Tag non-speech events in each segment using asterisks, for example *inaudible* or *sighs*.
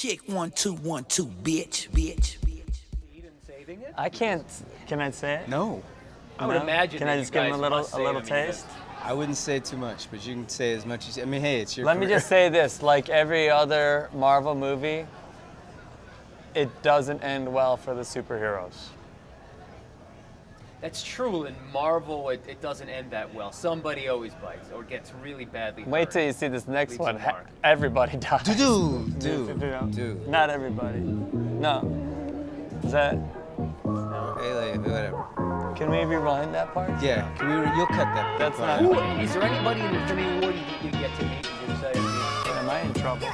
Check one, two, one, two, bitch, bitch, bitch. saving? I can't. Can I say it? No, I would No? imagine. Can that I you just give him a guys little must a save little it because- taste? I wouldn't say too much, but you can say as much as I mean, hey, it's your. Let me career. just say this: like every other Marvel movie, it doesn't end well for the superheroes. That's true. In Marvel, it, it doesn't end that well. Somebody always bites or gets really badly. Wait hurt. till you see this next Leaves one. *laughs* Everybody dies. Do do do know? dude. Not everybody. No. Is that? Hey, like, whatever. Can we rewind that part? Yeah, can we? You'll cut that. That's part not- out. Who, is there anybody in Infinity War you, you get to meet? You're excited to meet? Am I in trouble?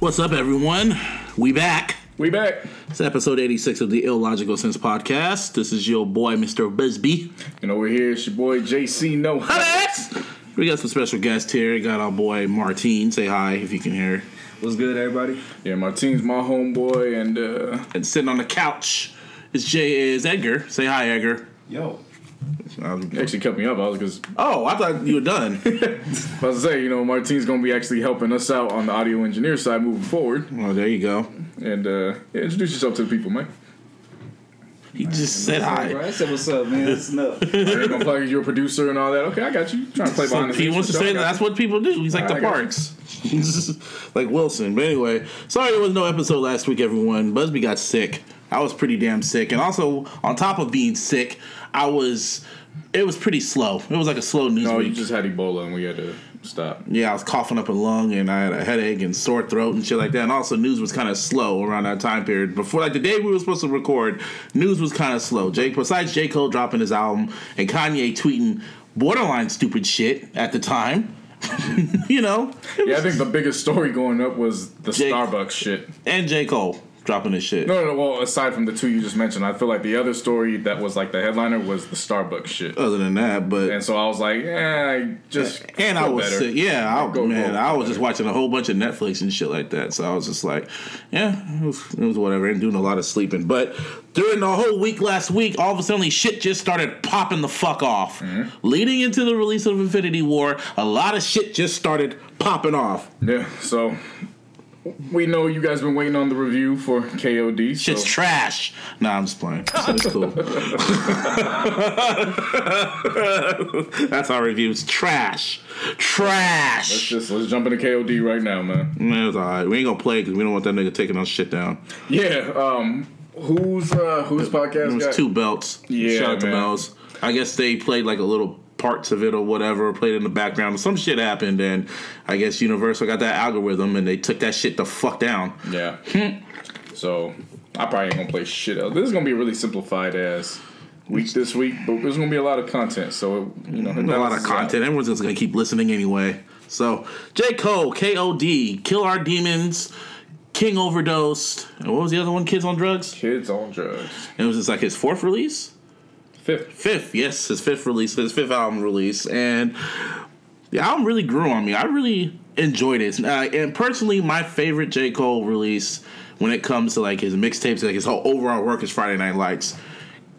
What's up, everyone? We back. We back. It's episode 86 of the Illogical Sense podcast. This is your boy, Mr. Busby. And over here, it's your boy JC No Hi, We got some special guests here. Got our boy Martine. Say hi if you can hear. What's good, everybody? Yeah, Martine's my homeboy, and uh, And sitting on the couch is Jay is Edgar. Say hi, Edgar. Yo. He actually cut me up. I was because Oh, I thought you were done. *laughs* I was to say, you know, Martine's gonna be actually helping us out on the audio engineer side moving forward. well, there you go. And uh, yeah, introduce yourself to the people, man. He just said hi. I said, what's up, man? Listen up. *laughs* I ain't gonna play you're a producer and all that. Okay, I got you. Trying to play So behind the he scenes. wants to for sure. say that got that's you. what people do. He's like the I got you. parks. *laughs* like Wilson. But anyway, sorry there was no episode last week, everyone. Busby got sick. I was pretty damn sick. And also, on top of being sick, I was. It was pretty slow. It was like a slow news No, you just had Ebola, and we had to stop. yeah, I was coughing up a lung and I had a headache and sore throat and shit like that. And also, news was kind of slow around that time period. Before, like the day we were supposed to record, news was kind of slow. Jake, besides J. Cole dropping his album and Kanye tweeting borderline stupid shit at the time, *laughs* you know, Yeah, I think the biggest story going up was the Jake- Starbucks shit. and J. Cole dropping his shit. No, no, no. Well, aside from the two you just mentioned, I feel like the other story that was like the headliner was the Starbucks shit. Other than that, but And so I was like, yeah, I just and I was better. sick. Yeah, I, Go- man, go- I was better. just watching a whole bunch of Netflix and shit like that. So I was just like, yeah, it was, it was whatever. And doing a lot of sleeping. But during the whole week last week, all of a sudden, shit just started popping the fuck off. Mm-hmm. Leading into the release of Infinity War, a lot of shit just started popping off. Yeah, so we know you guys been waiting on the review for KOD. So Shit's trash. Nah, I'm just playing. It's cool. *laughs* That's our review. It's trash. Trash. let's just let's jump into KOD right now, man. Man, it's alright. We ain't gonna play because we don't want that nigga taking our shit down. Yeah, um, who's uh Who's podcast? It was got two belts. Yeah, Shout out to man. Mel's. I guess they played like a little parts of it or whatever, played in the background. Some shit happened, and I guess Universal got that algorithm and they took that shit the fuck down. Yeah. so I probably ain't gonna play shit else. This is gonna be really simplified as week this week, but there's gonna be a lot of content. So you know, a lot of content. Everyone's just gonna keep listening anyway. So J. Cole, KOD, Kill Our Demons, King Overdosed, and what was the other one? Kids on Drugs? Kids on drugs. And it was just like his fourth release? Fifth. Fifth, yes, his fifth release, his fifth album release, and the album really grew on me. I really enjoyed it, uh, and personally, my favorite J Cole release when it comes to like his mixtapes, like his whole overall work is Friday Night Lights.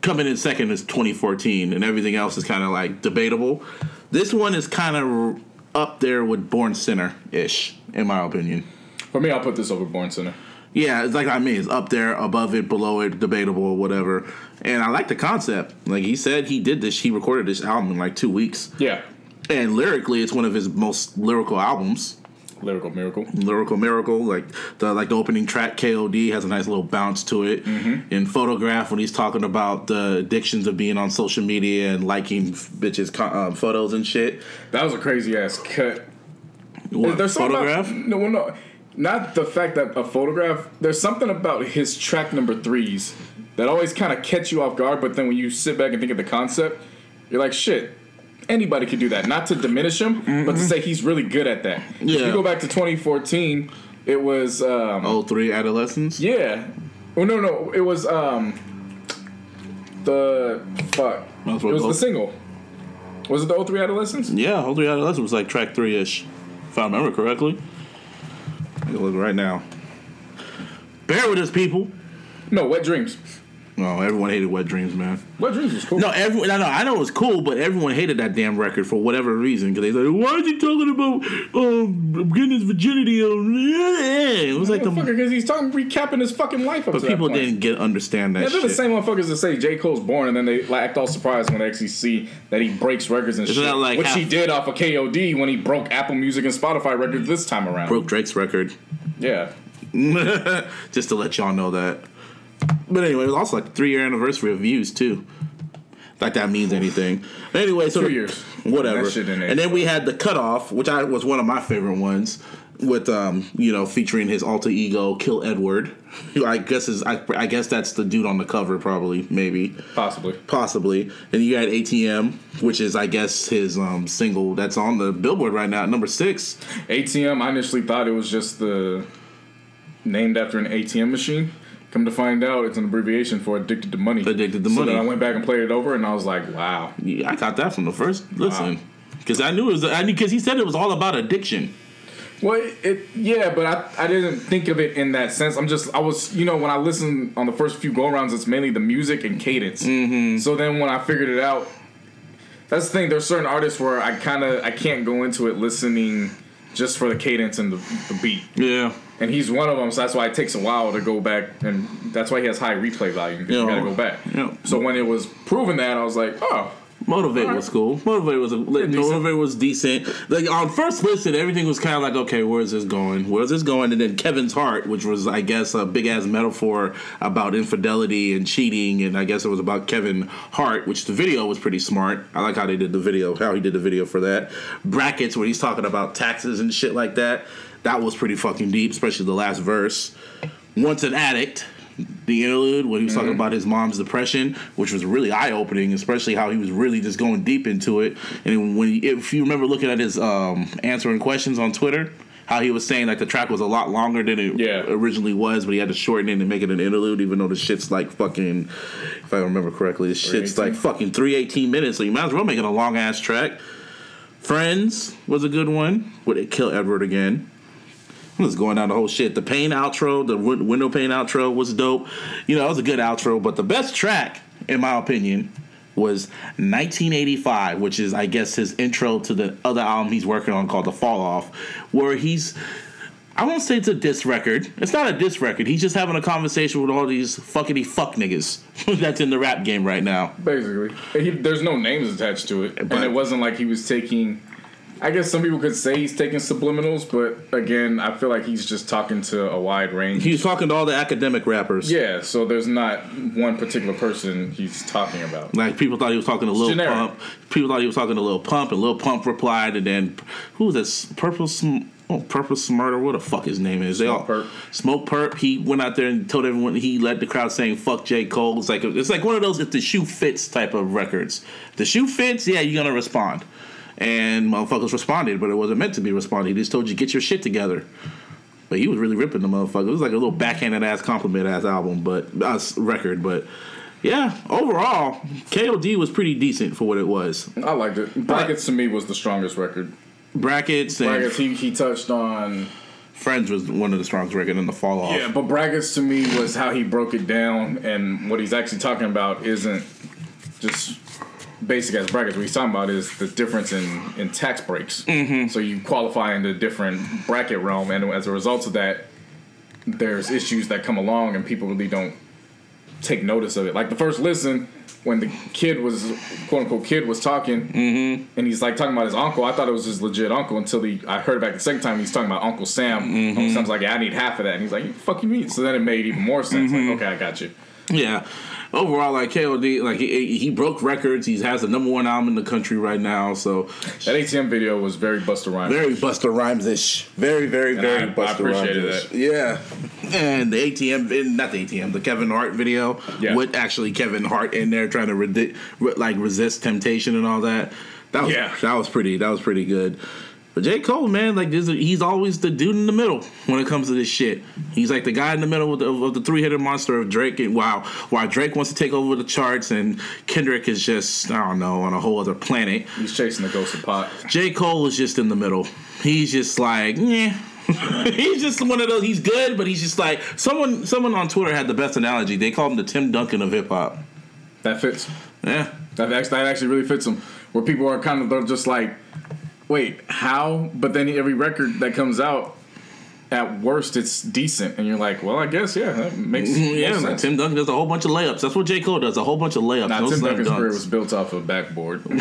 Coming in second is 2014, and everything else is kind of like debatable. This one is kind of up there with Born Sinner ish, in my opinion. For me, I'll put this over Born Sinner. Yeah, it's like I mean, it's up there, above it, below it, debatable, or whatever. And I like the concept. Like he said, he did this. He recorded this album in like two weeks, Yeah. and lyrically, it's one of his most lyrical albums. Lyrical Miracle. Lyrical miracle, like the like the opening track, KOD has a nice little bounce to it. In photograph, when he's talking about the addictions of being on social media and liking bitches' um, photos and shit. That was a crazy ass cut. What, There's something photograph? About, no, well, no, not the fact that a photograph. There's something about his track number threes that always kind of catch you off guard. But then when you sit back and think of the concept, you're like, shit. Anybody could do that. Not to diminish him, but to say he's really good at that. If you go back to 2014, it was um, Oh, three adolescents. yeah. Oh no no, it was um the fuck. It was the single. Was it the 03 Adolescence? Yeah, Whole Three Adolescence was like track three ish, if I remember correctly. I can look right now. Bear with us, people. No, Wet Dreams. No, everyone hated Wet Dreams, man. Wet Dreams was cool. No, everyone. No, no, I know it was cool, but everyone hated that damn record for whatever reason. Because they said, "Why is he talking about um, getting his virginity on?" It was like the, because he's talking recapping his fucking life up but people didn't get understand that Yeah, they're shit. the same motherfuckers that say J. Cole's born and then they like, act all surprised when they actually see that he breaks records and Isn't shit. like which half- he did off of KOD when he broke Apple Music and Spotify records this time around. Broke Drake's record, Yeah. *laughs* just to let y'all know that. But anyway, it was also like three year anniversary of Views too. Like that means anything. Anyway, so Two years. whatever. That shit didn't and then we had the cutoff, which I was one of my favorite ones, with um, you know, featuring his alter ego, Kill Edward. *laughs* I guess is I, I guess that's the dude on the cover, probably, maybe, Possibly. possibly. And you had ATM, which is I guess his um single that's on the Billboard right now, number six. ATM, I initially thought it was just the named after an ATM machine. Come to find out, it's an abbreviation for Addicted to Money. Addicted to so Money. then I went back and played it over, and I was like, wow. Yeah, I got that from the first listen. Because I knew it was, I because he said it was all about addiction. Well, it yeah, but I, I didn't think of it in that sense. I'm just I was you know when I listened on the first few go rounds, it's mainly the music and cadence. Mm-hmm. So then when I figured it out, that's the thing. There's certain artists where I kind of I can't go into it listening just for the cadence and the, the beat. Yeah. And he's one of them, so that's why it takes a while to go back, and that's why he has high replay value. Because you Yeah. gotta go back. Yeah. So when it was proven that, I was like, oh, Motivate Alright. was cool. Motivate was a. Motivate was decent. Like on first listen, everything was kind of like, okay, where's this going? Where's this going? And then Kevin's Heart, which was, I guess, a big ass metaphor about infidelity and cheating, and I guess it was about Kevin Hart, which the video was pretty smart. I like how they did the video, how he did the video for that. Brackets, where he's talking about taxes and shit like that. That was pretty fucking deep, especially the last verse. Once an addict, the interlude when he was talking about his mom's depression, which was really eye opening, especially how he was really just going deep into it. And when he, if you remember looking at his um, answering questions on Twitter, how he was saying like the track was a lot longer than it Yeah. originally was, but he had to shorten it and make it an interlude, even though the shit's like fucking, if I remember correctly, the shit's like fucking three eighteen minutes. So you might as well make it a long ass track. Friends was a good one. Would it kill Edward again? I was going down the whole shit. The pain outro, the win- window pain outro was dope. You know, it was a good outro, but the best track, in my opinion, was 1985, which is, I guess, his intro to the other album he's working on called The Fall Off, where he's. I won't say it's a diss record. It's not a diss record. He's just having a conversation with all these fuckity fuck niggas *laughs* that's in the rap game right now. Basically, he, there's no names attached to it, But- and it wasn't like he was taking. I guess some people could say he's taking subliminals, but again, I feel like he's just talking to a wide range. He's talking to all the academic rappers. yeah, so there's not one particular person he's talking about. Like people thought he was talking to Lil generic. Pump. People thought he was talking to Lil Pump, and Lil Pump replied, and then who was this? Purple Sm- oh, Purple Smart or what the fuck his name is? They all Smokepurpp. Smoke Perp. He went out there and told everyone he led the crowd saying "fuck J Cole." It's like it's like one of those if the shoe fits type of records. The shoe fits, yeah, you're gonna respond. And motherfuckers responded, but it wasn't meant to be responded. He just told you get your shit together. But he was really ripping the motherfucker. It was like a little backhanded ass compliment ass album, but uh, record. But yeah, overall, KOD was pretty decent for what it was. I liked it. Brackets to me was the strongest record. Brackets and Brackets, he, he touched on. Friends was one of the strongest record in the fall off. Yeah, but brackets to me was how he broke it down, and what he's actually talking about isn't just basic as brackets. What he's talking about is the difference in, in tax breaks. Mm-hmm. So you qualify in the different bracket realm, and as a result of that, there's issues that come along, and people really don't take notice of it. Like the first listen, when the kid was quote unquote kid was talking, Mm-hmm. and he's like talking about his uncle. I thought it was his legit uncle until he I heard it back the second time. He's talking about Uncle Sam. Mm-hmm. Uncle Sam's like, yeah, I need half of that, and he's like, "Fuck you mean?" So then it made even more sense. Mm-hmm. Like, okay, I got you. Yeah. Overall, like KOD, like he, he broke records. He has the number one album in the country right now. So That ATM video was very Busta Rhymes. very Busta Rhymes ish. Very, very, very I- I Busta Rhymes. that. Yeah. And the ATM, and not the ATM, the Kevin Hart video Yeah. with actually Kevin Hart in there trying to redi- re- like resist temptation and all that. That was Yeah. that was pretty. That was pretty good. But J. Cole, man, like this, he's always the dude in the middle when it comes to this shit. He's like the guy in the middle of the, of the three-headed monster of Drake. And wow, while Drake wants to take over the charts, and Kendrick is just I don't know on a whole other planet. He's chasing the ghost of pop. J. Cole is just in the middle. He's just like, yeah. *laughs* he's just one of those. He's good, but he's just like someone. Someone on Twitter had the best analogy. They called him the Tim Duncan of hip hop. That fits. Yeah, That actually, that actually really fits him. Where people are kind of they're just like, wait, how? But then every record that comes out, at worst, it's decent, and you're like, well, I guess yeah, that makes *laughs* yeah. most Like sense. Tim Duncan does a whole bunch of layups. That's what J Cole does. A whole bunch of layups. Nah, no Tim Duncan's career was built off of backboard. *laughs* *laughs* you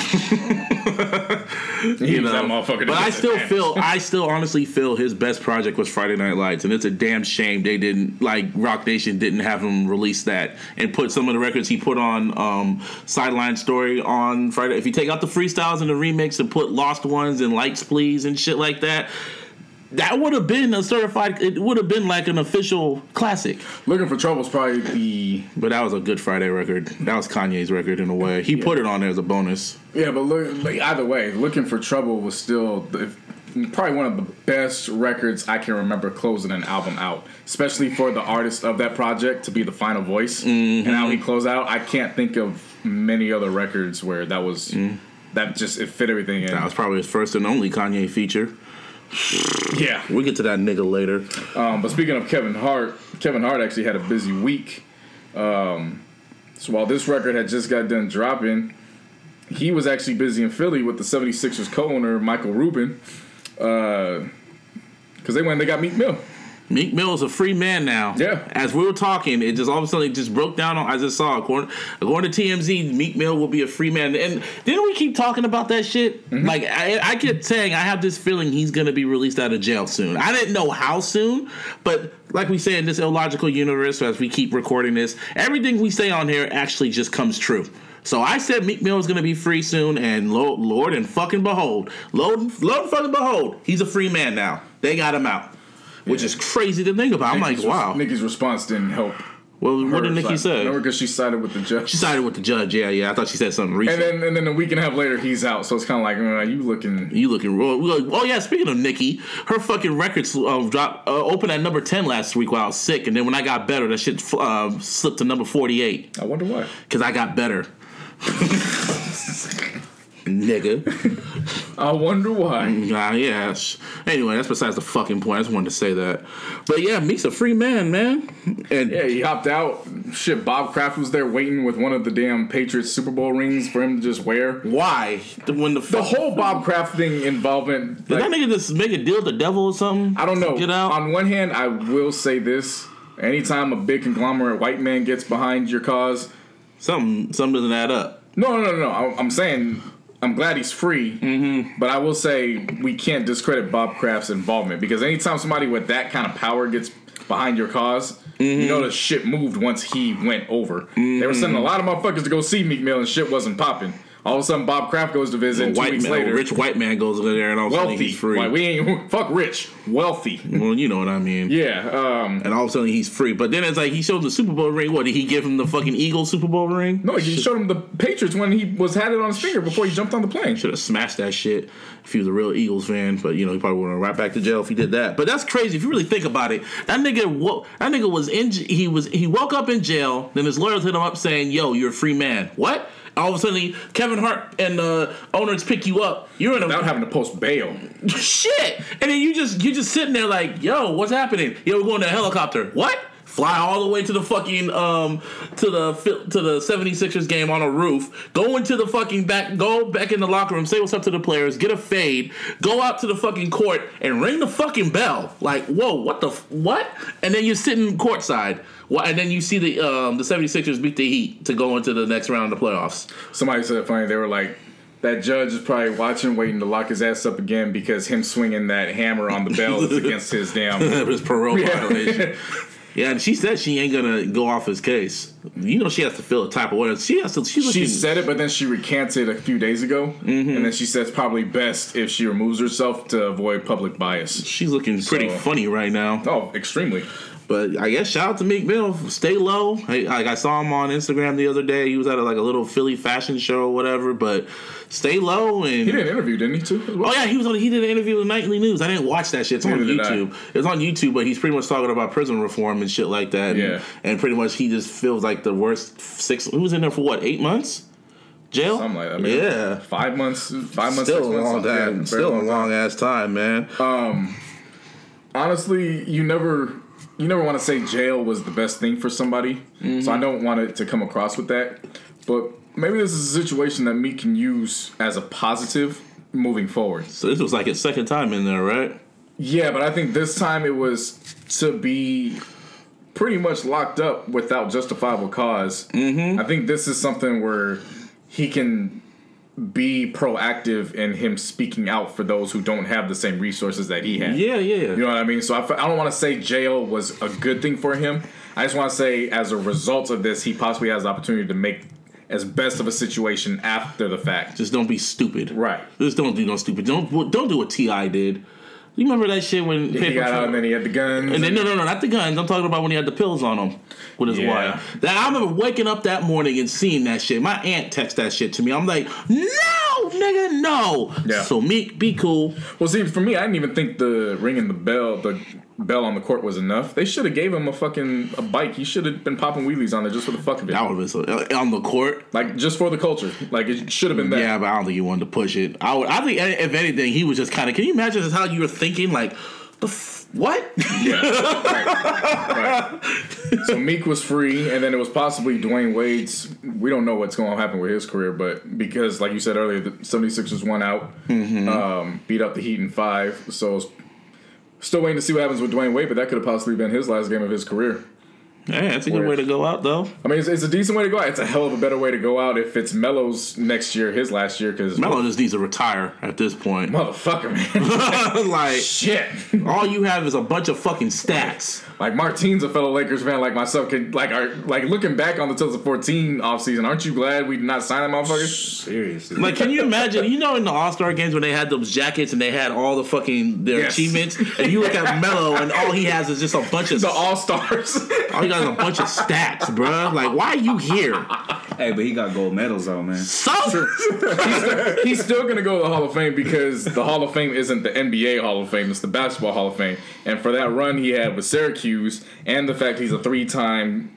know. that motherfucker. But I still feel, I still honestly feel his best project was Friday Night Lights, and it's a damn shame they didn't like Roc Nation didn't have him release that and put some of the records he put on um, Sideline Story on Friday. If you take out the freestyles and the remix and put Lost Ones and Lights Please and shit like that. That would have been a certified. It would have been like an official classic. Looking for Trouble's probably the But that was a Good Friday record. That was Kanye's record in a way. He put it on there as a bonus. yeah. But look, like, either way, Looking for Trouble was still the, probably one of the best records I can remember closing an album out, especially for the artist of that project to be the final voice mm-hmm. and how he closed out. I can't think of many other records where that was mm. that just it fit everything in. That was probably his first and only Kanye feature. Yeah. We'll get to that nigga later. Um, but speaking of Kevin Hart, Kevin Hart actually had a busy week. Um, so while this record had just got done dropping, he was actually busy in Philly with the 76ers co-owner Michael Rubin. Because they went and they got Meek Mill. Meek Mill is a free man now. Yeah. As we were talking, it just all of a sudden it just broke down. On, I just saw according, according to TMZ, Meek Mill will be a free man. And didn't we keep talking about that shit? Mm-hmm. Like I, I kept saying, I have this feeling he's gonna be released out of jail soon. I didn't know how soon, but like we say in this illogical universe, as we keep recording this, everything we say on here actually just comes true. So I said Meek Mill is gonna be free soon, and Lord, Lord and fucking behold, Lord, Lord and fucking behold, he's a free man now. They got him out, which is crazy to think about. I'm like, wow. Nikki's response didn't help. Well, what did Nikki side. say? No, because she sided with the judge. She sided with the judge. Yeah, yeah. I thought she said something and recent. then and then a week and a half later, he's out. So it's kind of like, uh, you looking. you looking real? Oh yeah. Speaking of Nikki, her fucking records uh, dropped uh, opened at number ten last week while I was sick, and then when I got better, that shit uh, slipped to number forty eight I wonder why. because I got better. *laughs* Nigga. *laughs* I wonder why. Mm, nah, yes. Anyway, that's besides the fucking point. I just wanted to say that. But yeah, Meek's a free man, man. And Yeah, he hopped out. Shit, Bob Kraft was there waiting with one of the damn Patriots Super Bowl rings for him to just wear. why? When the, The whole Bob Kraft thing involvement. Did like, that nigga just make a deal with the devil or something? I don't know. Get out. On one hand, I will say this: anytime a big conglomerate white man gets behind your cause, something, something doesn't add up. no, no, no, no. I'm saying I'm glad he's free, mm-hmm. but I will say we can't discredit Bob Kraft's involvement because anytime somebody with that kind of power gets behind your because you know the shit moved once he went over. They were sending a lot of motherfuckers to go see Meek Mill and shit wasn't popping. All of a sudden, Bob Kraft goes to visit. A two white weeks man, later, rich white man goes over there and all of a sudden he's free. Like, we ain't fuck rich, wealthy. well, you know what I mean. Yeah. Um, And all of a sudden he's free. But then it's like he showed the Super Bowl ring. What did he give him the fucking Eagle Super Bowl ring? no, he showed him the Patriots when he was had it on his finger before he jumped on the plane. Should have smashed that shit if he was a real Eagles fan. But you know he probably would have right back to jail if he did that. But that's crazy if you really think about it. That nigga, wo- that nigga was in. He was he woke up in jail. Then his lawyers hit him up saying, "Yo, you're a free man." What? All of a sudden, Kevin Hart and the owners pick you up. You're in a Without having to post bail. shit. And then you just you just sitting there like, yo, what's happening? Yo, we're going to a helicopter. What? Fly all the way to the fucking um to the to the 76ers game on a roof. Go into the fucking back go back in the locker room, say what's up to the players, get a fade, go out to the fucking court and ring the fucking bell. Like, whoa, what the f- what? And then you're sitting courtside. And then you see the um the 76ers beat the Heat to go into the next round of the playoffs. Somebody said it funny. They were like, that judge is probably watching, waiting to lock his ass up again because him swinging that hammer on the bell is against his *laughs* damn. his parole violation. *laughs* Yeah, and she said she ain't gonna go off his case. You know, she has to feel a type of way. She has to. Looking, She said it, but then she recanted a few days ago, Mm-hmm. and then she says probably best if she removes herself to avoid public bias. she's looking pretty So- funny right now. Oh, extremely. But I guess shout out to Meek Mill. Stay low. Like I saw him on Instagram the other day. He was at a, like a little Philly fashion show or whatever. But stay low and. He did an interview, didn't he? Too. well? Oh yeah, he was on. He did an interview with Nightly News. I didn't watch that shit. It's on Neither I. YouTube. It's on YouTube, but he's pretty much talking about prison reform and shit like that. Yeah. and, and pretty much he just feels like the worst six. He was in there for what eight months? Jail. Something like that. I mean, yeah. Five months. Five months. Still a long something. Yeah, time. Still a long time. long ass time, man. Um, honestly, you never you never want to say jail was the best thing for somebody. So I mm-hmm. don't want it to come across with that. But maybe this is a situation that Meek can use as a positive moving forward. So this was like his second time in there, right? Yeah, but I think this time it was to be pretty much locked up without justifiable because mm-hmm. I think this is something where he can be proactive in him speaking out for those who don't have the same resources that he had. Yeah, yeah. You know what I mean? So I, I don't want to say jail was a good thing for him. I just want to say, as a result of this, he possibly has the opportunity to make as best of a situation after the fact. Just don't be stupid. Right. Just don't do no stupid. Don't don't do what T.I. did. You remember that shit when He got out and then he had the guns. And then no, no, no, not the guns. I'm talking about when he had the pills on him with his Yeah. wife. That I remember waking up that morning and seeing that shit. My aunt texted that shit to me. I'm like, no, nigga, no. Yeah. So Meek, be cool. Well, see, for me, I didn't even think the ringing the bell, the bell on the court was enough. They should have gave him a fucking a bike. He should have been popping wheelies on there just for the fuck of it. That would have been so on the court. Like just for the culture. Like it should have been that. Yeah, but I don't think he wanted to push it. I would. I think if anything, he was just kind of. Can you imagine how you were thinking? Like, the f- what? *laughs* Right. So Meek was free, and then it was possibly Dwyane Wade's. We don't know what's going to happen with his career, but because, like you said earlier, the 76ers won out, Mm-hmm. um, beat up the Heat in five. So it's still waiting to see what happens with Dwyane Wade, but that could have possibly been his last game of his career. Hey, that's a good way to go out, though. I mean, it's, it's a decent way to go out. It's a hell of a better way to go out if it's Melo's next year, his last year, because Melo just needs to retire at this point. motherfucker, man, *laughs* like, shit. all you have is a bunch of fucking stats. Like Martine's a fellow Lakers fan like myself. Could like are like looking back on the 2014 offseason, aren't you glad we did not sign that motherfucker? Seriously. Like, can you imagine? You know, in the All Star games when they had those jackets and they had all the fucking their Yes. achievements, and you look at *laughs* Melo and all he has is just a bunch of The All Stars. *laughs* all he got is a bunch of stats, bruh. Like, why are you here? hey, but he got gold medals though, man. So He's still gonna go to the Hall of Fame because the Hall of Fame isn't the NBA Hall of Fame; it's the Basketball Hall of Fame. And for that run he had with Syracuse, and the fact he's a three-time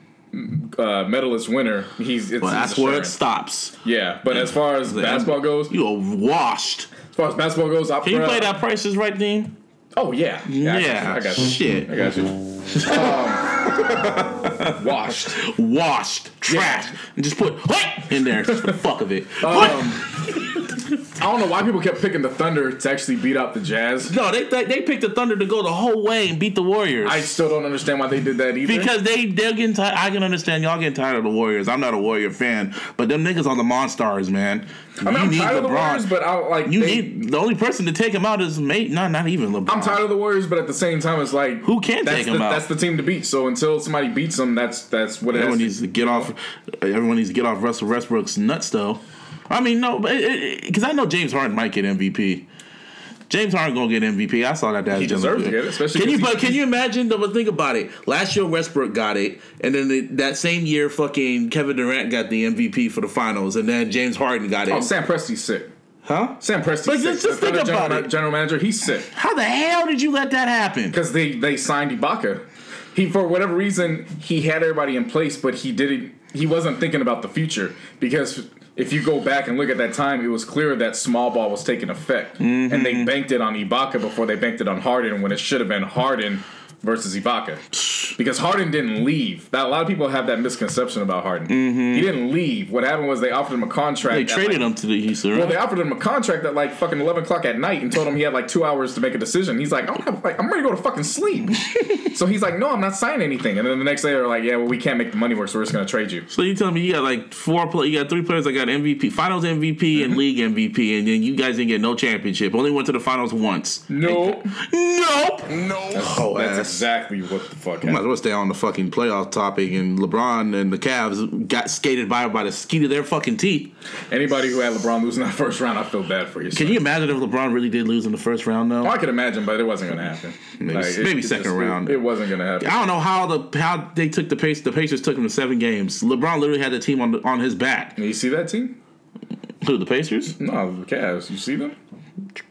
uh, medalist winner, he's it's, well, that's where it stops. Yeah, but as far as basketball goes, You are washed. as far as basketball goes, I, Can you play that Price is Right, Dean? Oh yeah, yeah, I got. Yeah, I got you. shit. I got you. Um, *laughs* washed. Washed, trash, and just put what *laughs* in there just for the fuck of it. Um? I don't know why people kept picking the Thunder to actually beat out the Jazz. No, they, they they picked the Thunder to go the whole way and beat the Warriors. I still don't understand why they did that either. because they they're getting tired. I can understand y'all getting tired of the Warriors. I'm not a Warrior fan, but them niggas on the Monstars, man. I mean, I'm tired of the Warriors, but I like you they- need the only person to take him out is mate. Not not even LeBron. I'm tired of the Warriors, but at the same time, it's like Who can take the, them out? That's the team to beat. So until somebody beats them, that's that's what it Everyone is. needs to get off. Everyone needs to get off Russell Westbrook's nuts, though. I mean, no, because I know James Harden might get MVP. James Harden gonna get MVP. I saw that. That He deserves to get it, especially Can you? But can you imagine? though, But think about it. Last year Westbrook got it, and then the, that same year, fucking Kevin Durant got the MVP for the finals, and then James Harden got it. Oh, Sam Presti's sick. huh? Sam Presti. But sick. just- just think about general, it. general manager, he's sick How the hell did you let that happen? because they they signed Ibaka. He for whatever reason he had everybody in place, but he didn't. He wasn't thinking about the future because. If you go back and look at that time, it was clear that small ball was taking effect, and Mm-hmm. they banked it on Ibaka before they banked it on Harden when it should have been Harden versus Ibaka. Because Harden didn't leave. That a lot of people have that misconception about Harden. He didn't leave. What happened was they offered him a contract. Mm-hmm. They traded like, him to the Houston. Well, they offered him a contract at like fucking eleven o'clock at night and told him he had like two hours to make a decision. He's like, I don't have like I'm ready to go to fucking sleep. *laughs* so he's like, No, I'm not signing anything. And then the next day they're like, Yeah, well, we can't make the money work, so we're just gonna trade you. So you telling me you got like four play, you got three players that got MVP, Finals MVP, Mm-hmm. and League MVP, and then you guys didn't get no championship. Only went to the finals once. Nope. Nope. No. Oh, That's ass. Exactly what the fuck Might happened. as well stay on the fucking playoff topic. And LeBron and the Cavs got skated by by the skeet of their fucking teeth. Anybody who had LeBron losing that *laughs* first round, I feel bad for you. Can you imagine if LeBron really did lose in the first round though? I could imagine, but it wasn't gonna happen. Maybe- Like, maybe it second just- round. It, it wasn't gonna happen. I don't know how the how they took the pace. The Pacers took him to seven games. LeBron literally had the team on the, on his back. You see that team? Who the Pacers? No, the Cavs. You see them?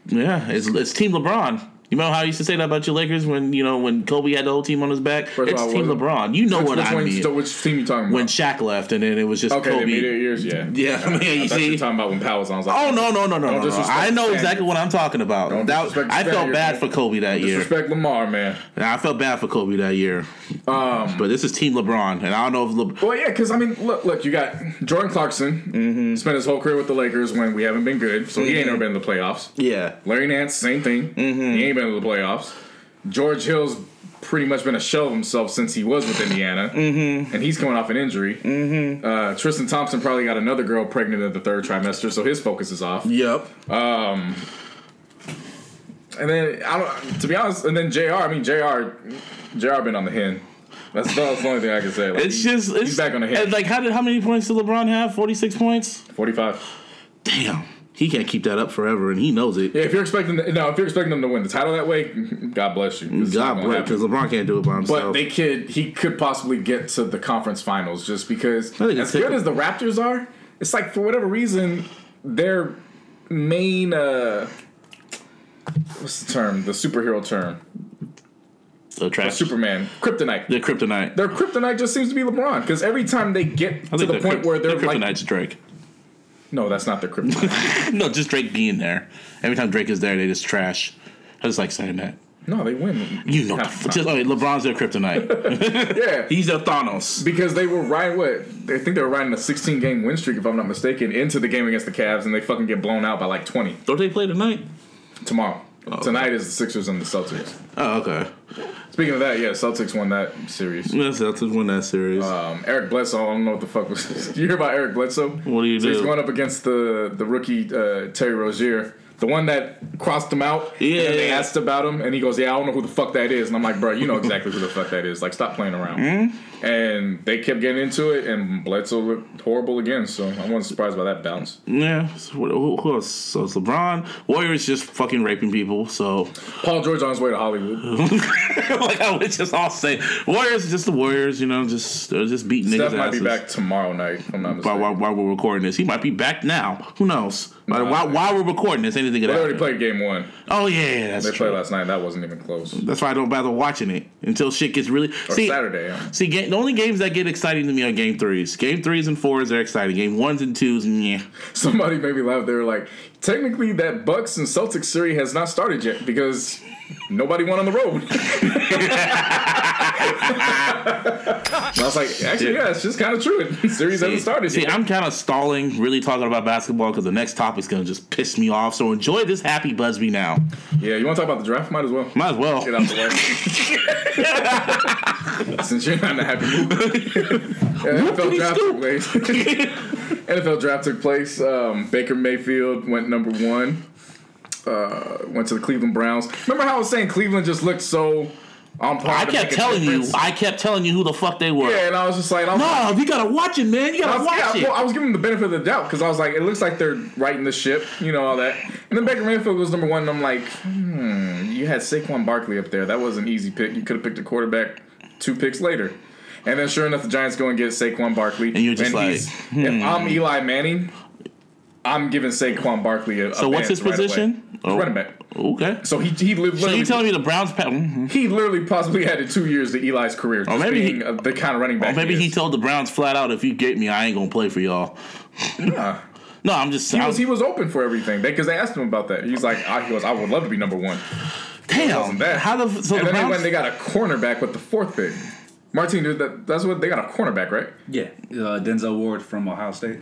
Yeah, it's, it's Team LeBron. You know how I used to say that about your Lakers when you know when Kobe had the whole team on his back? First it's all, Team LeBron. You know which, what which I one- mean. so which team you talking about? when Shaq left, and then it was just okay, the Kobe. immediate years, yeah. *laughs* Yeah, I mean, you thought you see- talking about when Powell was on. Like, Oh no no no no Don't no! no. I know exactly what I'm talking about. Don't That, I felt bad man. for Kobe that year. Disrespect Lamar, man. I felt bad for Kobe that year. Um, But this is Team LeBron, and I don't know if Le- Well, yeah, because I mean, look, look, you got Jordan Clarkson, Mm-hmm. spent his whole career with the Lakers when we haven't been good, so he ain't never been in the playoffs. yeah. Larry Nance, same thing. Mm-hmm. He ain't been in the playoffs. George Hill's pretty much been a shell of himself since he was with Indiana, mm-hmm. and he's coming off an injury. Mm-hmm. Uh, Tristan Thompson probably got another girl pregnant in the third trimester, so his focus is off. Yep. And then I don't, to be honest, and then J.R. I mean J.R. J.R. been on the hen. That's, that's the only thing I can say. Like, It's he- just it's he's back on the head. Like how did how many points did LeBron have? Forty six points. Forty-five. Damn, he can't keep that up forever, and he knows it. Yeah, if you're expecting no, if you're expecting them to win the title that way, God bless you. God bless, happen. because LeBron can't do it by himself. But they could, he could possibly get to the conference finals just because, as good a- as the Raptors are, it's like for whatever reason, their main, uh, what's the term? The superhero term, the trash, Superman, Kryptonite. the kryptonite. Their kryptonite just seems to be LeBron because every time they get I to think the point where they're their like, kryptonite's Drake. No, that's not the *laughs* kryptonite. No, just Drake being there. Every time Drake is there, they just trash. I just like saying that. no, they win. You know, half just, okay, LeBron's their kryptonite. *laughs* *laughs* yeah. He's their Thanos. Because they were riding what I think they were riding a 16 game win streak if I'm not mistaken into the game against the Cavs and they fucking get blown out by like 20 Don't they play tonight? tomorrow. Tonight is the Sixers and the Celtics. Oh, okay. Speaking of that, yeah, Celtics won that series. The Celtics won that series. Um, Eric Bledsoe, I don't know what the fuck was. Did *laughs* you hear about Eric Bledsoe? what do you So he's going up against the the rookie uh, Terry Rozier, the one that crossed him out. Yeah. And they asked about him, and he goes, "Yeah, I don't know who the fuck that is." And I'm like, "Bro, you know exactly who the fuck that is. Like, stop playing around." Hmm? And they kept getting into it, and Bledsoe looked horrible again. So I wasn't surprised by that bounce. yeah. So what- who, else? So it's LeBron. Warriors just fucking raping people. So Paul George on his way to Hollywood. *laughs* like I would just all say, Warriors, just the Warriors. You know, just they're just beating niggas' Steph might be back tomorrow night. I'm not While, mistaken. while, while we're recording this, he might be back now. Who knows? Nah, while, while we're recording this, anything could happen. They already played game one. Oh yeah, yeah, that's They true. played last night. That wasn't even close. That's why I don't bother watching it until shit gets really. Or see, Saturday. yeah. see, ga- the only games that get exciting to me are game threes. Game threes and fours are exciting. Game ones and twos, yeah. Somebody made me laugh. They were like, technically, that Bucks and Celtics series has not started yet because nobody won on the road. *laughs* I was like, actually, yeah, it's just kind of true. The *laughs* series hasn't started See, yet. I'm kind of stalling, really talking about basketball because the next topic's gonna just piss me off. So enjoy this happy Busby now. yeah, you want to talk about the draft? Might as well. Might as well. Get out the way. *laughs* Since you're not in a happy mood. Yeah, NFL draft took place. NFL draft took place. Um, Baker Mayfield went number one. Uh, went to the Cleveland Browns. Remember how I was saying Cleveland just looked so on par? I kept telling you. I kept telling you who the fuck they were. Yeah, and I was just like, I was like- No, you gotta watch it, man. You gotta was, watch yeah, it. well, I was giving them the benefit of the doubt because I was like, it looks like they're righting the ship, you know, all that. And then Baker Mayfield was number one, and I'm like, hmm, you had Saquon Barkley up there. That was an easy pick. You could have picked a quarterback two picks later. And then sure enough, the Giants go and get Saquon Barkley. And you're just like, he's- if I'm Eli Manning, I'm giving Saquon Barkley a, a so what's his right position? away. He's running back. Okay. So he he li- So you telling me the Browns? Pa- mhm. he literally possibly added two years to Eli's career. Just maybe he- being uh, the kind of running back. Or maybe he is. told the Browns flat out, if you get me, I ain't gonna play for y'all. Nah. *laughs* No, I'm just. He I was he was open for everything because they, asked him about that. He's like, I, he goes, I would love to be number one. damn. wasn't that. How the so and the then they Browns? went, they got a cornerback with the fourth pick. Martin, dude, that, that's what they got a cornerback, right? Yeah, uh, Denzel Ward from Ohio State.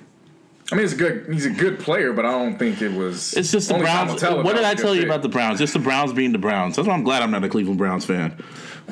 I mean, it's a good. He's a good player, but I don't think it was. it's just the Browns. What did I tell you pick. about the Browns? Just the Browns being the Browns. That's why I'm glad I'm not a Cleveland Browns fan.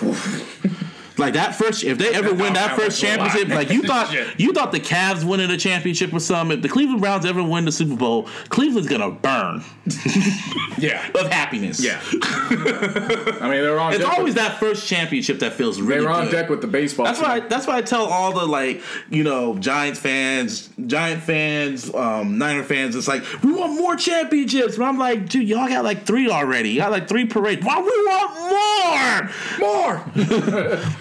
*laughs* Like that first, if they ever win that first was a lot. championship, like you *laughs* thought, you thought the Cavs winning a championship or something. If the Cleveland Browns ever win the Super Bowl, Cleveland's gonna burn *laughs* Yeah, of happiness. yeah. I mean, they're on. it's always with, that first championship that feels They're on good. deck with the baseball. That's why. That's why I tell all the like, you know, Giants fans, Giant fans, um, Niner fans. It's like we want more championships, but I'm like, dude, y'all got like three already. You got like three parades. Why we want more? more.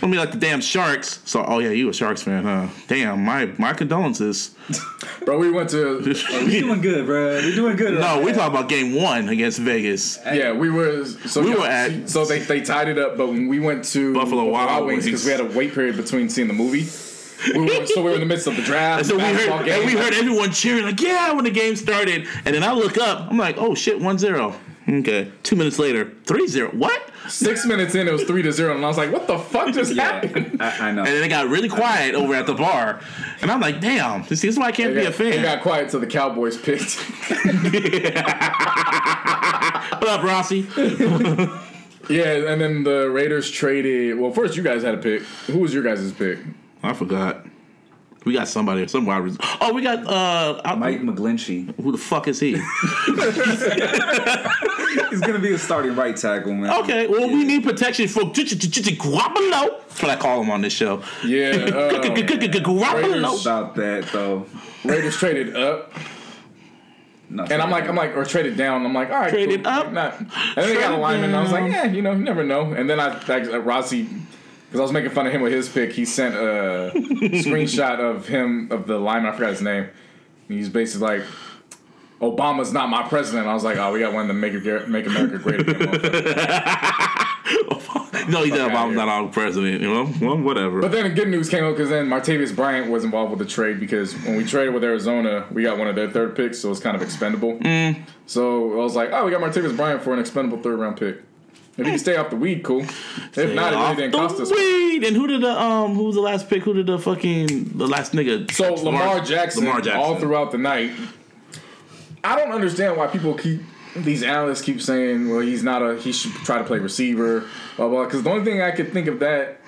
*laughs* Told me like the damn Sharks. So, oh yeah, you a Sharks fan, huh? Damn, my my condolences. *laughs* Bro, we went to We doing good, bro. We doing good. No, right we now. talking about game one against Vegas. yeah, we were so We were at- so they, they tied it up, but when we went to Buffalo Wild Wings because we had a wait period between seeing the movie. We were, so we were in the midst of the draft. And so we basketball heard, and we game. heard everyone cheering like, yeah, when the game started. And then I look up, I'm like, oh shit, 1-0. Okay. Two minutes later, 3-0. What? Six minutes in, it was three to zero, and I was like, "What the fuck just *laughs* happened?" I, I know. And then it got really quiet over at the bar. And I'm like, damn, this is why I can't It be a fan." it got quiet till the Cowboys picked. *laughs* *laughs* what up, Rossi? yeah, and then the Raiders traded. Well, first you guys had a pick. Who was your guys' pick? I forgot. We got somebody, some wide receiver. Oh, we got uh, I- Mike McGlinchey. Who the fuck is he? *laughs* He's gonna be a starting right tackle, man. Okay, well, we need protection for Guapolo. That's what I call him on this show. Yeah, um, Guapolo. About that though. Raiders traded up, No, and I'm like, I'm like, or traded down. I'm like, all right, Traded cool. up? Like, not. And then they got a lineman. And I was like, yeah, you know, you never know. And then I, I Rossi, because I was making fun of him with his pick. He sent a *laughs* screenshot of him of the lineman. I forgot his name. He's basically like. Obama's not my president. I was like, oh, we got one to make, make America great again. *laughs* no, he said Obama's not our president. You know, well, whatever. But then good news came up because then Martavis Bryant was involved with the trade because when we traded with Arizona, we got one of their third picks, so it's kind of expendable. Mm. So I was like, oh, we got Martavis Bryant for an expendable third round pick. If you can stay off the weed, cool. If not, it really didn't cost us. Weed. And who did the um? Who was the last pick? Who did the fucking the last nigga? So Lamar, Jackson, Lamar Jackson. all throughout the night. I don't understand why people keep these analysts keep saying, well, he's not a he should try to play receiver, blah blah. Because the only thing I could think of that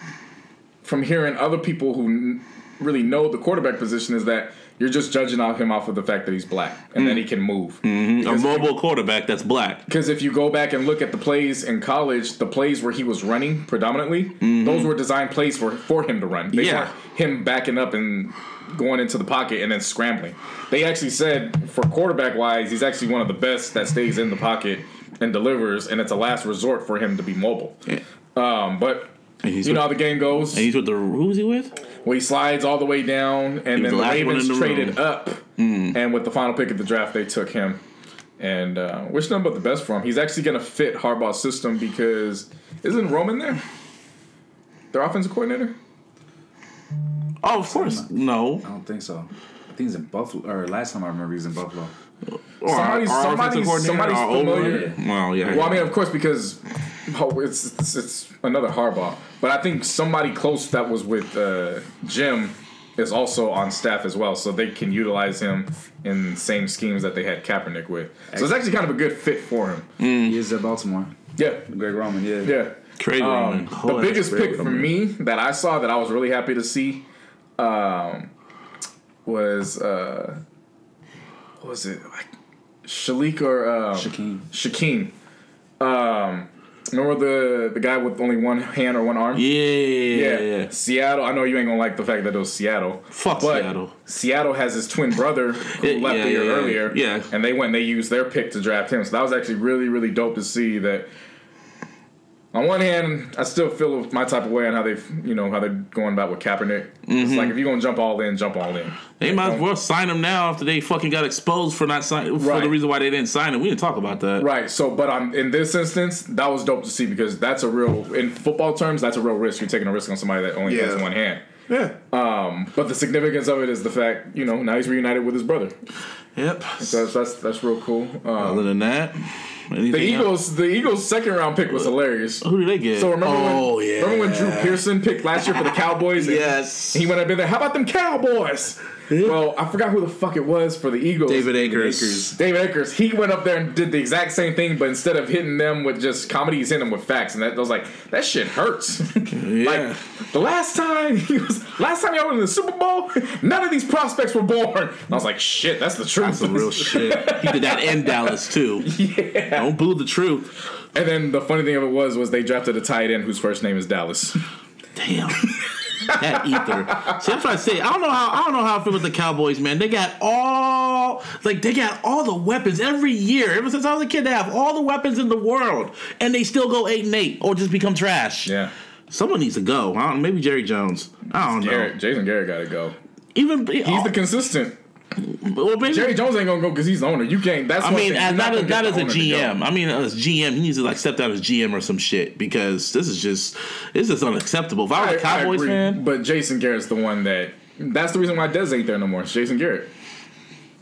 from hearing other people who really know the quarterback position is that you're just judging off him off of the fact that he's black and that he can move. a mobile quarterback that's black. Because if you go back and look at the plays in college, the plays where he was running predominantly, those were designed plays for, for him to run. They Yeah. weren't him backing up and going into the pocket and then scrambling. They actually said for quarterback wise, he's actually one of the best that stays in the pocket and delivers, and it's a last resort for him to be mobile. Um, but you know with, how the game goes. and he's with the who's he with? Well, he slides all the way down, and then the the Ravens the traded room. up, and with the final pick of the draft, they took him. And uh, wish nothing but the best for him. He's actually going to fit Harbaugh's system because isn't Roman there? Their offensive coordinator. Oh, of course. No. I don't think so. I think he's in Buffalo. Or last time I remember, he's in Buffalo. Or Somebody's- our, our somebody's- offensive coordinator, somebody's our old familiar. Well, yeah. Well, I mean, of course, because *laughs* oh, it's, it's it's another Harbaugh, but I think somebody close that was with uh, Jim is also on staff as well, so they can utilize him in same schemes that they had Kaepernick with. So it's actually kind of a good fit for him. He is at Baltimore. Yeah, Greg Roman, yeah. yeah. Craig Um, Roman. the Oh, biggest pick for me that I saw that I was really happy to see um, was uh, what was it like Shalik or um, Shaquem. Shaquem. Um, remember the the guy with only one hand or one arm? Yeah, yeah, yeah. yeah. Seattle. I know you ain't gonna like the fact that it was Seattle. Fuck but Seattle. Seattle has his twin brother who Yeah, left yeah, a year earlier. yeah. And they went and they used their pick to draft him. So that was actually really, really dope to see that. On one hand, I still feel my type of way on how they've, you know, how they're going about with Kaepernick. Mm-hmm. It's like if you're gonna jump all in, jump all in. They might as well sign him now after they fucking got exposed for not signing for Right. the reason why they didn't sign him. We didn't talk about that. Right. So, but um, in this instance, that was dope to see because that's a real, in football terms, that's a real risk. You're taking a risk on somebody that only has one hand. Yeah. Um, but the significance of it is the fact, you know, now he's reunited with his brother. Yep. So that's that's, that's real cool. Um, Other than that, anything the else? Eagles, the Eagles' second round pick was hilarious. Who did they get? So remember oh when yeah. remember when Drew Pearson picked last year for the Cowboys? and Yes. he went up in there. How about them Cowboys? Hmm? Well, I forgot who the fuck it was for the Eagles. David Akers. Akers. David Akers. He went up there and did the exact same thing, but instead of hitting them with just comedy, he's hitting them with facts, and that I was like, that shit hurts. *laughs* Yeah. like the last time he was, last time y'all were in the Super Bowl, none of these prospects were born. And I was like, shit, that's the truth. That's some real shit. He did that in Dallas too. *laughs* yeah. Don't boo the truth. And then the funny thing of it was, was they drafted a tight end whose first name is Dallas. Damn. *laughs* that ether. See, that's what I say. I don't know how I don't know how I feel with the Cowboys, man. They got all like they got all the weapons every year. Ever since I was a kid, they have all the weapons in the world, and they still go eight and eight or just become trash. Yeah. Someone needs to go. I don't, maybe Jerry Jones. I don't know. Jason Garrett got to go. Even He's oh, the consistent. Well, maybe, Jerry Jones ain't gonna go because he's the owner. You can't. That's I mean, as, not, as, not as a owner to go. GM. I mean, as GM, he needs to like step down as GM or some shit because this is just this is unacceptable. If I was a I- Cowboys fan, but Jason Garrett's the one that. That's the reason why Dez ain't there no more. It's Jason Garrett.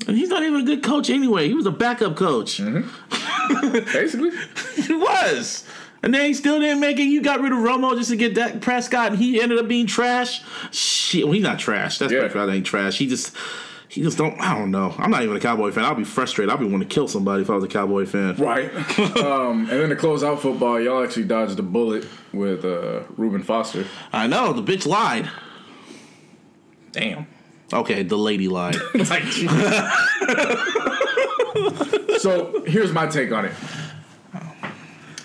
and he's not even a good coach anyway. He was a backup coach. Mm-hmm. *laughs* Basically, he was. And then he still didn't make it. You got rid of Romo just to get Dak Prescott, and he ended up being trash. Shit, well, he's not trash. That's Yeah. Prescott ain't trash. He just, he just don't. I don't know. I'm not even a Cowboy fan. I'll be frustrated. I'll be wanting to kill somebody if I was a Cowboy fan. right. *laughs* um, and then to close out football, y'all actually dodged a bullet with uh, Reuben Foster. I know the bitch lied. Damn. Okay, the lady lied. *laughs* Like, so here's my take on it,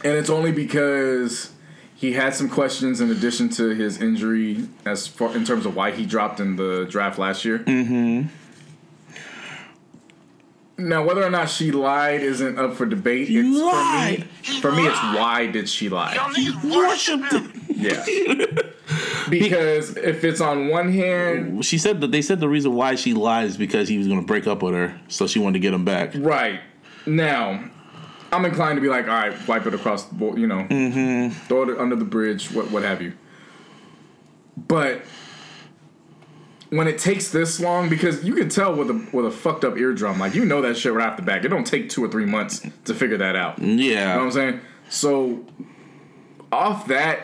and it's only because he had some questions in addition to his injury, as far in terms of why he dropped in the draft last year. Mm-hmm. Now, whether or not she lied isn't up for debate. It's lied. For me, for me, it's why did she lie? Worshipped it. Yeah. *laughs* because if it's on one hand, She said that they said the reason why she lied is because he was going to break up with her, so she wanted to get him back. right now, I'm inclined to be like, all right, wipe it across the board, you know, mm-hmm. throw it under the bridge, what what have you. But when it takes this long, because you can tell with a with a fucked up eardrum, like you know that shit right off the back. It don't take two or three months to figure that out. You know what Yeah. I'm saying? So off that,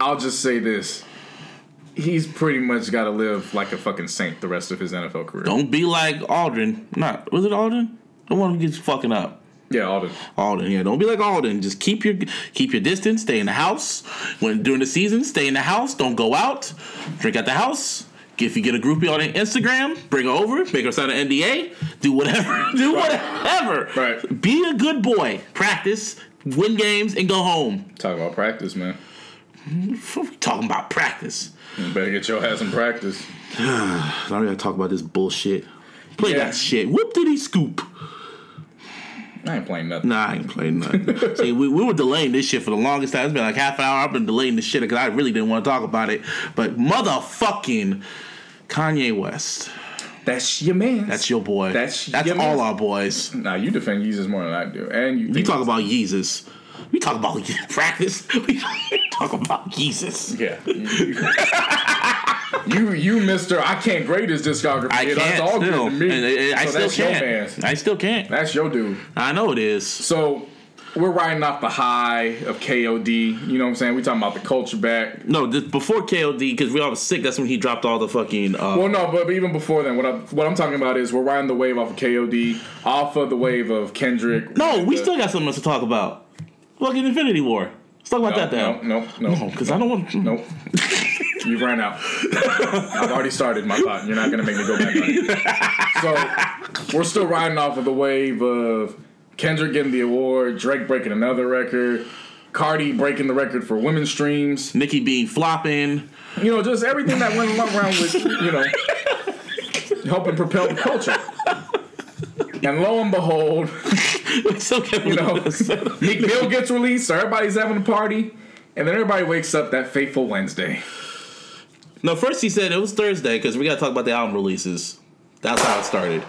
I'll just say this. He's pretty much got to live like a fucking saint the rest of his NFL career. Don't be like Aldrin. Not was it Aldrin? The one who gets fucking up. Yeah, Aldon. Aldon, yeah. Don't be like Aldon. Just keep your keep your distance. Stay in the house. When during the season, stay in the house. Don't go out. Drink at the house. If you get a groupie on Instagram, bring her over. Make her sign an NDA. Do whatever. *laughs* Do whatever. Right. Be a good boy. Practice. Win games and go home. Talk about practice, man. What we talking about practice? You better get your ass in practice. *sighs* I don't gotta talk about this bullshit. Play Yeah. that shit. Whoop did he scoop? I ain't playing nothing. Nah, I ain't playing nothing. *laughs* See, we, we were delaying this shit for the longest time. It's been like half an hour. I've been delaying this shit because I really didn't want to talk about it. But motherfucking Kanye West. That's your man. That's your boy. That's That's all our boys. Nah, you defend Jesus more than I do, and you. You talk about Yeezus. We talk about *laughs* practice. *laughs* We talk about Jesus. Yeah. You, you, Mister. I can't grade his discography. I can't all still. good to me. And, uh, I So still can't. I still can't. That's your dude. I know it is. So we're riding off the high of KOD. You know what I'm saying? We talking about the culture back. No, this, before KOD, because we all was sick, that's when he dropped all the fucking. Uh, Well, no, but, but even before then, what I'm what I'm talking about is we're riding the wave off of KOD, off of the wave of Kendrick. no, we The- still got something else to talk about. Fucking Infinity War. Let's talk about no, that then. no, no, no, No, because I don't want. Nope. you ran out. I've already started my thought. You're not gonna make me go back. So we're still riding off of the wave of Kendrick getting the award, Drake breaking another record, Cardi breaking the record for women's streams. Nicki being flopping. You know, just everything that went around with you know helping propel the culture. And lo and behold, so you know, Meek Mill gets released, so everybody's having a party, and then everybody wakes up that fateful Wednesday. no, first he said it was Thursday because we got to talk about the album releases. That's how it started.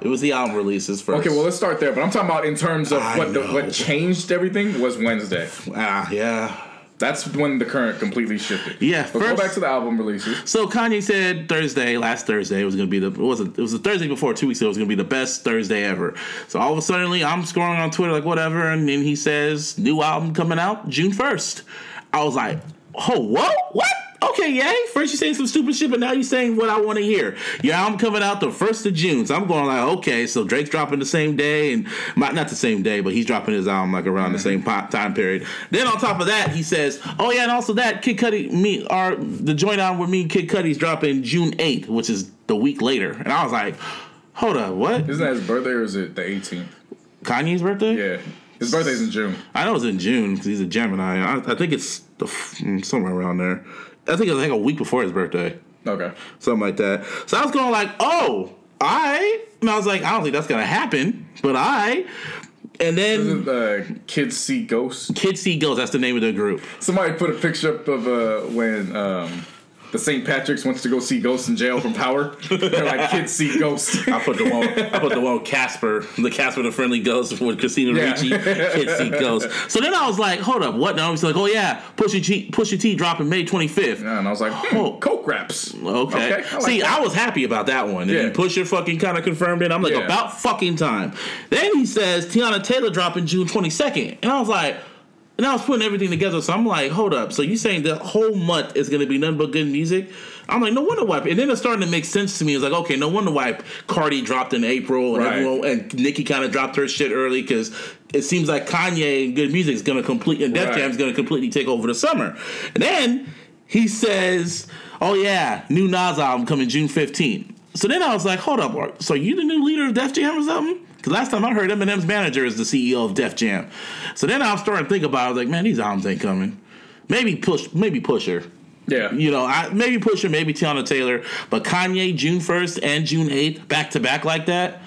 It was the album releases first. Okay, well let's start there. But I'm talking about in terms of I what the, what changed everything was Wednesday. ah, yeah. That's when the current completely shifted. Yeah, But go first- back to the album releases. So Kanye said Thursday, last Thursday, it was gonna be the it was it was the Thursday before two weeks ago. It was gonna be the best Thursday ever. So all of a sudden, I'm scrolling on Twitter like whatever, and then he says new album coming out June first. I was like, oh what what? Okay, yay. First you saying some stupid shit, but now you're saying what I want to hear. Your album coming out the first of June. So I'm going like, okay, so Drake's dropping the same day, and not not the same day, but he's dropping his album like around the same time period. Then on top of that, he says, oh yeah, and also that Kid Cudi, me, our the joint album with me, and Kid Cudi's dropping June 8th, which is the week later. And I was like, hold up, what? Isn't that his birthday or is it the 18th? Kanye's birthday? Yeah, his birthday's in June. I know it's in June because he's a Gemini. I, I think it's the, f- mm, somewhere around there. I think it's like a week before his birthday. Okay. something like that. So I was going like, oh, I, and I was like, I don't think that's gonna happen, but I. And then Uh, kids see ghosts. Kids See Ghosts, that's the name of the group. Somebody put a picture up of uh, when um, the St. Patrick's wants to go see ghosts in jail from Power. They're like, kids see ghosts. *laughs* I put the one. I put the one Casper, the Casper the Friendly Ghost with Christina Yeah. Ricci. Kids see ghosts. So then I was like, hold up, what? Now he's like, oh yeah, Pusha T, Pusha T dropping May twenty fifth. Yeah, and I was like, hmm, Oh. Coke wraps. Okay. Okay, I like See, that. I was happy about that one. And Yeah. then Pusha fucking kind of confirmed it. I'm like, Yeah. about fucking time. Then he says Teyana Taylor dropping June 22nd. And I was like, and I was putting everything together. So I'm like, hold up. So you saying the whole month is going to be nothing but good music? I'm like, no wonder why. And then it's starting to make sense to me. It's like, okay, no wonder why Cardi dropped in April and Right. everyone and Nicki kind of dropped her shit early because it seems like Kanye and good music is going to complete and Def Right. Jam is going to completely take over the summer. And then he says, "Oh yeah, new Nas album coming June 15th." So then I was like, "Hold up, so you the new leader of Def Jam or something?" Because last time I heard Eminem's manager is the CEO of Def Jam. So then I'm starting to think about. it. I was like, "Man, these albums ain't coming." Maybe push, maybe Pusha. Yeah. You know, I maybe Pusha, maybe Teyana Taylor, but Kanye June 1st and June 8th back to back like that.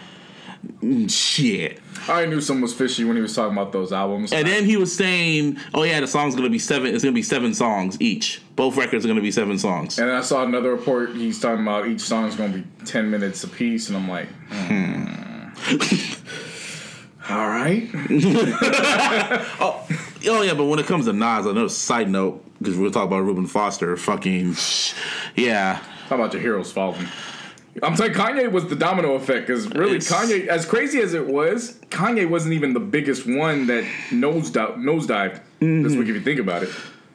Shit. I knew something was fishy when he was talking about those albums. And then he was saying, "Oh yeah, the song's gonna be seven. It's gonna be seven songs each. Both records are gonna be seven songs." And I saw another report. He's talking about each song is going to be ten minutes apiece, and I'm like, hmm. *laughs* all right. *laughs* Oh, oh yeah, but when it comes to Nas, another side note because we'll talking about Reuben Foster. Fucking yeah, How about your heroes falling? I'm saying Kanye was the domino effect because really It's- Kanye, as crazy as it was, Kanye wasn't even the biggest one that nosedi- nosedived this week mm-hmm. if you think about it.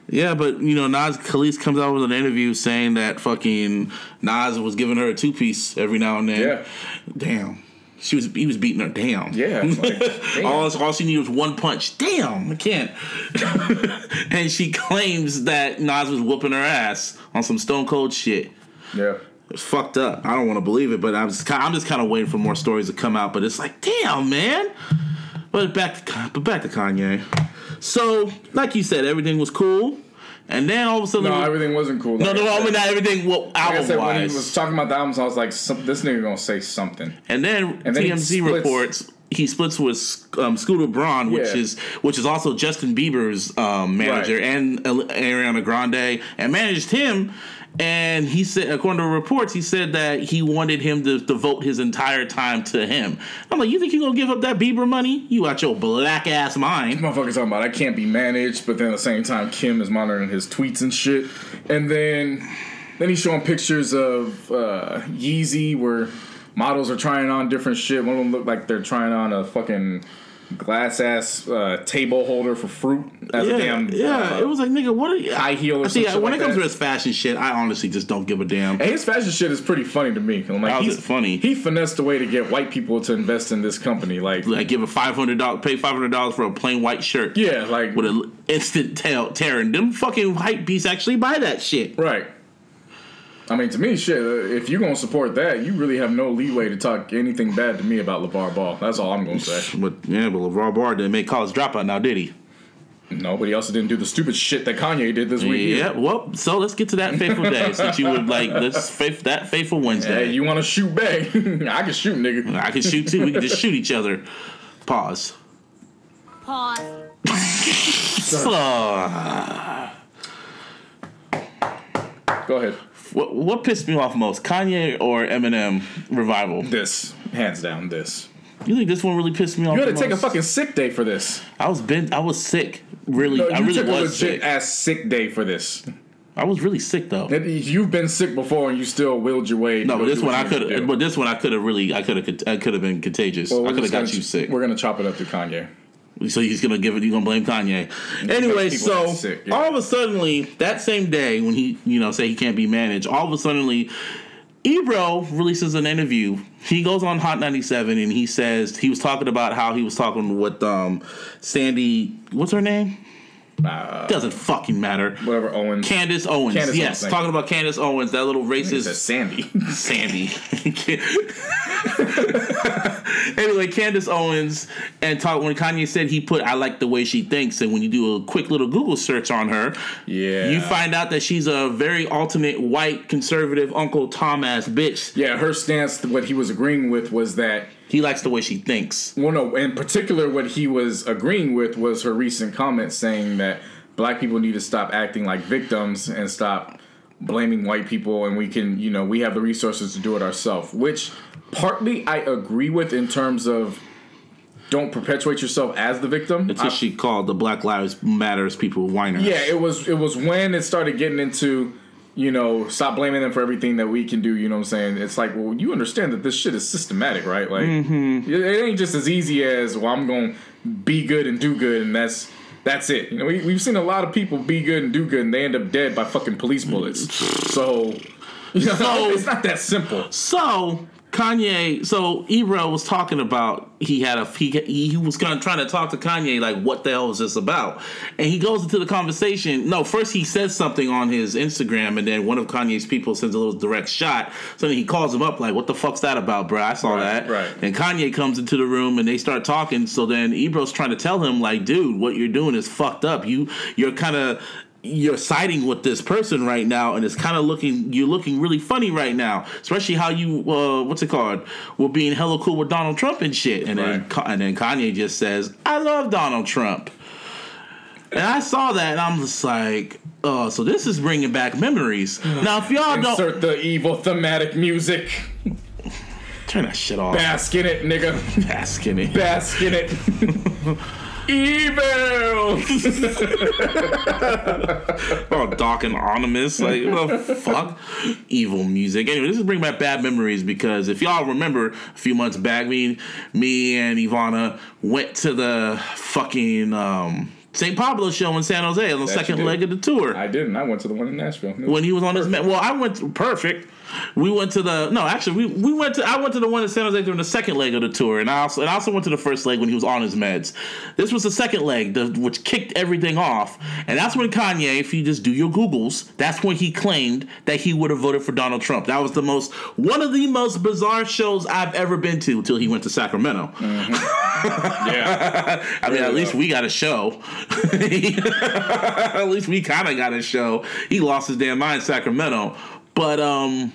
yeah. But you know, Nas Kelis comes out with an interview saying that fucking Nas was giving her a two piece every now and then. Yeah. Damn. She was he was beating her down. Yeah, like, *laughs* damn. all, all she needed was one punch. Damn, I can't. *laughs* and she claims that Nas was whooping her ass on some stone cold shit. yeah. It's fucked up. I don't want to believe it, but I'm just, ki- I'm just kind of waiting for more stories to come out. But it's like, damn, man. But back to, but back to Kanye. So, like you said, everything was cool, and then all of a sudden, No, everything wasn't cool. no, Like no, I I mean not everything. Well, Like I album said, when he was talking about the albums, I was like, "This nigga gonna say something." and then And then TMZ splits- reports he splits with um, Scooter Braun, which Yeah. is which is also Justin Bieber's um, manager Right. and Ariana Grande, and managed him. And he said, according to reports, he said that he wanted him to devote his entire time to him. I'm like, you think you're gonna give up that Bieber money? You out your black ass mind? Motherfucker talking about I can't be managed, but then at the same time Kim is monitoring his tweets and shit. And then then he's showing pictures of uh, Yeezy where models are trying on different shit. One of them look like they're trying on a fucking glass ass uh, table holder for fruit as Yeah, a damn yeah. uh, it was like, nigga, what are you? high heel or see. when like it comes that. to his fashion shit, I honestly just don't give a damn. And his fashion shit is pretty funny to me. I'm like, How's he's funny? He finessed a way to get white people to invest in this company. Like, Like, give a five hundred dollars, pay five hundred dollars for a plain white shirt. yeah, like with an instant tail tearing. Them fucking hype beasts actually buy that shit. Right. I mean, to me, shit. uh, If you're gonna support that, you really have no leeway to talk anything bad to me about LaVar Ball. That's all I'm gonna say. *laughs* But yeah, but LaVar Ball didn't make college dropout now, did he? Nobody else didn't do the stupid shit that Kanye did this week. Yeah. either. Well, so let's get to that faithful day. Since you would like this faith, that faithful Wednesday. Hey, you want to shoot back? *laughs* I can shoot, nigga. I can shoot too. We can just shoot each other. Pause. Pause. *laughs* Uh, Go ahead. What, what pissed me off most, Kanye or Eminem revival? This, hands down, this. You think this one really pissed me off? You had to take a fucking sick day for this. I was been. I was sick. Really, No, I you really took a was legit sick. ass sick day for this. I was really sick though. You've been sick before, and you still willed your way. No, but this one I you need to could. But this one I could have really. I could have. I could have been contagious. Well, I could have got gonna- you sick. We're gonna chop it up to Kanye. So he's gonna give it. You're gonna blame Kanye. Anyway, so sick, yeah. all of a suddenly that same day when he, you know, say he can't be managed, all of a suddenly, Ebro releases an interview. He goes on Hot 97 and he says he was talking about how he was talking with um Sandy. What's her name? Uh, Doesn't fucking matter. whatever, Owens. Candace Owens. Candace yes, Owens, talking about Candace Owens, that little racist Sandy. *laughs* *laughs* Sandy. *laughs* *laughs* anyway, Candace Owens and talk when Kanye said he put I like the way she thinks, and when you do a quick little Google search on her, Yeah. you find out that she's a very ultimate white conservative Uncle Tom ass bitch. Yeah, her stance, what he was agreeing with was that He likes the way she thinks. Well, no, in particular, what he was agreeing with was her recent comment saying that black people need to stop acting like victims and stop blaming white people, and we can, you know, we have the resources to do it ourselves. Which partly I agree with in terms of don't perpetuate yourself as the victim. Until I- she called the Black Lives Matters people whiners. yeah, it was it was when it started getting into, you know, stop blaming them for everything that we can do. You know what I'm saying? It's like, well, you understand that this shit is systematic, right? Like, mm-hmm. it it ain't just as easy as well. I'm going to be good and do good, and that's that's it. You know, we, we've seen a lot of people be good and do good, and they end up dead by fucking police bullets. So, *laughs* you know, So- it's not that simple. So Kanye, so Ebro was talking about he had a he he was kind of trying to talk to Kanye like what the hell is this about, and he goes into the conversation. No, first he says something on his Instagram, and then one of Kanye's people sends a little direct shot. So then he calls him up like, "What the fuck's that about, bro? I saw Right, that." right. And Kanye comes into the room and they start talking. So then Ebro's trying to tell him like, "Dude, what you're doing is fucked up. You you're kind of." You're siding with this person right now and it's kind of looking you're looking really funny right now especially how you uh what's it called were being hella cool with donald trump and shit and then Right. Ka- and then kanye just says i love donald trump and i saw that and i'm just like oh so this is bringing back memories *sighs* now if y'all don't Insert the evil thematic music. turn that shit off Bask in it, nigga. *laughs* bask in it Bask in it. *laughs* Evil. *laughs* Oh, Doc Anonymous. Like, what the fuck? Evil music. Anyway, this is bringing back bad memories because if y'all remember a few months back, me, me and Ivana went to the fucking um, St. Pablo show in San Jose on the That second leg of the tour. I didn't. I went to the one in Nashville. when he was on his, well, I went to, perfect. We went to the no, actually, we, we went to I went to the one in San Jose during the second leg of the tour, and I also and I also went to the first leg when he was on his meds. This was the second leg, the, which kicked everything off, and that's when Kanye, if you just do your googles, that's when he claimed that he would have voted for Donald Trump. That was the most one of the most bizarre shows I've ever been to until he went to Sacramento. Mm-hmm. *laughs* yeah. I mean, at least though. we got a show. *laughs* at least we kind of got a show. He lost his damn mind in Sacramento. But um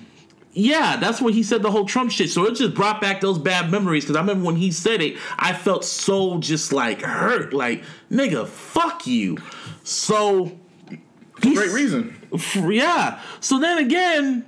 yeah, that's what he said the whole Trump shit. So it just brought back those bad memories because I remember when he said it, I felt so just like hurt, like nigga, fuck you. So Great reason. yeah. So then again,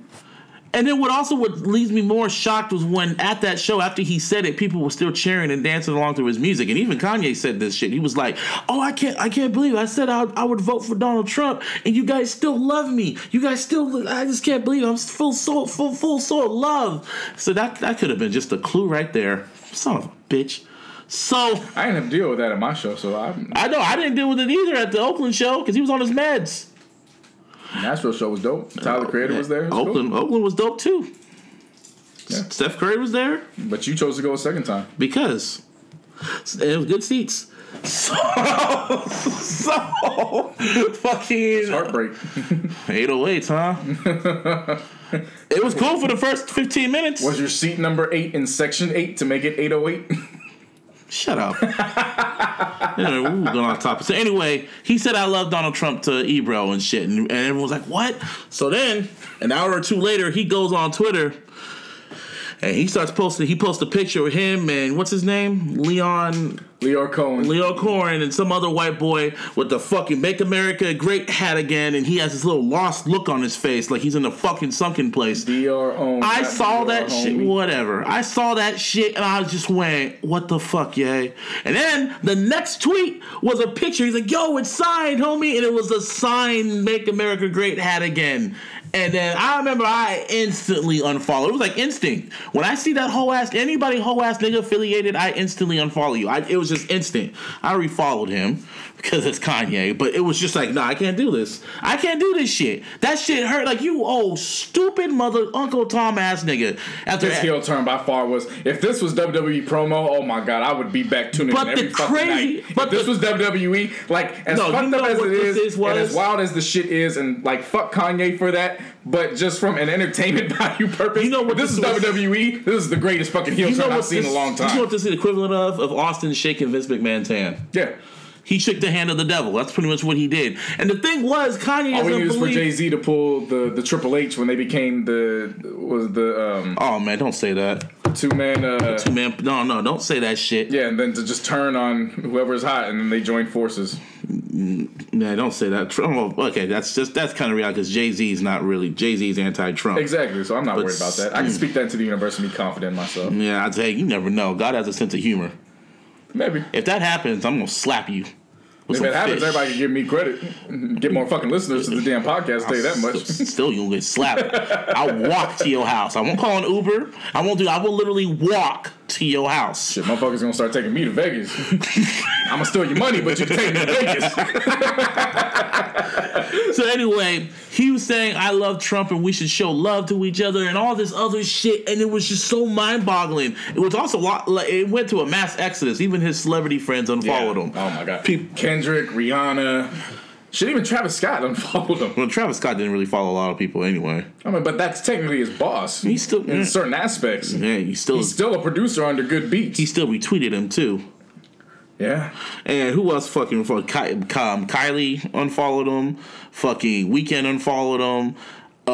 and then what also what leaves me more shocked was when at that show after he said it, people were still cheering and dancing along to his music, and even Kanye said this shit. He was like, "Oh, I can't, I can't believe. I said I, I would vote for Donald Trump, and you guys still love me. You guys still, I just can't believe. I'm full soul, full full soul love." So that that could have been just a clue right there. Son of a bitch. So I didn't have to deal with that at my show, so I I know I didn't deal with it either at the Oakland show because he was on his meds. Nashville show was dope. Tyler Creator was there. It was cool. Oakland, Oakland was dope too. Yeah. Steph Curry was there But you chose to go a second time. because it was good seats. So, *laughs* so fucking Heartbreak. 808s, huh? it was cool for the first 15 minutes. Was your seat number eight in section eight to make it 808? Shut up. *laughs* anyway, we going on topic. So anyway, he said I love Donald Trump to Ebro and shit, and, and everyone was like, "What?" So then, an hour or two later, he goes on Twitter and he starts posting. He posts a picture of him and what's his name, Leon Lyor Cohen. Lyor Cohen and some other white boy with the fucking "Make America Great" hat again, and he has this little lost look on his face, like he's in a fucking sunken place. DR own. I saw that shit, whatever. I saw that shit and I just went, what the fuck, yay? And then the next tweet was a picture. He's like, yo, it's signed, homie. And it was a signed Make America Great hat again. And then I remember I instantly unfollowed. It was like instinct. When I see that whole ass, anybody whole ass nigga affiliated, I instantly unfollow you. I, it was just instant. I refollowed him because it's Kanye, but it was just like, nah, I can't do this. I can't do this shit. That shit hurt. Like you, old stupid mother, Uncle Tom ass nigga. After This heel turn by far was if this was WWE promo, oh my god, I would be back tuning But in every the fucking crazy- night. but if this was WWE, like as No, you fucked know up as it is, is and as wild as the shit is, and like fuck Kanye for that, but just from an entertainment *laughs* value purpose, You know what this, is was? WWE. This is the greatest fucking heel you know turn I've seen this, in a long time. You know what this is the equivalent of? Of Austin shaking Vince McMahon's hand. yeah. He shook the hand of the devil. That's pretty much what he did. And the thing was, Kanye All we doesn't need is for. Jay Z to pull the the Triple H when they became the was the um oh man, don't say that. two man. Uh, Two man, no, no, don't say that shit. yeah, and then to just turn on whoever's hot, and then they join forces. Nah, don't say that. Trump, okay, that's just that's kind of reality because Jay Z is not really Jay Z is anti-Trump. Exactly. So I'm not But worried about that. I can speak that to the universe and be confident in myself. Yeah, I'd say you never know. God has a sense of humor. Maybe. If that happens, I'm gonna slap you. If it happens, fish. everybody can give me credit. Get more fucking listeners to the damn podcast. I'll tell you that much. Still, still you'll get slapped. *laughs* I'll walk to your house. I won't call an Uber. I won't do. I will literally walk to your house. Shit, motherfuckers gonna start taking me to Vegas. *laughs* I'm gonna steal your money, but you take me to Vegas. *laughs* So anyway, he was saying I love Trump and we should show love to each other and all this other shit, and it was just so mind-boggling. It was also a lot. Like, it went to a mass exodus. Even his celebrity friends unfollowed him. Oh my god. Kendrick, Rihanna. Shit, even Travis Scott unfollowed *laughs* him. Well, Travis Scott didn't really follow a lot of people anyway. I mean, but that's technically his boss. He's still in certain aspects. yeah. He still He's still a producer under good beats. he still retweeted him too. yeah. And who else fucking for Ky- um, Kylie unfollowed him. Fucking Weeknd unfollowed him.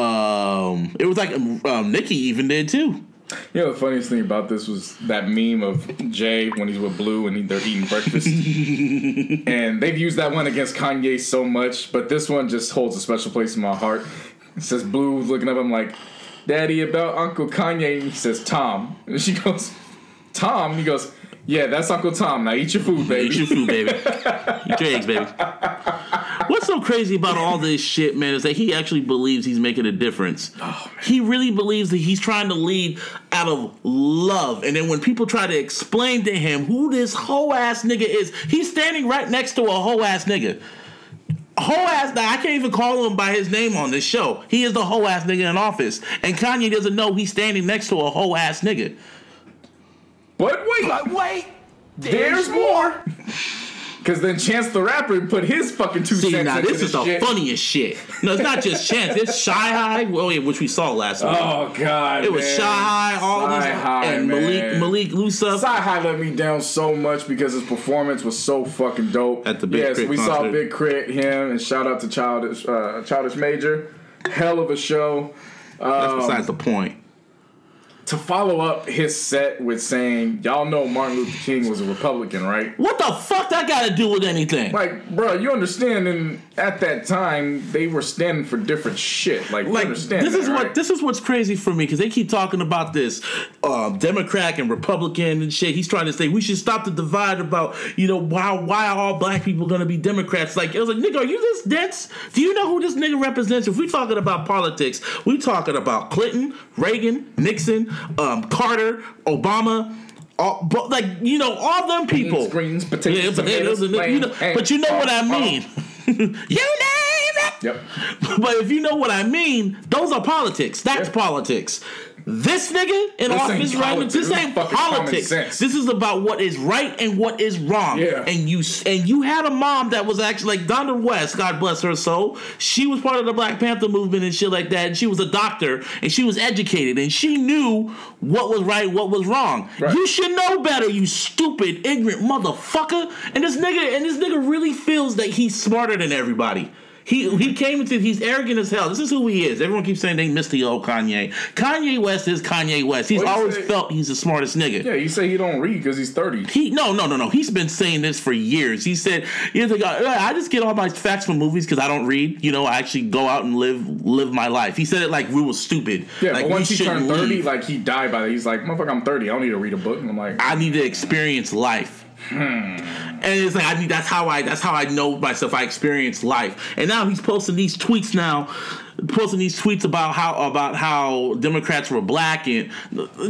Um, it was like um, Nicki even did too. You know the funniest thing about this was that meme of Jay when he's with Blue and he, they're eating breakfast. *laughs* and they've used that one against Kanye so much, but this one just holds a special place in my heart. It says Blue looking up, I'm like, Daddy, about Uncle Kanye. He says, Tom. And she goes, Tom? He goes, Yeah, that's Uncle Tom. Now eat your food, baby. Eat your food, baby. *laughs* Eat your eggs, baby. What's so crazy about all this shit, man, is that he actually believes he's making a difference. Oh, he really believes that he's trying to lead out of love. And then when people try to explain to him who this hoe ass nigga is, he's standing right next to a hoe ass nigga. Hoe ass, now I can't even call him by his name on this show. He is the hoe ass nigga in office. And Kanye doesn't know he's standing next to a hoe ass nigga. But wait, But wait, there's more. Because then Chance the Rapper put his fucking two See, cents now into this is the shit. funniest shit. No, it's not just Chance. It's CyHi, well, yeah, which we saw last week. Oh God! it was man. CyHi, all Sci these, High, and Malik man. Malik Lusa. CyHi let me down so much because his performance was so fucking dope. At the Big yes, Crit we saw. Big K.R.I.T. him, and shout out to Childish uh, Childish Major. Hell of a show. That's Um, besides the point. To follow up his set with saying, "Y'all know Martin Luther King was a Republican, right?" What the fuck that got to do with anything? Like, bro, you understand? And at that time, they were standing for different shit. Like, you Like understand? this that, is what this is what's crazy for me because they keep talking about this uh, Democrat and Republican and shit. He's trying to say we should stop the divide about you know why why are all black people gonna be Democrats? Like it was like nigga, are you this dense? Do you know who this nigga represents? If we talking about politics, we talking about Clinton, Reagan, Nixon, um, Carter, Obama. All, but like you know all them people, greens, potatoes, yeah, potatoes, and you know, lamb, but you know what I egg, mean. *laughs* you name it. Yep. *laughs* But if you know what I mean, those are politics. That's Yeah. politics. This nigga in This office right now, this ain't politics. This is about what is right and what is wrong. Yeah. And you and you had a mom that was actually like Donna West, God bless her soul. She was part of the Black Panther movement and shit like that. And she was a doctor and she was educated and she knew what was right, what was wrong. Right. You should know better, you stupid, ignorant motherfucker. And this nigga and this nigga really feels that he's smarter than everybody. He he came into he's arrogant as hell. This is who he is. Everyone keeps saying they miss the old Kanye. Kanye West is Kanye West. He's you always say? felt he's the smartest nigga. Yeah, you say he don't read because he's thirty. He no no no no. He's been saying this for years. He said, "You know, I just get all my facts from movies because I don't read. You know, I actually go out and live live my life." He said it like we were stupid. Yeah, like but once he turned thirty, leave. like he died by that. He's like, motherfucker, I'm thirty. I don't need to read a book. And I'm like, I need to experience life. Hmm. And it's like I need. That's how I. That's how I know myself. I experience life. And now he's posting these tweets now, posting these tweets about how about how Democrats were black and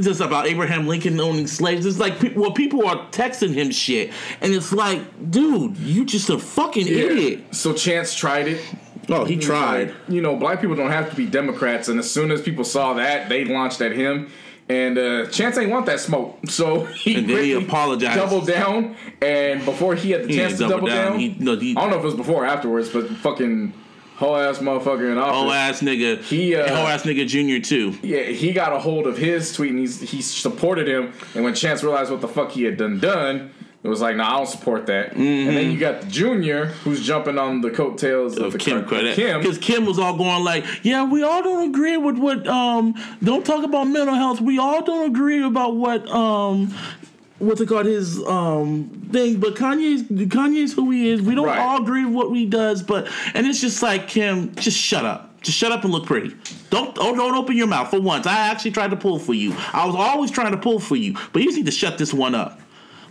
just about Abraham Lincoln owning slaves. It's like pe- well, people are texting him shit, and it's like, dude, you just a fucking idiot. So Chance tried it. Oh, he tried. like, you know, black people don't have to be Democrats, and as soon as people saw that, they launched at him. And uh, Chance ain't want that smoke, *laughs* so he, And then he apologized. doubled down. And before he had the He chance to double down. down, He- no, he- I don't know if it was before or afterwards, but fucking whole ass motherfucker in office. Oh ass nigga. He, uh, oh ass nigga Junior too. Yeah, he got a hold of his tweet and he's, he supported him. And when Chance realized what the fuck he had done done, It was like, nah, I don't support that. And then you got the Junior, who's jumping on the coattails of, of Kim Kardashian. Kim. Because Kim was all going like, yeah, we all don't agree with what um don't talk about mental health. We all don't agree about what um what's it called his um thing, but Kanye's Kanye's who he is. We don't Right. all agree with what he does, but and it's just like Kim, just shut up. Just shut up and look pretty. Don't oh, don't open your mouth for once. I actually tried to pull for you. I was always trying to pull for you, but you need to shut this one up.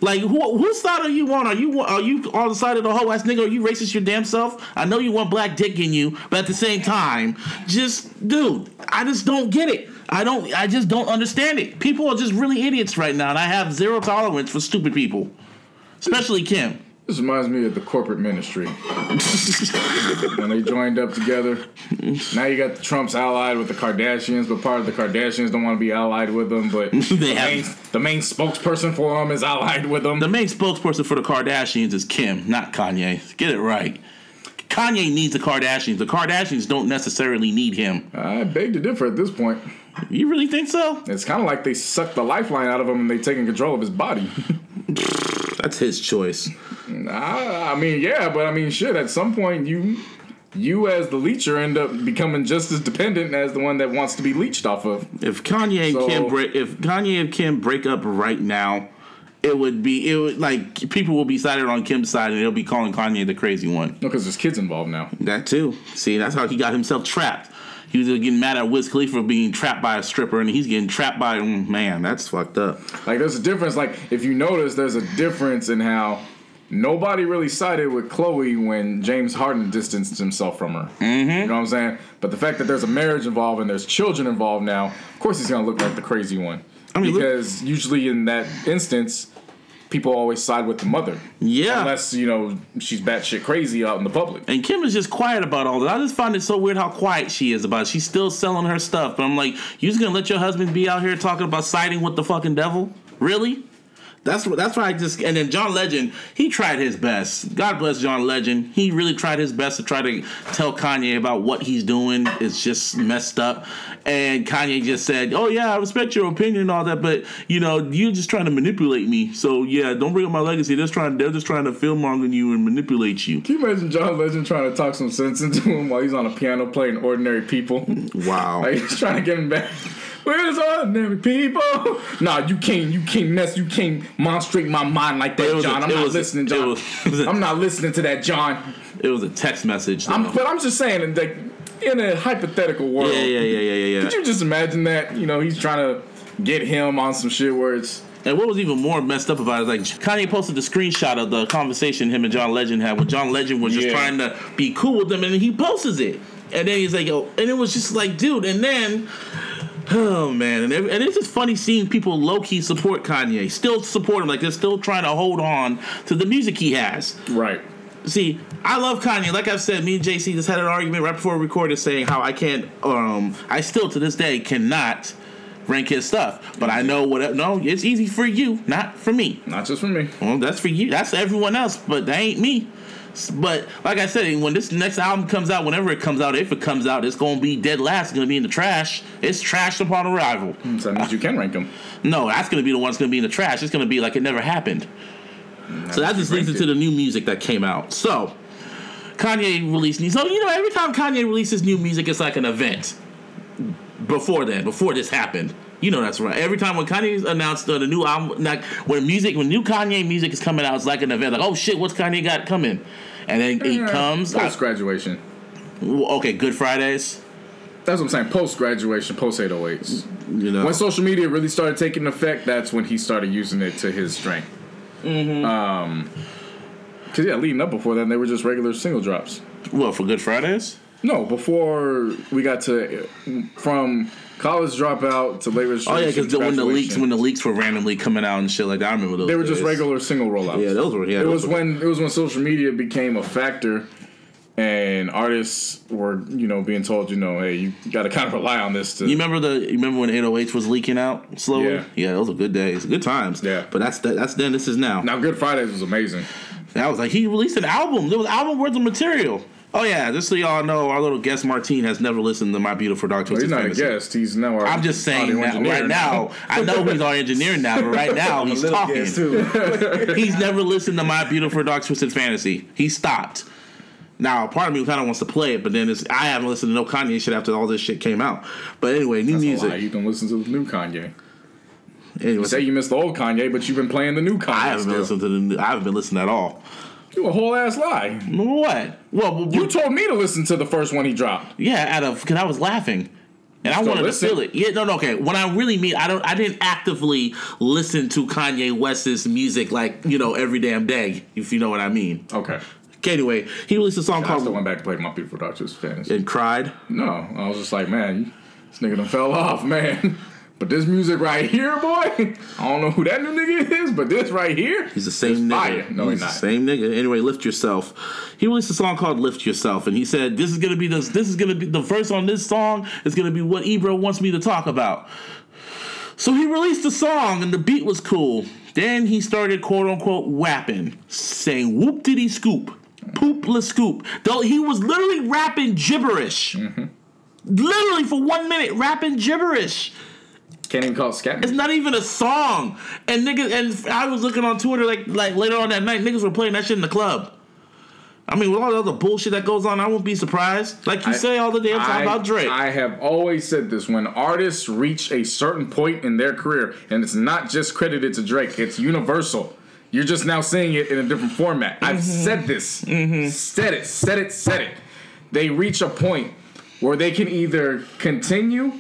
Like who, whose side are you on? Are you are you on the side of the whole ass nigga? Are you racist your damn self? I know you want black dick in you, but at the same time, just dude, I just don't get it. I don't. I just don't understand it. People are just really idiots right now, and I have zero tolerance for stupid people, especially Kim. This reminds me of the corporate ministry *laughs* when they joined up together. Now you got the Trumps allied with the Kardashians, but part of the Kardashians don't want to be allied with them. But *laughs* the, main, the main spokesperson for them is allied with them. The main spokesperson for the Kardashians is Kim, not Kanye. Get it right. Kanye needs the Kardashians. The Kardashians don't necessarily need him. I beg to differ at this point. You really think so? It's kind of like they sucked the lifeline out of him and they taking control of his body. *laughs* That's his choice. I, I mean, yeah, but I mean, shit. At some point, you, you as the leecher end up becoming just as dependent as the one that wants to be leached off of. If Kanye and So- Kim break, if Kanye and Kim break up right now, it would be it would like people will be sided on Kim's side and they'll be calling Kanye the crazy one. No, because there's kids involved now. That too. See, that's how he got himself trapped. He was getting mad at Wiz Khalifa for being trapped by a stripper, and he's getting trapped by mm, man. That's fucked up. Like, there's a difference. Like, if you notice, there's a difference in how nobody really sided with Khloé when James Harden distanced himself from her. Mm-hmm. You know what I'm saying? But the fact that there's a marriage involved and there's children involved now, of course he's gonna look like the crazy one. I mean, look- because usually in that instance, people always side with the mother. Yeah. Unless you know she's batshit crazy out in the public. And Kim is just quiet about all that. I just find it so weird how quiet she is about it. She's still selling her stuff. But I'm like, you just gonna let your husband be out here talking about siding with the fucking devil? Really? That's what. That's why I just. And then John Legend, he tried his best. God bless John Legend. He really tried his best to try to tell Kanye about what he's doing. It's just messed up. And Kanye just said, "Oh yeah, I respect your opinion and all that, but you know, you're just trying to manipulate me. So yeah, don't bring up my legacy. They're just trying. They're just trying to film filmmonger you and manipulate you." Can you imagine John Legend trying to talk some sense into him while he's on a piano playing ordinary people? Wow. *laughs* Like he's trying to get him back. Where's ordinary people? *laughs* Nah, you can't. You can't mess. You can't monstrate my mind like that, John. I'm not was a- listening, it John. was- it was a- I'm not listening to that, John. It was a text message. I'm, but I'm just saying, in the, in a hypothetical world, yeah, yeah, yeah, yeah, yeah, yeah. could you just imagine that? You know, he's trying to get him on some shit where it's And what was even more messed up about it is like Kanye posted the screenshot of the conversation him and John Legend had when John Legend was just Yeah. trying to be cool with them and he posts it. And then he's like, yo, and it was just like, dude, and then Oh man, and, and it's just funny seeing people low key support Kanye, still support him, like they're still trying to hold on to the music he has. right. See, I love Kanye. Like I've said, me and JC just had an argument right before we recorded saying how I can't, um, I still to this day cannot rank his stuff. But I know what, no, it's easy for you, not for me. Not just for me. Well, that's for you. That's everyone else, but that ain't me. But like I said, when this next album comes out, whenever it comes out, if it comes out, it's gonna be dead last. It's gonna be in the trash. It's trashed upon arrival. Hmm, so that means you can rank them. No, that's gonna be the one that's gonna be in the trash. It's gonna be like it never happened. So that just leads into the new music that came out. So Kanye released new. So you know, every time Kanye releases new music, it's like an event. Before then, before this happened, you know that's right. Every time when Kanye announced uh, the new album, like when music, when new Kanye music is coming out, it's like an event. Like, oh shit, what's Kanye got coming? And then he comes. post graduation. okay, Good Fridays. That's what I'm saying. Post graduation, post 808s. You know, When social media really started taking effect, that's when he started using it to his strength. Mm-hmm. Um, cause yeah, leading up before then, they were just regular single drops. well for Good Fridays. No, before we got to from college dropout to late registration. Oh yeah, because when the leaks when the leaks were randomly coming out and shit like that, I remember those. they were just regular single rollouts. Yeah, those were. Yeah, it was were- when it was when social media became a factor, and artists were you know being told you know hey you got to kind of rely on this to You remember the? You remember when 808 was leaking out slowly? Yeah. those were good days, good times. Yeah. but that's the, that's then. This is now. now Good Fridays was amazing. And I was like, he released an album. There was album worth of material. Oh yeah, just so y'all know, our little guest Martine has never listened to My Beautiful Dark Well, Twisted he's not a guest. He's now our. I'm just saying that right now. I know he's our engineer now, but right now *laughs* he's talking. *laughs* He's never listened to My Beautiful Dark Twisted Fantasy. He stopped. Now, part of me kind of wants to play it, but then it's, I haven't listened to no Kanye shit after all this shit came out. But anyway, new That's music. You can listen to the new Kanye. Anyway, You say you missed the old Kanye, but you've been playing the new Kanye. I haven't been still. listening to the. New, I haven't been listening at all. You a whole ass lie. What? Well, You told me to listen to the first one he dropped. Yeah, out of because I was laughing. And I wanted listen? to feel it. Yeah, no, no, okay. What I really mean, I don't, I didn't actively listen to Kanye West's music like you know every damn day, if you know what I mean. Okay. Okay, anyway, he released a song I called still went back to play my people Doctors fans. and cried. No, I was just like, man, this nigga done fell *laughs* off, man. But this music right here, boy, *laughs* I don't know who that new nigga is, but this right here, He's the same nigga. fire. No, he's, the not. same nigga. Anyway, lift yourself. He released a song called "Lift Yourself," and he said, "This is gonna be this. This is gonna be the verse on this song is gonna be what Ebro wants me to talk about." So he released the song, and the beat was cool. Then he started quote unquote wapping, saying "whoop diddy scoop, poop la scoop." Though he was literally rapping gibberish. Mm-hmm. Literally for one minute, rapping gibberish. Can't even call it scat. It's not even a song. And niggas and I was looking on Twitter like like later on that night, niggas were playing that shit in the club. I mean, with all the other bullshit that goes on, I won't be surprised. Like you I- say all the damn time I, about Drake. I have always said this when artists reach a certain point in their career, and it's not just credited to Drake, it's universal. You're just now seeing it in a different format. I've Mm-hmm. said this. Said it, said it, said it. They reach a point where they can either continue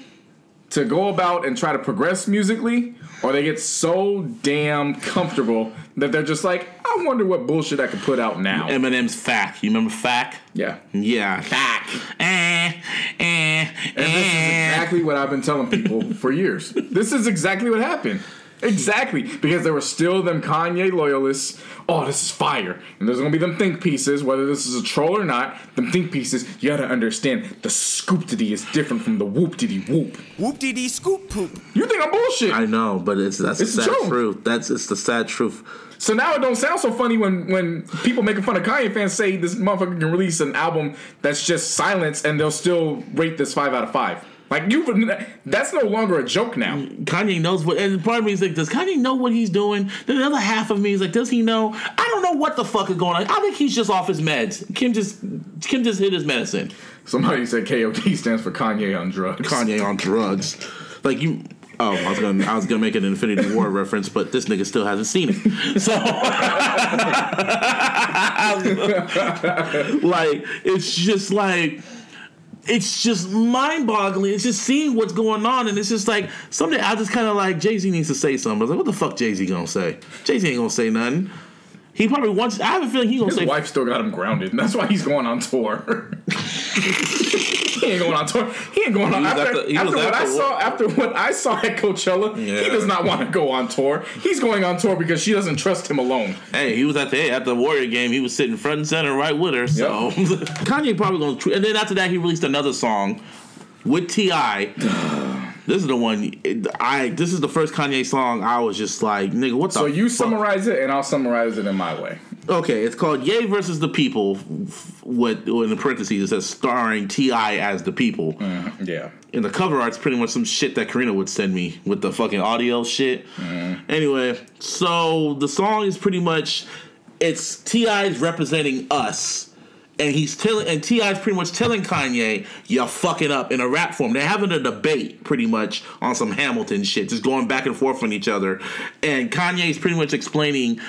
to go about and try to progress musically, or they get so damn comfortable that they're just like, I wonder what bullshit I could put out now. Eminem's Fack. You remember Fack? yeah. Yeah. Fack. Eh, eh, And this is eh. exactly what I've been telling people for years. This is exactly what happened. Exactly. Because there were still them Kanye loyalists. Oh, this is fire. And there's gonna be them think pieces, whether this is a troll or not, them think pieces, you gotta understand the scoop-diddy is different from the whoop-diddy whoop. Whoop dee dee scoop poop. You think I'm bullshit. I know, but it's that's It's the the sad truth. truth. That's it's the sad truth. So now it don't sound so funny when when people making fun of Kanye fans say this motherfucker can release an album that's just silence and they'll still rate this five out of five. Like you, would. that's no longer a joke now. Kanye knows what, and part of me is like, does Kanye know what he's doing? Then the other half of me is like, does he know? I don't know what the fuck is going on. I think he's just off his meds. Kim just Kim just hit his medicine. Somebody said KOD stands for Kanye on drugs. Kanye on drugs. Like you. Oh, I was gonna I was gonna make an Infinity War *laughs* reference, but this nigga still hasn't seen it. *laughs* So, *laughs* like, it's just like. It's just mind-boggling. It's just seeing what's going on, and it's just like someday I just kind of like Jay Z needs to say something. I was like, what the fuck Jay Z gonna say? Jay Z ain't gonna say nothing. He probably wants. I have a feeling he's gonna say His say. wife still got him grounded, and that's why he's going on tour. *laughs* he ain't going on tour. He ain't going on. He was After, at the- after what at I the- saw, after what I saw at Coachella, he does not want to go on tour. He's going on tour because she doesn't trust him alone. Hey, he was at the at the Warrior game. He was sitting front and center right with her. So *laughs* Kanye probably gonna. Tr- and then after that, he released another song with Ti. *sighs* *sighs* *sighs* this is the one. I this is the first Kanye song. I was just like, nigga, what the? So you fuck? summarize it, and I'll summarize it in my way. Okay, it's called Yay versus the People. With in the parentheses, it says starring T.I. as the people. Mm-hmm, yeah. And the cover art's pretty much some shit that Karina would send me with the fucking audio shit. Mm-hmm. Anyway, so the song is pretty much it's T.I.'s representing us. And he's telling and T.I.'s pretty much telling Kanye, you're fucking up in a rap form. They're having a debate pretty much on some Hamilton shit, just going back and forth on each other. And Kanye's pretty much explaining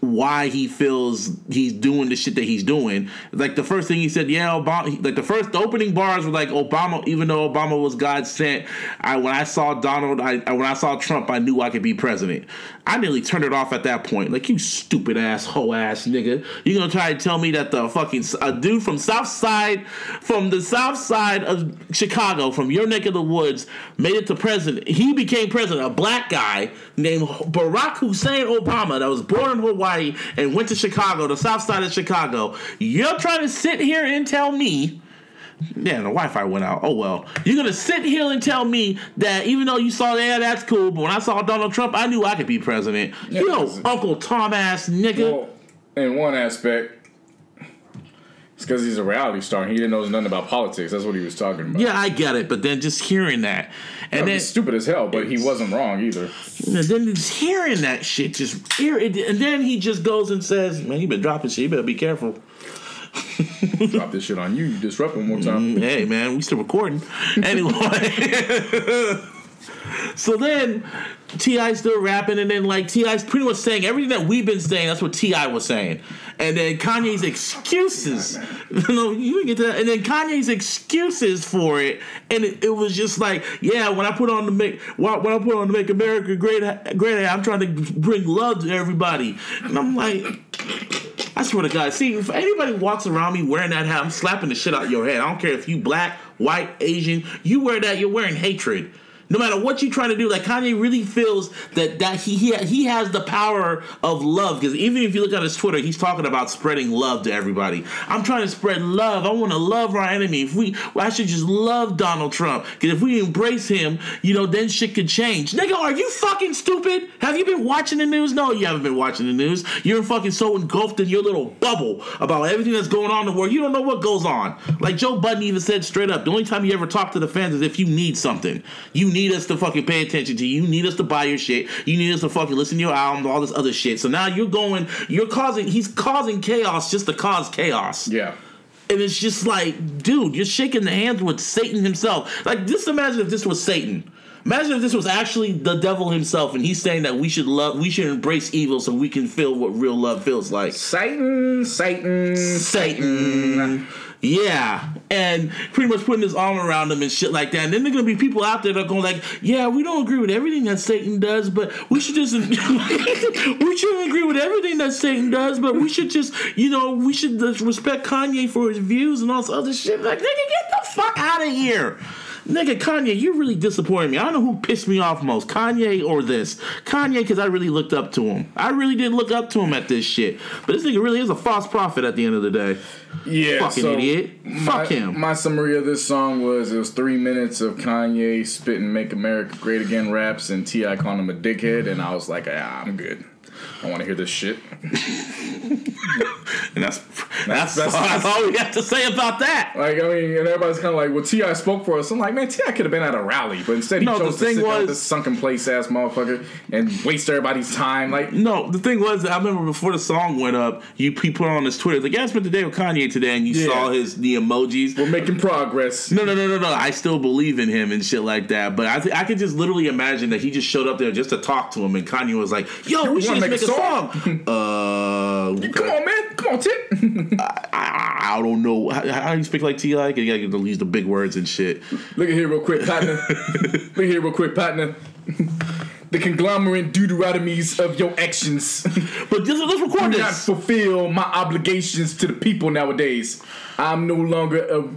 why he feels he's doing the shit that he's doing. Like the first thing he said, yeah, Obama. Like the first the opening bars were like Obama. Even though Obama was God sent, I when I saw Donald, I when I saw Trump, I knew I could be president. I nearly turned it off at that point. Like you stupid ass hoe ass nigga, you gonna try to tell me that the fucking a dude from South Side, from the South Side of Chicago, from your neck of the woods, made it to president. He became president. A black guy named Barack Hussein Obama that was born in Hawaii and went to Chicago, the South Side of Chicago. You're trying to sit here and tell me. Yeah, the Wi-Fi went out. Oh well. You're gonna sit here and tell me that even though you saw, yeah, that's cool, but when I saw Donald Trump, I knew I could be president. you know. Uncle Tom ass nigga. Well, in one aspect, It's because he's a reality star and he didn't know nothing about politics. That's what he was talking about. Yeah, I get it, but then just hearing that, and then stupid as hell, but he wasn't wrong either. and then just hearing that shit, just and then he just goes and says, "Man, you been dropping shit. You better be careful." *laughs* Drop this shit on you. You disrupt one more time. Mm, hey man, we still recording. *laughs* Anyway. *laughs* so then T.I. still rapping and then like T.I.'s pretty much saying everything that we've been saying, that's what T.I. was saying. And then Kanye's excuses. *laughs* no, you get that. And then Kanye's excuses for it. And it, it was just like, yeah, when I put on the make when I put on to make America great great, I'm trying to bring love to everybody. And I'm like I swear to God, see, if anybody walks around me wearing that hat, I'm slapping the shit out your head. I don't care if you black, white, Asian, you wear that, you're wearing hatred. No matter what you're trying to do, like Kanye really feels that that he he, he has the power of love. Because even if you look at his Twitter, he's talking about spreading love to everybody. I'm trying to spread love. I want to love our enemy. If we, well, I should just love Donald Trump. Because if we embrace him, you know, then shit could change. Nigga, are you fucking stupid? Have you been watching the news? No, you haven't been watching the news. You're fucking so engulfed in your little bubble about everything that's going on in the world. You don't know what goes on. Like Joe Budden even said straight up, the only time you ever talk to the fans is if you need something. You need us to fucking pay attention to you. You need us to buy your shit. You need us to fucking listen to your album, all this other shit. So now you're going, you're causing, he's causing chaos just to cause chaos. Yeah. And it's just like, dude, you're shaking the hands with Satan himself. Like, just imagine if this was Satan. Imagine if this was actually the devil himself, and he's saying that we should love, we should embrace evil, so we can feel what real love feels like. Satan, Satan, Satan. Yeah, and pretty much putting his arm around him and shit like that. And then there gonna be people out there that are going like, "Yeah, we don't agree with everything that Satan does, but we should just *laughs* we shouldn't agree with everything that Satan does, but we should just, you know, we should respect Kanye for his views and all this other shit." Like, nigga, get the fuck out of here. Nigga, Kanye, you really disappointed me. I don't know who pissed me off most, Kanye or this. Kanye, because I really looked up to him. I really did look up to him at this shit. But this nigga really is a false prophet at the end of the day. Yeah, Fucking so idiot. My, Fuck him. My summary of this song was it was three minutes of Kanye spitting "Make America Great Again" raps and T.I calling him a dickhead, and I was like, ah, I'm good. I want to hear this shit. *laughs* And that's that's, That's- all, that's all we have to say about that. Like, I mean, and everybody's kind of like, well, T.I spoke for us. I'm like, man, T.I could have been at a rally, but instead he No, chose to sit was- this sunken place ass motherfucker and waste everybody's time. Like, No, the thing was, I remember before the song went up, you he put on his Twitter, like, yeah, I spent the day with Kanye today, and you Yeah. saw his the emojis. we're making progress. No, no, no, no, no. I still believe in him and shit like that. But I, th- I could just literally imagine that he just showed up there just to talk to him, and Kanye was like, "Yo, we should make, make a a song." *laughs* uh, Come on, man. Come on, Tip. *laughs* I, I don't know how, how do you speak like T.I. Like, you gotta use the big words and shit. Look at here, real quick, partner. *laughs* Look here, real quick, partner. the conglomerate deuteronomies of your actions But just, let's record do not fulfill my obligations to the people nowadays. I'm no longer a.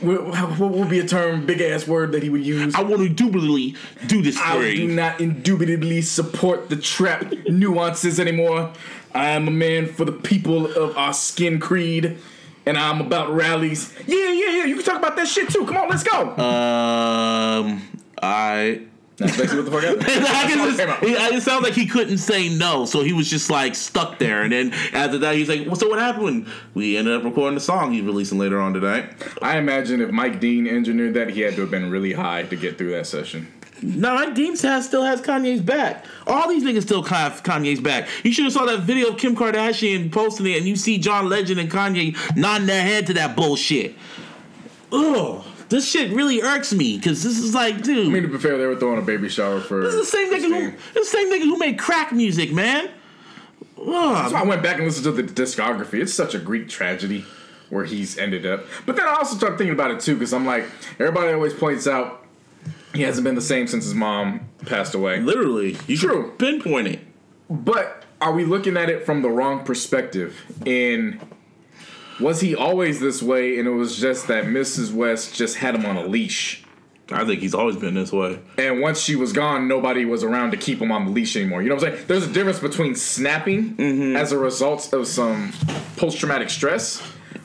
What would be a term, big ass word that he would use? I want to indubitably do this I do not indubitably support the trap nuances anymore. I am a man for the people of our skin creed, and I'm about rallies. Yeah, yeah, yeah. You can talk about that shit too. Come on, let's go. Um, I. That's basically what the fuck happened. *laughs* I just, what came out. it, it sounds like he couldn't say no, so he was just like stuck there. And then after that, he's like, well, "So what happened?" We ended up recording the song he's releasing later on tonight. I imagine if Mike Dean engineered that, he had to have been really high to get through that session. No, Mike Dean has, still has Kanye's back. All these niggas still have Kanye's back. You should have saw that video of Kim Kardashian posting it, and you see John Legend and Kanye nodding their head to that bullshit. Ugh, this shit really irks me because this is like, dude, I mean, to be fair, they were throwing a baby shower for. this is the same nigga who, this is the same nigga who made crack music, man. Ugh. So I went back and listened to the discography. It's such a Greek tragedy where he's ended up. But then I also started thinking about it too, because I'm like, everybody always points out he hasn't been the same since his mom passed away. Literally, you True. can pinpoint it. But are we looking at it from the wrong perspective? In was he always this way, and it was just that Mrs. West just had him on a leash? I think he's always been this way. And once she was gone, nobody was around to keep him on the leash anymore. You know what I'm saying? There's a difference between snapping mm-hmm. as a result of some post traumatic stress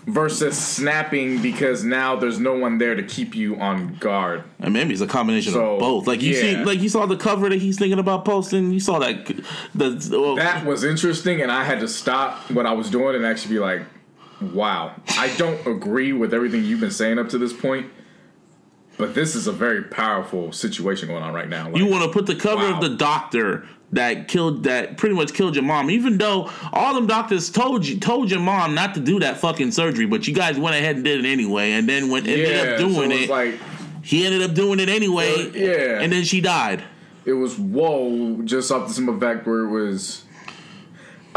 versus snapping because now there's no one there to keep you on guard. And maybe it's a combination So, of both. Like you see, like you saw the cover that he's thinking about posting. You saw that the well, That was interesting, and I had to stop what I was doing and actually be like, wow. I don't agree with everything you've been saying up to this point, but this is a very powerful situation going on right now. Like, You want to put the cover Wow. of the doctor that killed that pretty much killed your mom, even though all them doctors told you told your mom not to do that fucking surgery, but you guys went ahead and did it anyway, and then when ended yeah, up so doing it, like he ended up doing it anyway. Uh, yeah. and then she died. it was whoa, just off the simple fact where it was.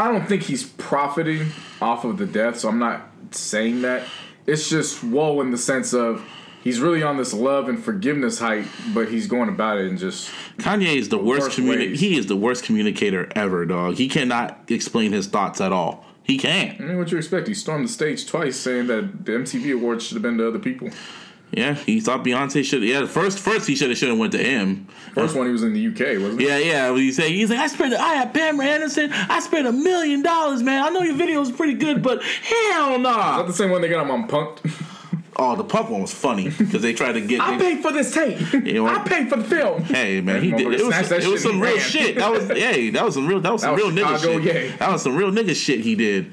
I don't think he's profiting off of the death, so I'm not saying that. It's just whoa in the sense of he's really on this love and forgiveness hype, but he's going about it and just Kanye is the worst worst communi- He is the worst communicator ever, dog. He cannot explain his thoughts at all. He can't. I mean, what you expect? He stormed the stage twice, saying that the MTV awards should have been to other people. Yeah, he thought Beyonce should. Yeah, first first he should have should have went to him. First one, he was in the UK, wasn't he? Yeah, yeah. When he said he's like, I spent, I had Pamela Anderson. I spent a million dollars, man. I know your video is pretty good, but hell Is that the same one they got him on Punked? *laughs* Oh, the punk one was funny because they tried to get. I they- paid for this tape. *laughs* know? I paid for the film. Hey man, he did. It was, it was some real ran. shit. That was hey, that was some real. That was some That real was nigga Chicago, shit. yeah. That was some real nigga shit he did.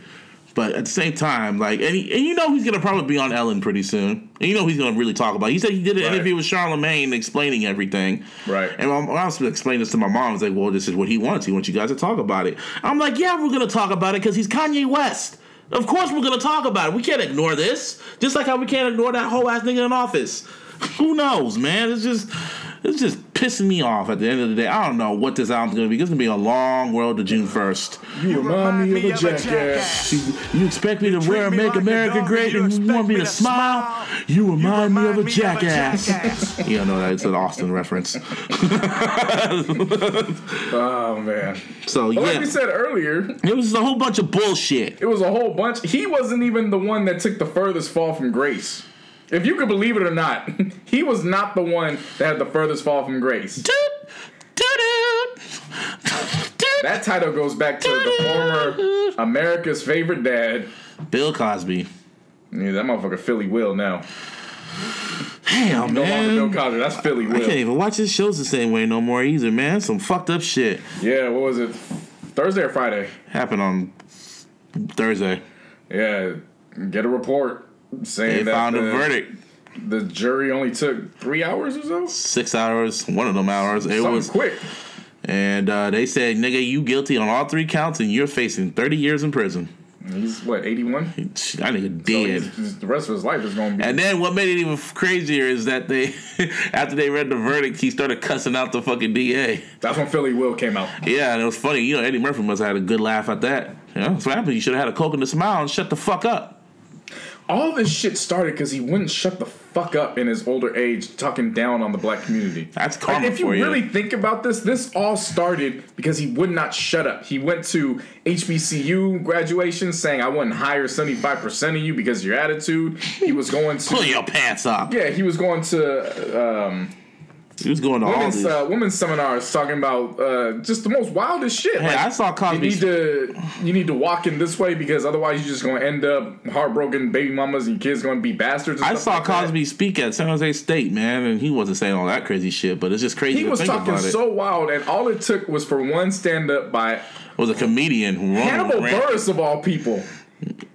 But at the same time, like, and, he, and you know he's gonna probably be on Ellen pretty soon. And you know he's gonna really talk about. It. He said he did an Right. interview with Charlemagne explaining everything. Right. And when I was explaining this to my mom, I was like, "Well, this is what he wants. He wants you guys to talk about it." I'm like, "Yeah, we're gonna talk about it because he's Kanye West. Of course, we're gonna talk about it. We can't ignore this. Just like how we can't ignore that whole ass nigga in office. Who knows, man? It's just." It's just pissing me off at the end of the day. I don't know what this album's gonna be. It's gonna be a long road to June first. You remind me of a jackass. You expect me to wear and make America great and you want me to smile? You remind me of a jackass. You don't know that it's an Austin reference. *laughs* Oh man. So But like we said earlier, it was a whole bunch of bullshit. it was a whole bunch. He wasn't even the one that took the furthest fall from grace. If you could believe it or not, *laughs* he was not the one that had the furthest fall from grace. That title goes back to the former America's favorite dad. Bill Cosby. Yeah, that motherfucker Philly Will now. Damn, No longer Bill. Cosby. That's Philly Will. I can't even watch his shows the same way no more either, man. Some fucked up shit Yeah, what was it? Thursday or Friday? happened on Thursday. Yeah, get a report saying They found the, a verdict. the jury only took three hours or so. Six hours, one of them hours. It Something was quick. And uh, they said, nigga, you guilty on all three counts and you're facing 30 years in prison. He's what eighty one. That nigga So dead. he's- the rest of his life is going to be. and then what made it even crazier is that they, *laughs* after they read the verdict, he started cussing out the fucking DA. That's when Philly Will came out. Yeah, and it was funny. You know, Eddie Murphy must have had a good laugh at that. Yeah, that's what happened. You should have had a coke and a smile and shut the fuck up. All this shit started because he wouldn't shut the fuck up in his older age, talking down on the black community. That's Like, if you you. really think about this, this all started because he would not shut up. He went to HBCU graduation saying, "I wouldn't hire seventy five percent of you because of your attitude." He was going to Pull your pants up. yeah, he was going to um, He was going to all women's these. uh, women's seminars talking about uh, just the most wildest shit. Hey, Like, I saw you Cosby. need to you need to walk in this way because otherwise you're just going to end up heartbroken baby mamas and kids going to be bastards. I saw like that. Cosby speak at San Jose State, man, and he wasn't saying all that crazy shit, but it's just crazy He was talking so wild, and all it took was for one stand up by It was a comedian who Hannibal Buress of all people.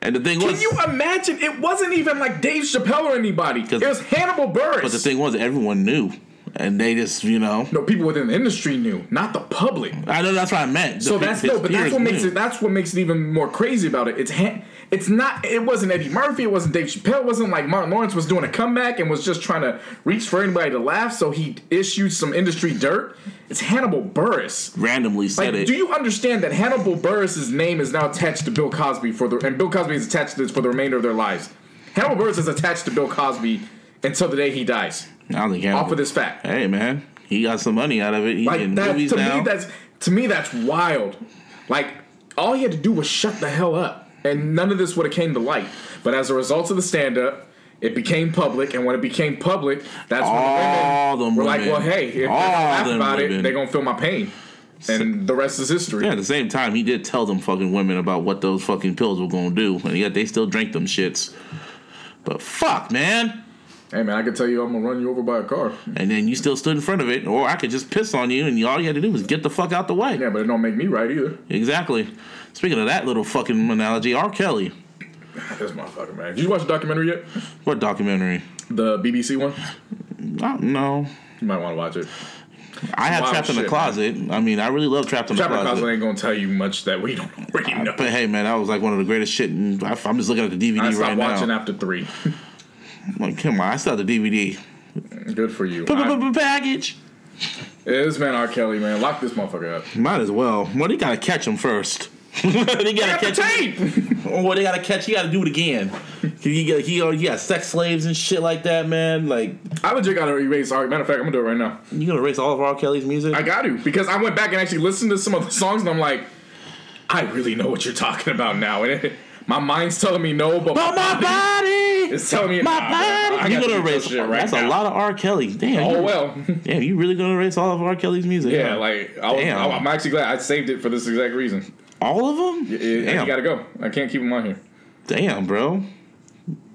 And the thing Can was, you imagine? It wasn't even like Dave Chappelle or anybody. It was Hannibal Buress. but the thing was, everyone knew, and they just, you know, no, people within the industry knew, not the public. I know that's what I meant. So The- that's no, but that's what makes knew. it. That's what makes it even more crazy about it. It's ha- it's not. It wasn't Eddie Murphy. It wasn't Dave Chappelle. It wasn't like Martin Lawrence was doing a comeback and was just trying to reach for anybody to laugh. So he issued some industry dirt. It's Hannibal Buress. randomly said Like, it. do you understand that Hannibal Buress's name is now attached to Bill Cosby for the and Bill Cosby is attached to this for the remainder of their lives? Hannibal Buress is attached to Bill Cosby until the day he dies. I think Off of this fact. Hey man, he got some money out of it. He Like in that movies to now. me that's to me that's wild. Like all he had to do was shut the hell up, and none of this would have came to light. But as a result of the stand up, it became public, and when it became public, that's All when the women were like, "Well, hey, if they laugh about women. it, they're gonna feel my pain." And the rest is history. yeah, at the same time, he did tell them fucking women about what those fucking pills were gonna do, and yet they still drank them shits. But fuck, man. Hey man, I can tell you I'm gonna run you over by a car. And then you still stood in front of it, or I could just piss on you, and all you had to do was get the fuck out the way. Yeah, but it don't make me right either. Exactly. Speaking of that little fucking analogy, R. Kelly. *sighs* This motherfucker, man. Did you watch the documentary yet? What documentary? The BBC one? Uh, no. You might want to watch it. I have Trapped in the Closet. I mean, I really love Trapped in the Trapper Closet. Closet ain't gonna tell you much that we don't already know. But hey, man, that was like one of the greatest shit. And I- I'm just looking at the DVD I stopped right watching now. after three. *laughs* Like, come on, I saw the DVD. Good for you. Package. This man R. Kelly, man, lock this motherfucker up. Might as well. Well, they gotta catch him first. *laughs* they gotta Got the catch him. tape. *laughs* Or they gotta catch. He gotta do it again. He got he, oh, he got sex slaves and shit like that, man. Like I legit gotta erase R. Matter of fact, I'm gonna do it right now. you gonna erase all of R. Kelly's music? I got to because I went back and actually listened to some of the songs and I'm like, I really know what you're talking about now. And it, my mind's telling me no, but But my body, it's telling me my nah, bro. I body. You gotta gonna do erase? shit right that's a lot of R. Kelly. Damn. Oh you- well. *laughs* Damn, you really gonna erase all of R. Kelly's music? yeah, huh? like I was, Damn. I'm actually glad I saved it for this exact reason. all of them. It, it- Damn. you gotta go. I can't keep them on here. Damn, bro.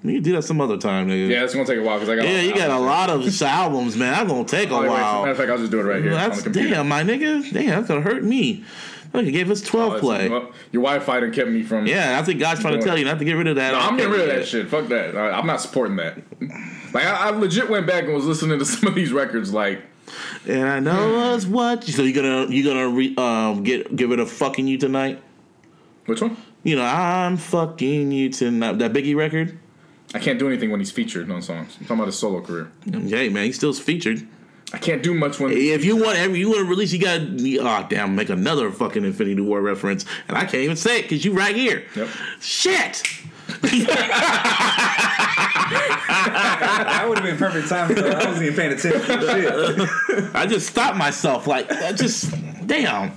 You can do that some other time, nigga. Yeah, it's gonna take a while because I got. Yeah, you got a lot of *laughs* albums, man. That's gonna take a Oh, wait, while. Matter of fact, I'll just do it right here That's on the computer. damn, my nigga. Damn, that's gonna hurt me. Look, he gave us Oh, twelve it's- play. well, your Wi-Fi done kept me from. Yeah, I think God's trying to tell you not to get rid of that. No. I'm getting rid of that shit. Fuck that. I, I'm not supporting that. Like I, I legit went back and was listening to *laughs* some of these records. Like And I know *sighs* it's what. So you gonna you gonna re, um get give it a fucking you tonight? which one? You know I'm fucking you tonight. That Biggie record. I can't do anything when he's featured on songs. I'm talking about his solo career. Hey man, he still's featured. I can't do much when. If you want every you want to release, you got oh damn, make another fucking Infinity War reference, and I can't even say it because you right here. Yep. Shit. that would have been perfect timing. Though. I wasn't even paying attention. Shit. *laughs* I just stopped myself. Like I just damn.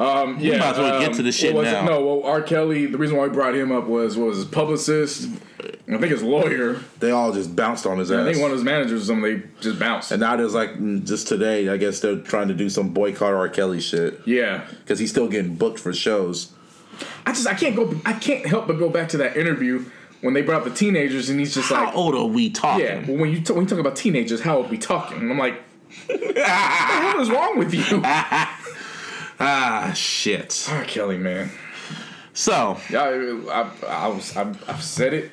Um, yeah, might as well get to the um, shit was now. It? No, well, R. Kelly. The reason why we brought him up was was his publicist. I think his lawyer. They all just bounced on his ass. I think one of his managers or something. They just bounced. and now there's like just today, I guess they're trying to do some boycott R. Kelly shit yeah, because he's still getting booked for shows. I just I can't go. I can't help but go back to that interview when they brought up the teenagers and he's just How like, old are we talking? yeah. Well, when you t- when you talk about teenagers, how old are we talking? And I'm like, *laughs* what the hell is wrong with you, *laughs* Ah shit. R. Kelly, man? So Yeah, I, I, I was I, I've said it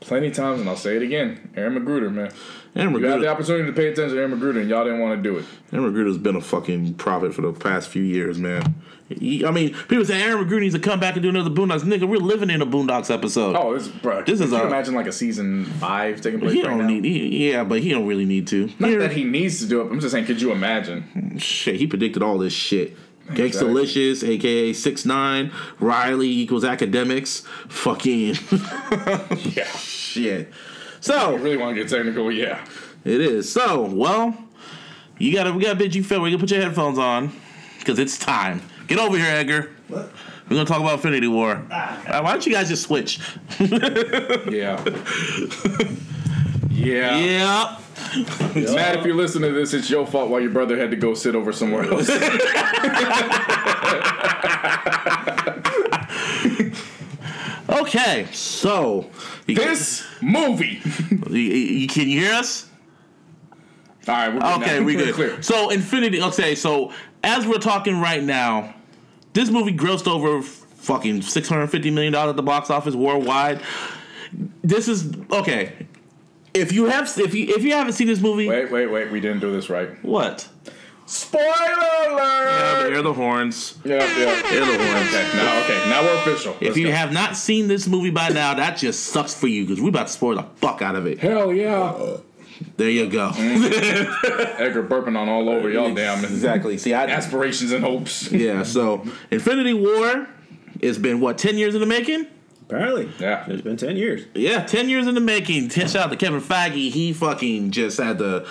plenty of times and I'll say it again. Aaron McGruder, man. Aaron You had the opportunity to pay attention to Aaron McGruder and y'all didn't want to do it. Aaron McGruder's been a fucking prophet for the past few years, man. He- I mean, people say Aaron McGruder needs to come back and do another Boondocks. Nigga, we're living in a Boondocks episode. Oh, this bro. This is Can you imagine like a season five taking place he right don't now? need. He, yeah, but he don't really need to. Not that he needs to do it. I'm just saying, could you imagine? Shit, he predicted all this shit. Exactly. Gangstalicious, aka six nine, Riley equals academics, fucking *laughs* Yeah. shit. So I So really want to get technical, yeah. it is. So well, you gotta we gotta bitch you feel. We gotta put your headphones on because it's time. Get over here, Edgar. We're gonna talk about Infinity War. Uh, why don't you guys just switch? *laughs* *laughs* Yeah. yeah. Yeah. Matt, if you're listening to this, it's your fault why your brother had to go sit over somewhere else. Okay. So you, this movie. you- you- can you hear us? All right, we're good Okay, now. we We're good. Clear. So Infinity. Okay, so as we're talking right now, this movie grossed over fucking six hundred fifty million dollars at the box office worldwide. This is okay. If you have, if you if you haven't seen this movie, Wait, wait, wait. We didn't do this right. what? Spoiler Yeah, alert! hear the horns. Yeah, yeah. Hear the horns. Okay, now, okay, now we're official. If Let's you go. have not seen this movie by now, that just sucks for you because we're about to spoil the fuck out of it. Hell yeah. There you go. Mm. *laughs* Edgar burping on all over y'all damn exactly. See, I aspirations and hopes. yeah. So Infinity War, it's been what ten years in the making. Apparently. Yeah. It's been 10 years. Yeah, ten years in the making. Ten, *laughs* shout out to Kevin Feige. He fucking just had the.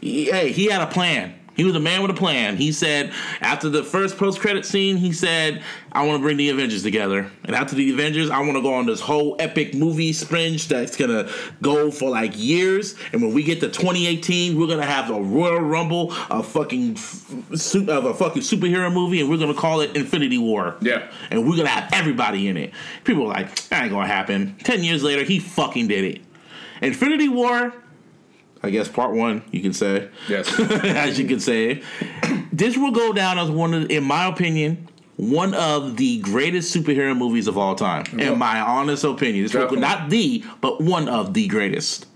he- hey, he had a plan. He was a man with a plan. He said after the first post credit scene, he said, "I want to bring the Avengers together." And after the Avengers, I want to go on this whole epic movie sprint that's gonna go for like years. And when we get to 2018, we're gonna have a Royal Rumble, a fucking of a fucking superhero movie, and we're gonna call it Infinity War. Yeah. And we're gonna have everybody in it. People were like, that ain't gonna happen. Ten years later, he fucking did it. Infinity War, I guess part one, you can say. Yes. *laughs* as you can say. This will go down as one of, in my opinion, one of the greatest superhero movies of all time, in my honest opinion. It's Definitely. not the, but one of the greatest.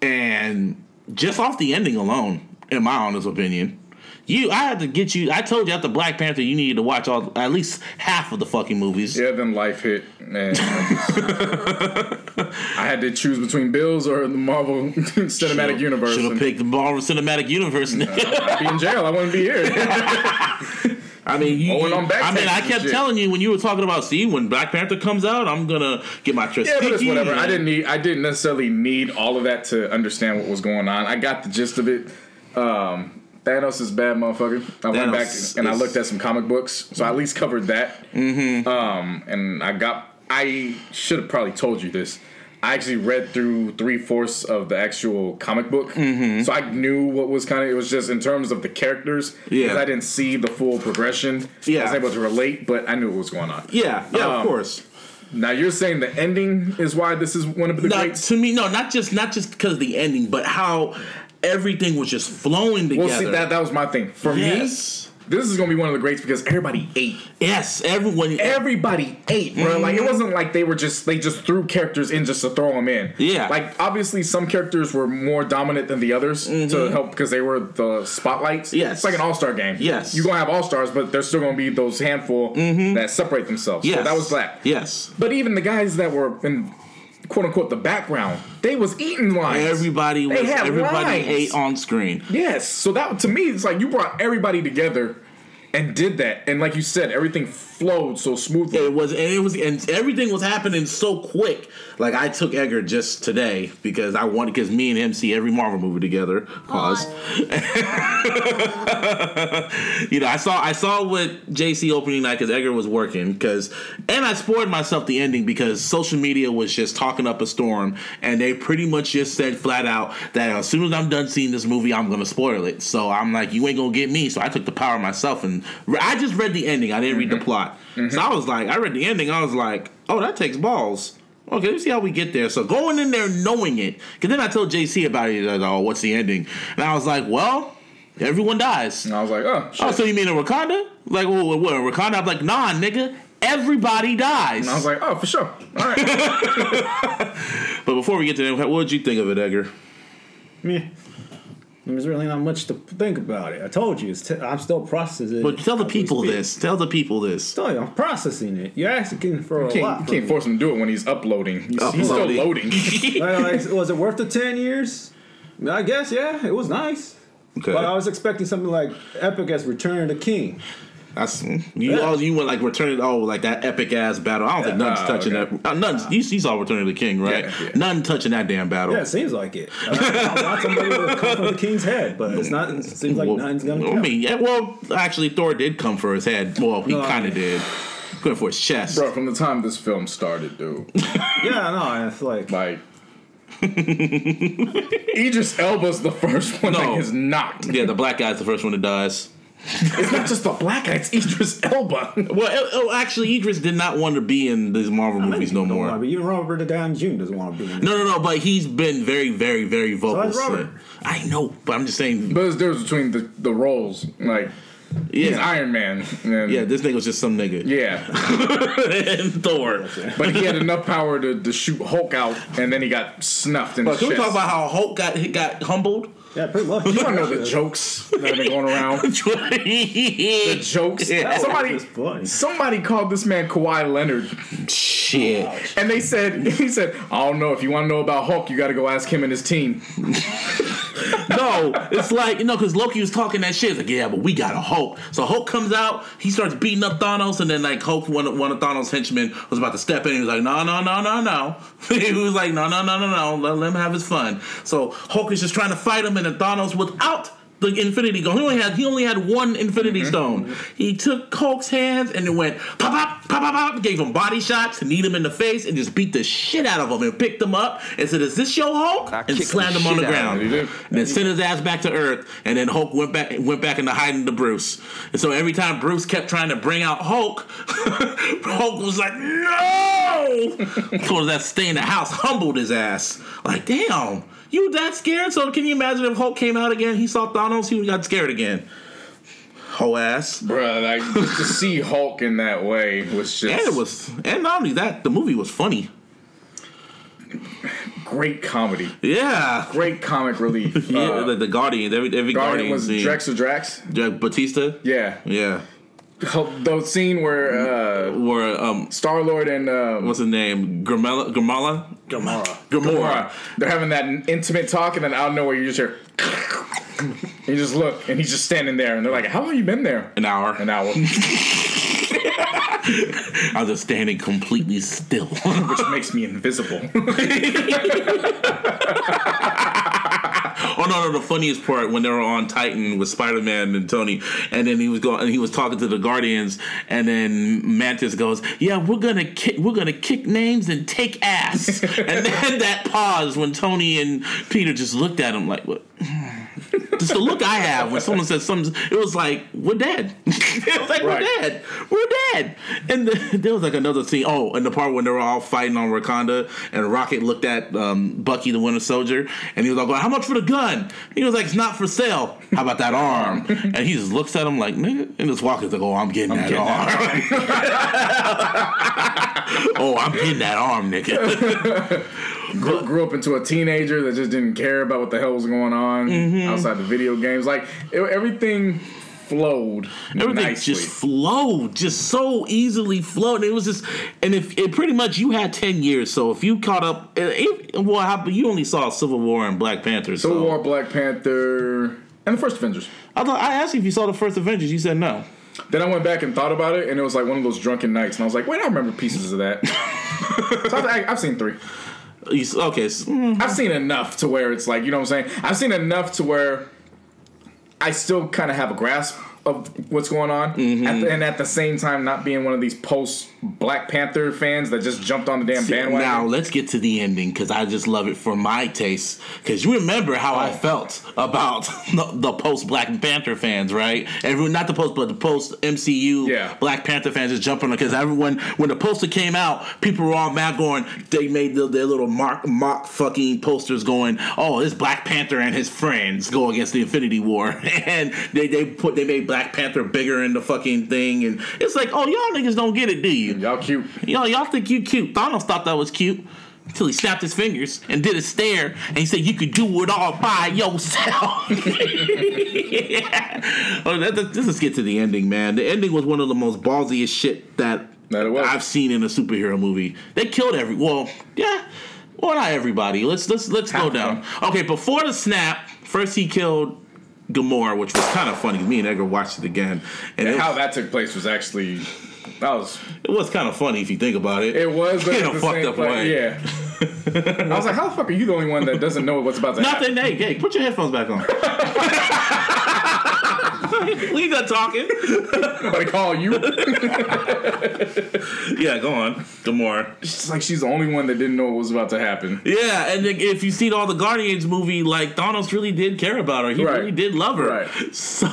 And just off the ending alone, in my honest opinion, you I had to get you. I told you after Black Panther, you needed to watch all at least half of the fucking movies. Yeah, then life hit, and I, just- *laughs* I had to choose between Bills or the Marvel *laughs* Cinematic Universe. Should have picked the Marvel Cinematic Universe. I'd be in jail. I wouldn't be here. *laughs* I mean, you, Oh, and on back I mean, I kept shit. telling you when you were talking about, see, when Black Panther comes out, I'm gonna get my Yeah, but it's whatever. and- I didn't need. I didn't necessarily need all of that to understand what was going on. I got the gist of it. Um, Thanos is bad motherfucker. I went back and I looked at some comic books, so I at least covered that. Mm-hmm. Um, and I got. I should have probably told you this. I actually read through three fourths of the actual comic book, Mm-hmm. so I knew what was kind of. It was just in terms of the characters, Yeah. because I didn't see the full progression. Yeah, I was able to relate, but I knew what was going on. Yeah, yeah, of Um, course. Now you're saying the ending is why this is one of the Not, greats. to me, no, not just not just because the ending, but how everything was just flowing together. Well, see that that was my thing. For Yes. me, this is gonna be one of the greats because everybody ate. yes, everyone. Everybody ate, bro. Like it wasn't like they were just they just threw characters in just to throw them in. Yeah. Like obviously some characters were more dominant than the others to help because they were the spotlights. Mm-hmm. Yes. It's like an all star game. Yes. You're gonna have all stars, but there's still gonna be those handful that separate themselves. yes, So that was that. Yes, But even the guys that were in quote unquote the background, they was eating lines. everybody was. They had Everybody ate on screen. Yes. So that to me, it's like you brought everybody together and did that, and like you said, everything flowed so smoothly. It was, and it was, and everything was happening so quick. Like I took Edgar just today because I wanted, because me and him see every Marvel movie together. Pause. *laughs* you know, I saw, I saw what JC opening night because Edgar was working. Because, and I spoiled myself the ending because social media was just talking up a storm, and they pretty much just said flat out that as soon as I'm done seeing this movie, I'm gonna spoil it. So I'm like, you ain't gonna get me. So I took the power myself, and I just read the ending. I didn't read the mm-hmm. plot. So mm-hmm. I was like, I read the ending. I was like, oh, that takes balls. Okay, let's see how we get there. So going in there knowing it, because then I told JC about it. Like, oh, what's the ending? And I was like, well, everyone dies. And I was like, oh, oh shit. Oh, so you mean in Wakanda? Like, what, what, what, Wakanda? I'm like, nah, nigga, everybody dies. and I was like, oh, for sure. All right. *laughs* but before we get to that, what did you think of it, Edgar? Meh. There's really not much to think about it. I told you, it's t- I'm still processing it. But tell the people this. Tell the people this. Tell you, I'm processing it. You're asking for a You lot. can't, you can't me. force him to do it when he's uploading. He's, he's still loading. *laughs* Like, like, was it worth the ten years? I, I guess yeah, it was nice. Okay. But I was expecting something like epic as Return of the King. That's you. Yeah. all you went like returning. Oh, like that epic ass battle. I don't think none's Oh, touching okay. that. Uh, none's. You, you saw Return of the King, right? Yeah, yeah. None touching that damn battle. Yeah, it seems like it. I, *laughs* I want somebody to come from the king's head, but it's not. It seems like Well, nothing's gonna. I mean, yeah. Well, actually, Thor did come for his head. Well, he No, kind of mean- did. Going for his chest. Bro, from the time this film started, dude, *laughs* yeah, no, it's like like. Idris Elba's the first one No. that gets knocked. Yeah, the black guy's the first one that dies. It's not just the black guy, it's Idris Elba. Well, oh, actually, Idris did not want to be in these Marvel movies no more. wanna be- Even Robert Downey Jr. doesn't want to be in. No, no, no. But he's been very, very, very vocal. has Robert. since- I know, but I'm just saying. But there's a difference between the, the roles. Like, he's Iron Man. And, yeah. This nigga was just some nigga. Yeah. *laughs* and Thor. But he had enough power to, to shoot Hulk out, and then he got snuffed in But the can we chest. talk about how Hulk got he got humbled? Yeah, pretty much. You *laughs* don't know the jokes that have been going around. *laughs* The jokes. Yeah. Somebody, somebody called this man Kawhi Leonard, Shit. and they said, *laughs* he said, I don't know if you want to know about Hulk, you got to go ask him and his team. No, it's like you know, because Loki was talking that shit. It's like, yeah, but we got a Hulk. So Hulk comes out, he starts beating up Thanos, and then like Hulk, one of, one of Thanos' henchmen, was about to step in. He was like, no, no, no, no, no. *laughs* he was like, no, no, no, no, no. Let, let him have his fun. So Hulk is just trying to fight him, and then Thanos without. The Infinity Stone. He only had he only had one Infinity mm-hmm. Stone. He took Hulk's hands and it went pop pop pop pop pop. Gave him body shots kneed him in the face and just beat the shit out of him and picked him up and said, "Is this your Hulk?" and slammed him on the shit out of ground. him. He did. And then sent his ass back to Earth, and then Hulk went back went back into hiding to Bruce. And so every time Bruce kept trying to bring out Hulk, *laughs* Hulk was like, "No!" *laughs* Told ass stay in the house, humbled his ass. Like, damn, you that scared? So can you imagine if Hulk came out again? He saw Thanos, he got scared again. whole ass. Bruh, like to see Hulk in that way was just And it was, and not only that, the movie was funny. great comedy, Yeah, great comic relief. *laughs* yeah. Uh, the, the Guardian, every every Guardian Guardian was scene. Drex or Drax. Batista. Yeah, Yeah, the scene where uh, or um, Star Lord and um, what's his name? Gramala, Gamora. Gamora. they're having that intimate talk, and then out of nowhere you just hear. *laughs* you just look, and he's just standing there, and they're like, "How long have you been there?" An hour. An hour, *laughs* *laughs* I was just standing completely still. which makes me invisible. Oh no, no! The funniest part when they were on Titan with Spider Man and Tony, and then he was going and he was talking to the Guardians, and then Mantis goes, "Yeah, we're gonna kick, we're gonna kick names and take ass." *laughs* and then that pause when Tony and Peter just looked at him like, "What?" Just the look I have when someone says something, it was like, "We're dead." *laughs* it was like, Right. "We're dead, we're dead." And the, *laughs* there was like another scene. Oh, and the part when they were all fighting on Wakanda, and Rocket looked at um, Bucky, the Winter Soldier, and he was like, "How much for the gun?" He was like, "It's not for sale. How about that arm?" *laughs* and he just looks at him like, "Nigga," and this Walker's like, "Oh, I'm getting that getting arm." oh, I'm getting that arm, nigga. Grew, grew up into a teenager that just didn't care about what the hell was going on Mm-hmm. outside the video games. Like it, everything flowed Everything nicely. just flowed, just so easily flowed. It was just, and if it pretty much you had ten years, so if you caught up, eh, if, well, how, you only saw Civil War and Black Panther. Civil so. War, Black Panther, and the first Avengers. I thought I asked you if you saw the first Avengers. You said no. Then I went back and thought about it, and it was like one of those drunken nights, and I was like, wait, I remember pieces of that. *laughs* so I've, I've seen three. You okay? s- mm, I've seen enough to where it's like, you know what I'm saying? I've seen enough to where I still kind of have a grasp of what's going on, mm-hmm. at the, and at the same time, not being one of these post Black Panther fans that just jumped on the damn bandwagon. Now let's get to the ending because I just love it for my taste. Because you remember how I oh. felt about *laughs* the, the post Black Panther fans, right? Everyone, not the post, but the post MCU Yeah. Black Panther fans just jumping on because everyone, when the poster came out, people were all mad going. They made the, their little mock mock fucking posters going. Oh, this Black Panther and his friends go against the Infinity War, *laughs* and they they put they made Black Panther bigger in the fucking thing, and it's like, oh y'all niggas don't get it, do you? Y'all cute. Y'all y'all think you cute. Thanos thought that was cute. Until he snapped his fingers and did a stare and he said, You could do it all by yourself. *laughs* yeah. oh, that, that- let's get to the ending, man. The ending was one of the most ballsiest shit that, That. I've seen in a superhero movie. They killed every well, yeah. Well not everybody. Let's let's let's go Half of down. Okay, before the snap, first he killed Gamora, which was kind of funny. Me and Edgar watched it again. And And it, how that took place was actually that was it was kind of funny if you think about it. it was but In a fucked up way. Yeah. I was like, how the fuck are you the only one that doesn't know what's about to happen? Nothing. Hey, hey, put your headphones back on. *laughs* *laughs* we got talking. *laughs* Nobody call you. *laughs* Yeah, go on. Gamora. It's like she's the only one that didn't know what was about to happen. Yeah, and then if you've seen all the Guardians movie, like Thanos really did care about her. He Right. really did love her. Right. So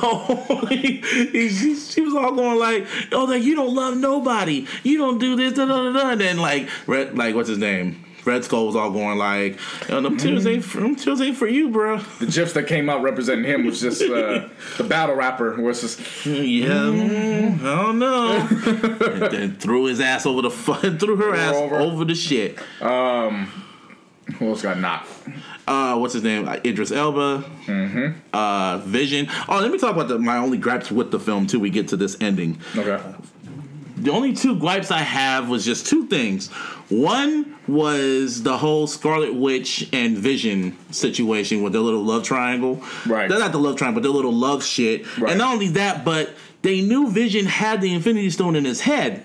he, he, she, she was all going like, "Oh, like you don't love nobody. You don't do this." Da, da, da, da. And then like like what's his name? Red Skull was all going like, "Yo, them tears ain't for, them tears ain't for you, bro." The gifs that came out representing him was just uh, *laughs* the battle rapper was just Yeah, mm, I don't know. *laughs* and then threw his ass over the *laughs* threw her ass over. over. the shit. who else got knocked? Uh, what's his name? Uh, Idris Elba. Mm-hmm. Uh, Vision. Oh, let me talk about the, my only gripes with the film too. We get to this ending. Okay. The only two gripes I have was just two things. One was the whole Scarlet Witch and Vision situation with their little love triangle. Right. They're not the love triangle, but their little love shit. Right. And not only that, but they knew Vision had the Infinity Stone in his head.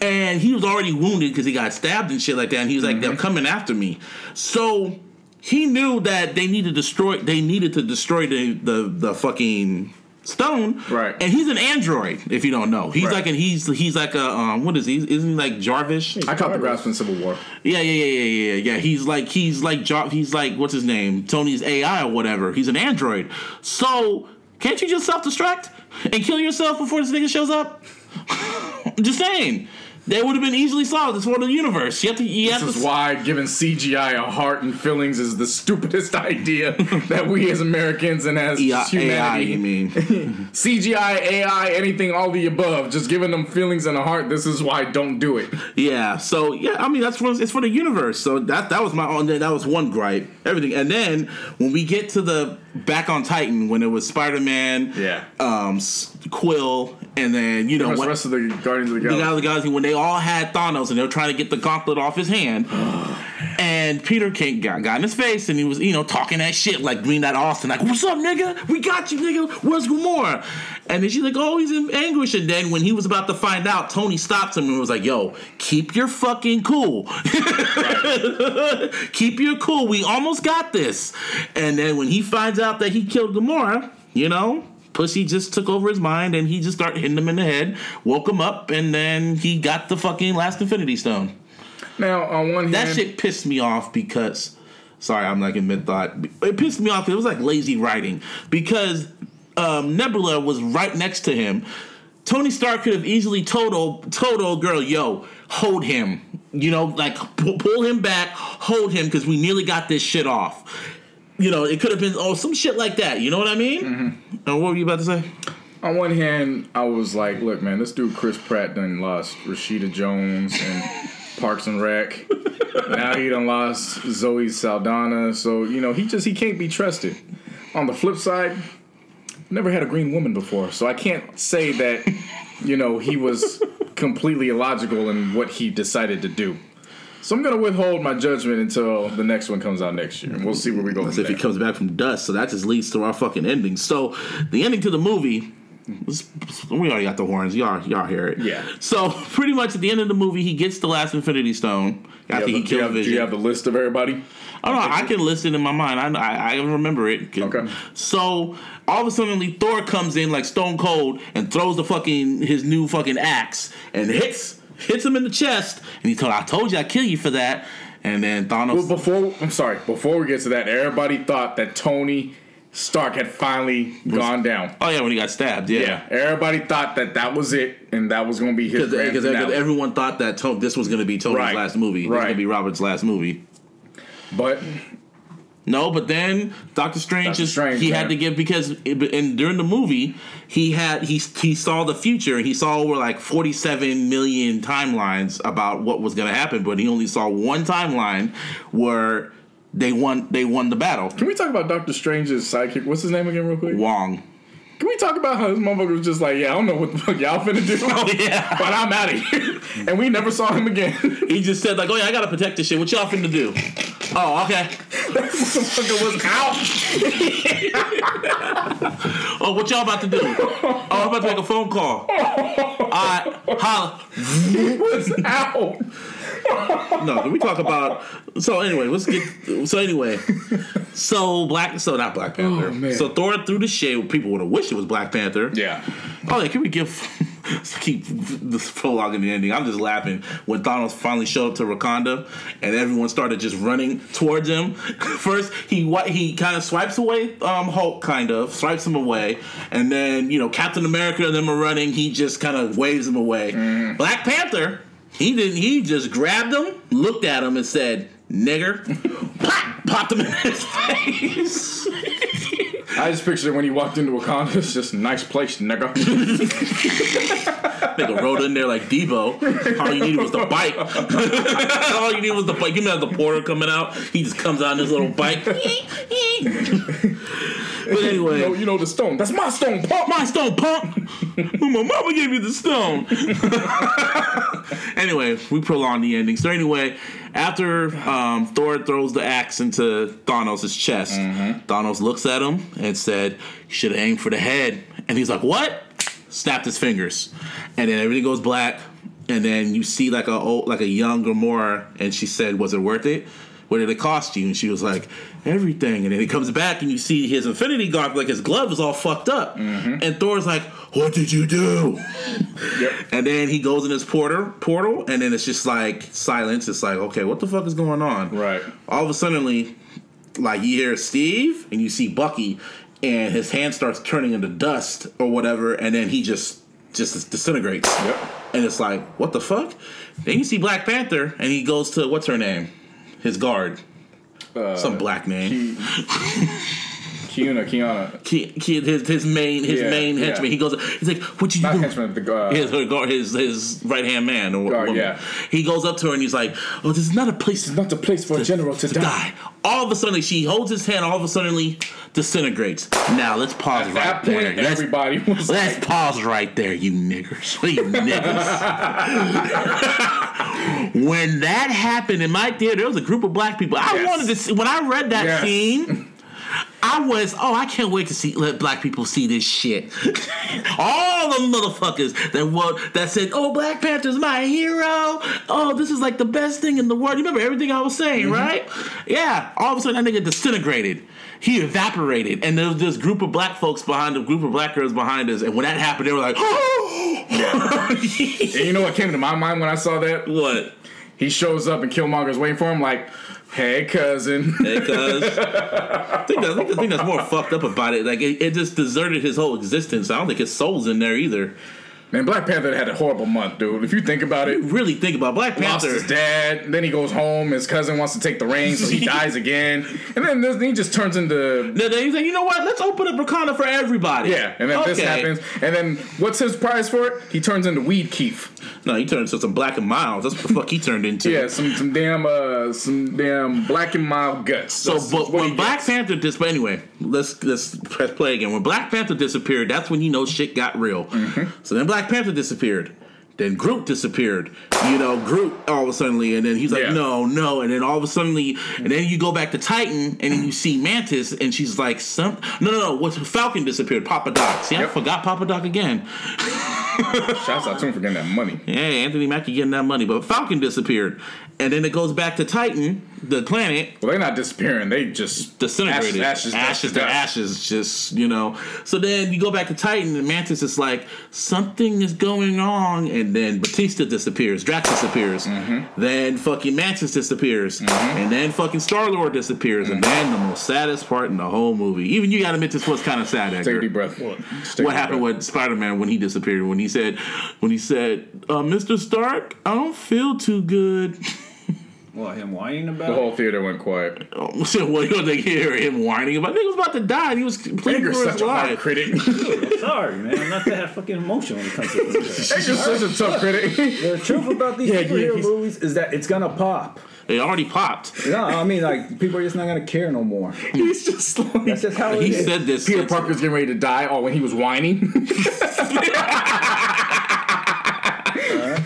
And he was already wounded because he got stabbed and shit like that. And he was like, Mm-hmm. "They're coming after me." So he knew that they needed to destroy. They needed to destroy the the, the fucking stone. Right. And he's an android. If you don't know, he's Right. like and he's he's like a um what is he? Isn't he like Jarvis? I caught the grasp in Civil War. Yeah, yeah, yeah, yeah, yeah, yeah. He's like he's like Jar- he's like what's his name? Tony's AI or whatever. He's an android. So can't you just self destruct and kill yourself before this nigga shows up? *laughs* I'm just saying. They would have been easily solved. It's one of the universe. You have to. You have This to is why giving CGI a heart and feelings is the stupidest *laughs* idea that we as Americans and as AI, humanity. you mean? *laughs* CGI, AI, anything, all the above. Just giving them feelings and a heart. This is why don't do it. Yeah. So yeah, I mean that's for it's for the universe. So that that was my own. That was one gripe. Everything, and then when we get to the back on Titan, when it was Spider Man, Yeah. um, Quill, and then you know What's the what. rest of the Guardians of the the Galaxy? guy of the galaxy when they all had Thanos and they were trying to get the gauntlet off his hand. *sighs* And Peter King got, got in his face and he was, you know, talking that shit like Green Knight Austin, like, what's up, nigga? We got you, nigga. Where's Gamora? And then she's like, oh, he's in anguish. And then when he was about to find out, Tony stops him and was like, yo, keep your fucking cool. *laughs* keep your cool. We almost got this. And then when he finds out that he killed Gamora, you know, Pussy just took over his mind and he just started hitting him in the head, woke him up, and then he got the fucking last Infinity Stone. Now, on one hand, That shit pissed me off because, sorry, I'm like in mid thought. It pissed me off it was like lazy writing because um, Nebula was right next to him. Tony Stark could have easily told old, told old girl, "Yo, hold him." You know, like pull him back, hold him because we nearly got this shit off. You know, it could have been oh some shit like that. You know what I mean? And what were you about to say? on one hand, I was like, look, man, this dude Chris Pratt done lost Rashida Jones and *laughs* Parks and Rec. now he done lost Zoe Saldana. So, you know, he just he can't be trusted. On the flip side, never had a green woman before. So I can't say that, you know, he was *laughs* completely illogical in what he decided to do. So I'm gonna withhold my judgment until the next one comes out next year, and we'll see where we go. If he comes back from dust. So that just leads to our fucking ending. So the ending to the movie. We already got the horns. Y'all, y'all hear it. Yeah. So *laughs* pretty much at the end of the movie, he gets the last Infinity Stone after he have, the- do, you kills have, do you have the list of everybody? Oh no, I can list it in my mind. I I, I remember it. Okay. So all of a sudden, Thor comes in like Stone Cold and throws the fucking his new fucking axe and hits hits him in the chest. And he told, "I told you I kill you for that." And then Thanos. Well, before I'm sorry, before we get to that, everybody thought that Tony Stark had finally gone down. oh yeah, when he got stabbed. Yeah, Yeah. everybody thought that that was it, and that was going to be his Because everyone thought that to- this was going to be Tony's Right. last movie. Was Right. going to be Robert's last movie. But No, but then Doctor Strange Doctor just Strange, he yeah. had to give because it, and during the movie he had he he saw the future and he saw over like 47 million timelines about what was going to happen, but he only saw one timeline where they won they won the battle. can we talk about Doctor Strange's sidekick? What's his name again, real quick? Wong. Can we talk about how this motherfucker was just like, yeah, I don't know what the fuck y'all finna do, Oh *laughs* yeah. *laughs* but I'm out of here, mm. and we never saw him again. He just said like, "Oh yeah, I got to protect this shit. What y'all finna do?" Oh, okay. *laughs* motherfucker was out. Oh, what y'all about to do? Oh, I'm about to make a phone call. All right, holla. was out. No, can we talk about? So anyway, let's get. So anyway, so Black. So not Black Panther. Oh, man. So Thor through the shade. People would have wished it was Black Panther. Yeah. Oh, yeah, can we give? *laughs* keep this prologue in the ending. I'm just laughing when Thanos finally showed up to Wakanda and everyone started just running towards him. *laughs* First, he wi- he kind of swipes away um, Hulk, kind of swipes him away, and then you know Captain America and them are running. He just kind of waves him away. Black Panther, he didn't. He just grabbed him, looked at him, and said, "Nigger," *laughs* Pop, popped him in his *laughs* face. I just pictured when he walked into Wakanda, it's just a nice place, nigga. *laughs* Nigga rode in there like Debo. All you needed was the bike. *laughs* All you needed was the bike. You know the porter coming out. He just comes out in his little bike. *laughs* but anyway, you, know, you know the stone. That's my stone, pump. my stone pump. My mama gave me the stone. anyway, we prolong the ending. So anyway, after um, Thor throws the axe into Thanos' chest, Thanos looks at him and said, "You should have aimed for the head." And he's like, "What?" Snapped his fingers, and then everything goes black. And then you see like a old, like a young Gamora, and she said, "Was it worth it?" What did it cost you? And she was like, everything. And then he comes back and you see his Infinity Gauntlet, like his glove is all fucked up. Mm-hmm. And Thor's like, what did you do? And then he goes in his porter portal, and then it's just like silence. It's like, okay, what the fuck is going on? Right. All of a sudden, like you hear Steve, and you see Bucky, and his hand starts turning into dust or whatever, and then he just just disintegrates. Yep. and it's like, what the fuck? Then you see Black Panther, and he goes to what's her name, his guard, Uh, some black name. *laughs* Kiana, Kiana. Ki, Ki, his his main his Yeah, main yeah. henchman. He goes. He's like, "What you Not doing?" henchman, the uh, His, guard- his his right hand man or Guard, woman. yeah. He goes up to her and he's like, "Oh, this is not a place This is Not the place for a general to, to die. die." All of a sudden, she holds his hand. All of a sudden, disintegrates. Now let's pause At right that there. Let's- everybody was Let's like, pause right there, you niggers. *laughs* You niggers. *laughs* when that happened in my theater, there was a group of black people. I Yes. wanted to see, when I read that Yes. scene, I was, oh, I can't wait to see let black people see this shit. *laughs* All the motherfuckers that were, that said, oh, Black Panther's my hero. Oh, this is like the best thing in the world. You remember everything I was saying, Mm-hmm. right? Yeah. All of a sudden, that nigga disintegrated. He evaporated, and there was this group of black folks behind, a group of black girls behind us, and when that happened, they were like, *gasps* And you know what came to my mind when I saw that? "What? He shows up and Killmonger's waiting for him, like, hey, cousin. Hey, cuz. *laughs* I think, that's, I think the thing that's more fucked up about it, like it, it just deserted his whole existence. I don't think his soul's in there either. Man, Black Panther had a horrible month, dude. If you think about it, Really think about Black lost Panther. his dad. Then he goes home. His cousin wants to take the reins, so he *laughs* dies again. And then this, he just turns into Then he's like, you know what? Let's open up Wakanda for everybody. yeah. And then this happens. And then what's his prize for it? He turns into Weed Keef. No, he turned into some black and miles. That's what the fuck he turned into. Yeah, some some damn uh some damn black and mild guts. So, That's but when Black gets. Panther dis, but anyway, let's let's press play again. When Black Panther disappeared, that's when you know shit got real. Mm-hmm. So then Black Panther disappeared. Then Groot disappeared. You know, Groot all of a sudden, and then he's like, Yeah. no, no, and then all of a sudden, and then you go back to Titan, and then you see Mantis, and she's like, some, no, no, no, what's Falcon disappeared? Papa Doc. See, I forgot Papa Doc again. *laughs* Shouts out to him for getting that money. Yeah, Anthony Mackie getting that money, but Falcon disappeared, and then it goes back to Titan, the planet, Well, they're not disappearing. They just disintegrated. Ashes, ashes, ashes, dust, to ashes, just you know. So then you go back to Titan, and Mantis is like, something is going on, and then Batista disappears, Drax disappears, Mm-hmm. then fucking Mantis disappears, and then fucking Star Lord disappears, and then the most saddest part in the whole movie. Even you gotta admit this was kind of sad. Take a deep breath. Just take What happened breath. with Spider Man when he disappeared? When he said, when he said, uh, "Mr. Stark, I don't feel too good." *laughs* What him whining about? The whole theater went quiet. Oh, so what you they hear him whining about? Nigga was about to die. and He was pleading Edgar's for such his a hard life. critic. *laughs* I'm sorry, man. I'm not that fucking emotional when it comes to this. Edgar's such a tough critic. The truth about these Yeah, yeah, superhero he's- movies is that it's gonna pop. It already popped. No, I mean like people are just not gonna care no more. He's just like That's just how it He is. said this. Peter Parker's getting ready to die. Oh, when he was whining. *laughs* Uh-huh.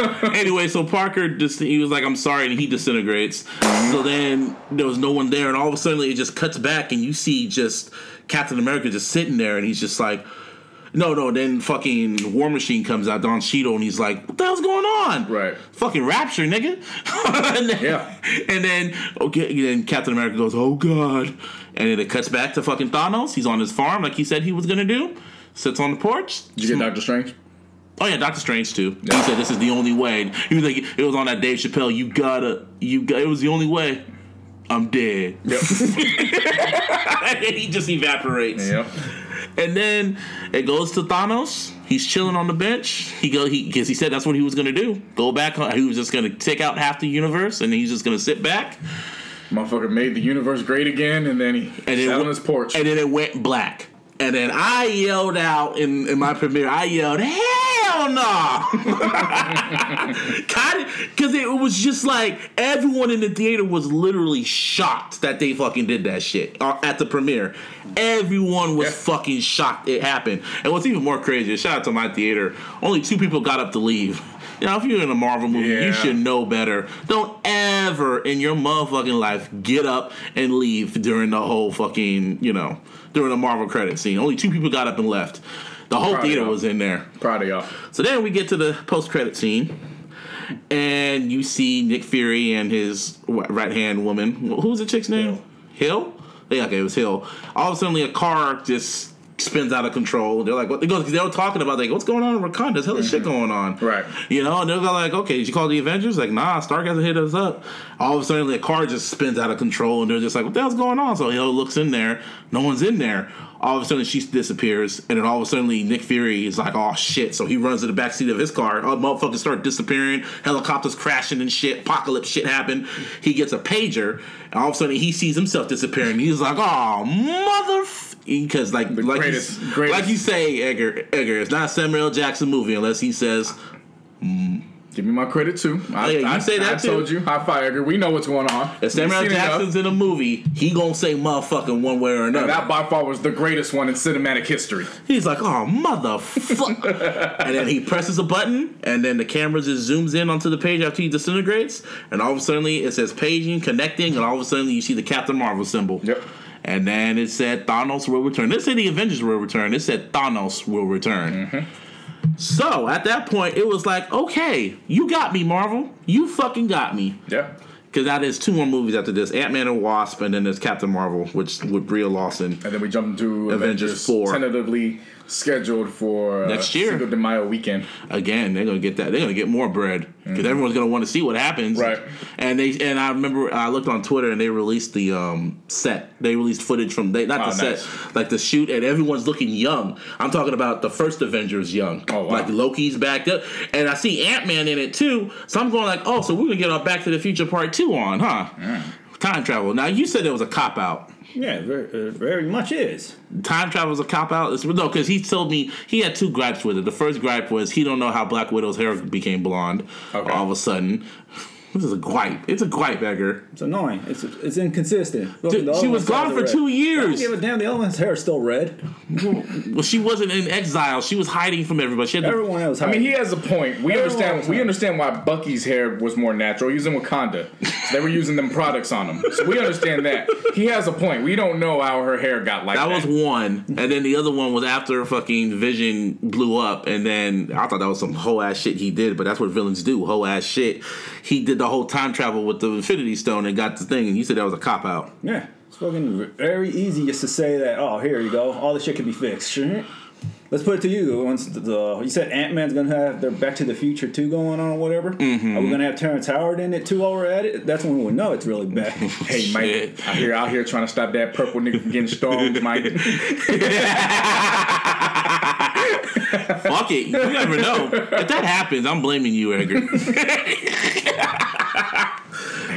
*laughs* anyway, so Parker just he was like, "I'm sorry," and he disintegrates. So then there was no one there, and all of a sudden it just cuts back, and you see just Captain America just sitting there, and he's just like. No, no. Then fucking War Machine comes out, Don Cheadle, and he's like, "What the hell's going on?" Right. Fucking Rapture, nigga. *laughs* and then, Yeah. And then okay, then Captain America goes, "Oh God," and then it cuts back to fucking Thanos. He's on his farm, like he said he was gonna do. Sits on the porch. Did you get Doctor Strange? Oh yeah, Doctor Strange too. He said this is the only way. He was like, it was on that Dave Chappelle. You gotta, you got. It was the only way. I'm dead. Yep. *laughs* he just evaporates. yep. And then it goes to Thanos. He's chilling on the bench. He go he because he said that's what he was gonna do. Go back. on- He was just gonna take out half the universe, and he's just gonna sit back. Motherfucker made the universe great again, and then he And sat it on his porch. And then it went black. And then I yelled out in, in my premiere. I yelled, "Hell no!" *laughs* because it was just like everyone in the theater was literally shocked that they fucking did that shit uh, at the premiere. Everyone was Yeah. fucking shocked it happened. And what's even more crazy, shout out to my theater, only two people got up to leave. You know, if you're in a Marvel movie, you should know better. Don't ever in your motherfucking life get up and leave during the whole fucking, you know, during the Marvel credit scene. Only two people got up and left. The whole Proud theater was in there. Proud of y'all. So then we get to the post credit scene, and you see Nick Fury and his right hand woman. Who was the chick's name? Hill. Yeah, okay, it was Hill. All of a sudden, a car just spins out of control. They're like, what? They were talking about like, what's going on in Wakanda? There's hella shit going on. Right. You know, and they're like, okay, did you call the Avengers? Like, nah, Stark hasn't hit us up. All of a sudden, the car just spins out of control, and they're just like, what the hell's going on? So Hill looks in there. No one's in there. all of a sudden she disappears, and then all of a sudden Nick Fury is like, "Oh shit!" So he runs to the back seat of his car. All the motherfuckers start disappearing. Helicopters crashing and shit. Apocalypse shit happen. He gets a pager, and all of a sudden he sees himself disappearing. He's like, "Oh mother." Because like like greatest- you, greatest. like you say, Edgar, Edgar, it's not a Samuel L. Jackson movie unless he says, mm. Give me my credit too. I, Oh, yeah, you I, say that I too. told you. High five, Edgar. We know what's going on. if Samuel L. We've seen it enough. Jackson's in a movie, he gonna say motherfucking one way or another. And that by far was the greatest one in cinematic history. He's like, oh motherfucker. *laughs* and then he presses a button, and then the camera just zooms in onto the page after he disintegrates, and all of a sudden it says paging, connecting, and all of a sudden you see the Captain Marvel symbol. Yep. And then it said Thanos will return. This said the Avengers will return. It said Thanos will return. Mm-hmm. So at that point, it was like, okay, you got me, Marvel. You fucking got me. Yeah. Because now there's two more movies after this Ant Man and Wasp, and then there's Captain Marvel, which with Brie Larson. And then we jump into Avengers Avengers, 4. tentatively scheduled for uh, Next year. Cinco de Mayo weekend. again, they're gonna get that. They're gonna get more bread because everyone's gonna want to see what happens. Right. And they and I remember I looked on Twitter and they released the um, set. They released footage from they not Oh, the nice. set, like the shoot, and everyone's looking young. I'm talking about the first Avengers young. Oh, wow. Like Loki's back up, and I see Ant Man in it too. So I'm going like, oh, so we're gonna get our Back to the Future Part Two on, huh? Time travel. Now you said it was a cop out. Yeah, very, uh, very much is. Time travel is a cop out. It's, no, because he told me he had two gripes with it. The first gripe was he don't know how Black Widow's hair became blonde Okay. all of a sudden. This is a gripe. It's a gripe, Edgar. It's annoying. It's it's inconsistent. Look, Dude, she was gone for red. two I don't years. give a damn. The other one's hair is still red. Well, she wasn't in exile. She was hiding from everybody. She had to, Everyone else. I mean, he has a point. We Everyone understand. We understand why Bucky's hair was more natural. He was in Wakanda. So they were using them products on him. So we understand that. He has a point. We don't know how her hair got like that that. was one, and then the other one was after fucking Vision blew up, and then I thought that was some whole ass shit he did, but that's what villains do, whole ass shit. He did the whole time travel with the Infinity Stone and got the thing, and he said that was a cop out. Yeah, it's fucking very easy just to say that. Oh, here you go. All this shit can be fixed. Let's put it to you. Once the, the you said Ant Man's gonna have their Back to the Future two going on or whatever. Mm-hmm. Are we gonna have Terrence Howard in it too while we're at it? That's when we'll know it's really bad. *laughs* Hey, Mike, out here, out here trying to stop that purple nigga from getting stoned, Mike. *laughs* *laughs* Fuck it, you never know. If that happens, I'm blaming you, Edgar. *laughs*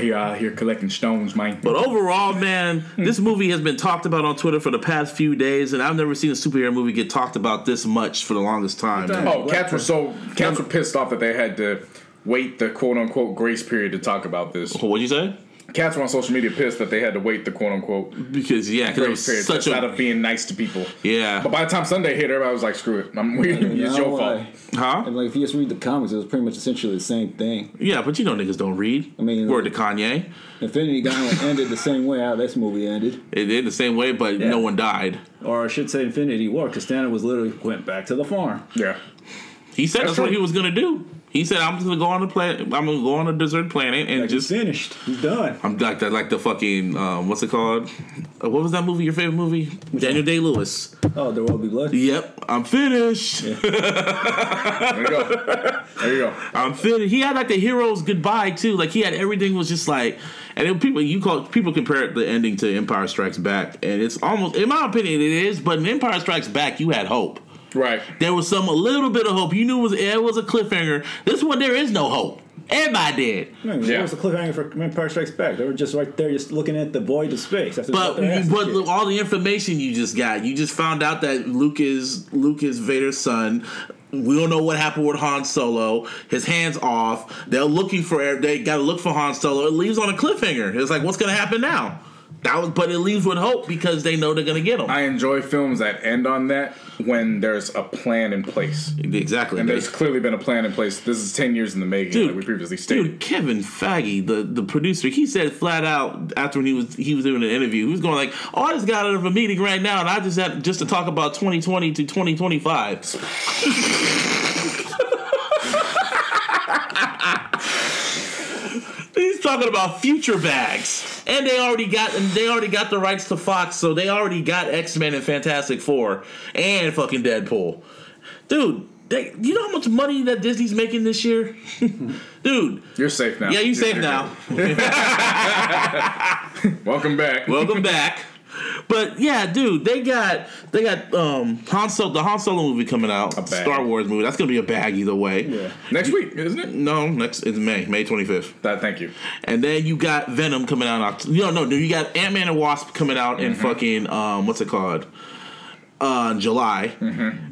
He uh, out here collecting stones, Mike. But overall, man, this hmm. movie has been talked about on Twitter for the past few days, and I've never seen a superhero movie get talked about this much for the longest time. man. Oh, cats were so cats were pissed off that they had to wait the quote unquote grace period to talk about this. What'd you say? Cats were on social media pissed that they had to wait the quote unquote Because yeah, because it grace period was such just out of being nice to people. yeah, But by the time Sunday hit, everybody was like, "Screw it, I'm, we, it's your fault." huh? And like if you just read the comics, it was pretty much essentially the same thing. Yeah, but you know niggas don't read. I mean- word to Kanye, Infinity Gauntlet *laughs* ended the same way how this movie ended, it did the same way, but Yeah. no one died. or I should say Infinity War, because Thanos was literally went back to the farm. Yeah, He said that's, That's what he was gonna do. He said I'm just gonna go on the planet. I'm gonna go on a desert planet and Like just. he's finished. He's done. I'm like that, like the fucking um, what's it called? Uh, what was that movie? Your favorite movie? Daniel Day Lewis. Oh, there will be blood. Yep, I'm finished. *laughs* there you go. There you go. I'm finished. He had like the hero's goodbye too. Like he had everything was just like, and then people you call people compare the ending to Empire Strikes Back, and it's almost, in my opinion, it is. But in Empire Strikes Back, you had hope. Right. There was some a little bit of hope. You knew it was it was a cliffhanger. This one there is no hope. Everybody did. Man, Yeah. What was a cliffhanger for Empire Strikes Back? They were just right there, just looking at the void of space. After But but kicked. look, all the information you just got, you just found out that Luke is Luke is Vader's son. We don't know what happened with Han Solo. His hands off. They're looking for. They got to look for Han Solo. It leaves on a cliffhanger. It's like, what's going to happen now? That was, but it leaves with hope because they know they're going to get them. I enjoy films that end on that when there's a plan in place. exactly. And there's clearly been a plan in place. This is 10 years in the making, Dude, like we previously stated. Dude, Kevin Feige, the, the producer, he said flat out after when he was he was doing an interview, he was going like, "Oh, I just got out of a meeting right now, and I just had just to talk about 2020 to 2025." *laughs* He's talking about future bags, and they already got and they already got the rights to Fox, so they already got X Men and Fantastic Four and fucking Deadpool, dude. They, you know how much money that Disney's making this year, *laughs* dude. You're safe now. Yeah, you You're safe now. *laughs* Welcome back. Welcome back. But yeah, dude, they got they got um Han Solo, the Han Solo movie coming out, bag. Star Wars movie. That's gonna be a bag either way. Yeah. Next week, isn't it? No, next it's May, May twenty fifth. That, thank you. And then you got Venom coming out. Oct- no, no, no. You got Ant Man and Wasp coming out in fucking um, what's it called? Uh, July.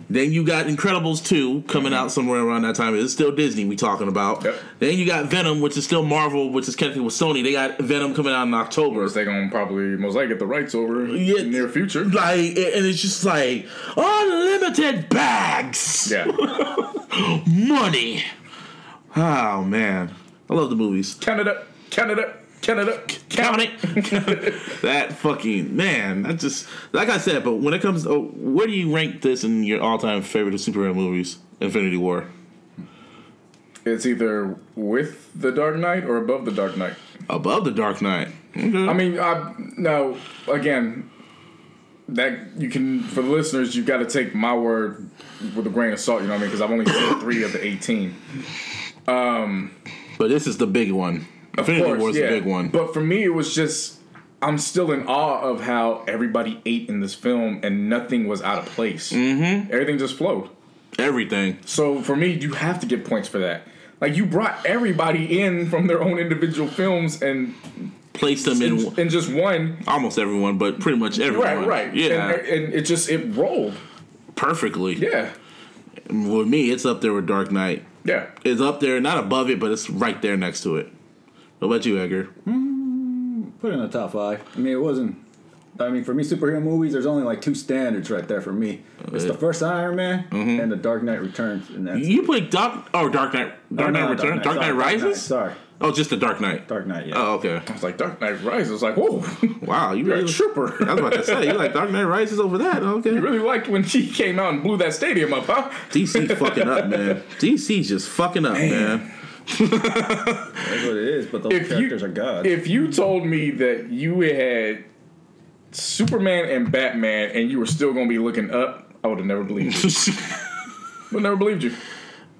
Then you got Incredibles two coming out somewhere around that time. It's still Disney we talking about. Yep. Then you got Venom, which is still Marvel, which is technically with Sony. They got Venom coming out in October. Course, they gonna probably most likely get the rights over Yeah. in the near future. Like, and it's just like unlimited bags, Yeah, *laughs* money. Oh man, I love the movies. Canada, Canada, Canada, Count it. *laughs* that fucking man. That just like I said. But when it comes, oh, where do you rank this in your all-time favorite superhero movies? Infinity War. It's either with the Dark Knight or above the Dark Knight. Above the Dark Knight. Okay. I mean, I no. Again, that you can for the listeners, you've got to take my word with a grain of salt. You know what I mean? Because I've only seen three of the eighteen. but this is the big one. Of Infinity course, War is yeah. the big one. But for me, it was just I'm still in awe of how everybody ate in this film and nothing was out of place. Mm-hmm. Everything just flowed. Everything. So for me, you have to get points for that. Like you brought everybody in from their own individual films and Placed them in in, in just one. almost everyone, but pretty much everyone. Right, right. Yeah, And, and it just it rolled. perfectly. Yeah. With me, it's up there with Dark Knight. Yeah. It's up there, not above it, but it's right there next to it. What about you, Edgar? Hmm, put it in the top five. I mean, it wasn't. I mean, for me, superhero movies, there's only like two standards right there for me. It's the first Iron Man mm-hmm. and the Dark Knight Returns, and that's You put Dark or Dark Knight, oh, Dark Oh, Knight no, Return, Dark Knight, Rises. Sorry, Oh, just the Dark Knight. Dark Knight. Yeah. Oh, okay. I was like Dark Knight Rises. I was like, whoa. *laughs* Wow, you *laughs* You're really a trooper. I was about to say you like Dark Knight Rises over that. Okay. You really liked when she came out and blew that stadium up, huh? DC fucking up, man. DC's just fucking up, man. That's what it is. But those If you- characters are gods. If you told me that you had Superman and Batman and you were still gonna be looking up, I would have never believed you. *laughs* would never believed you.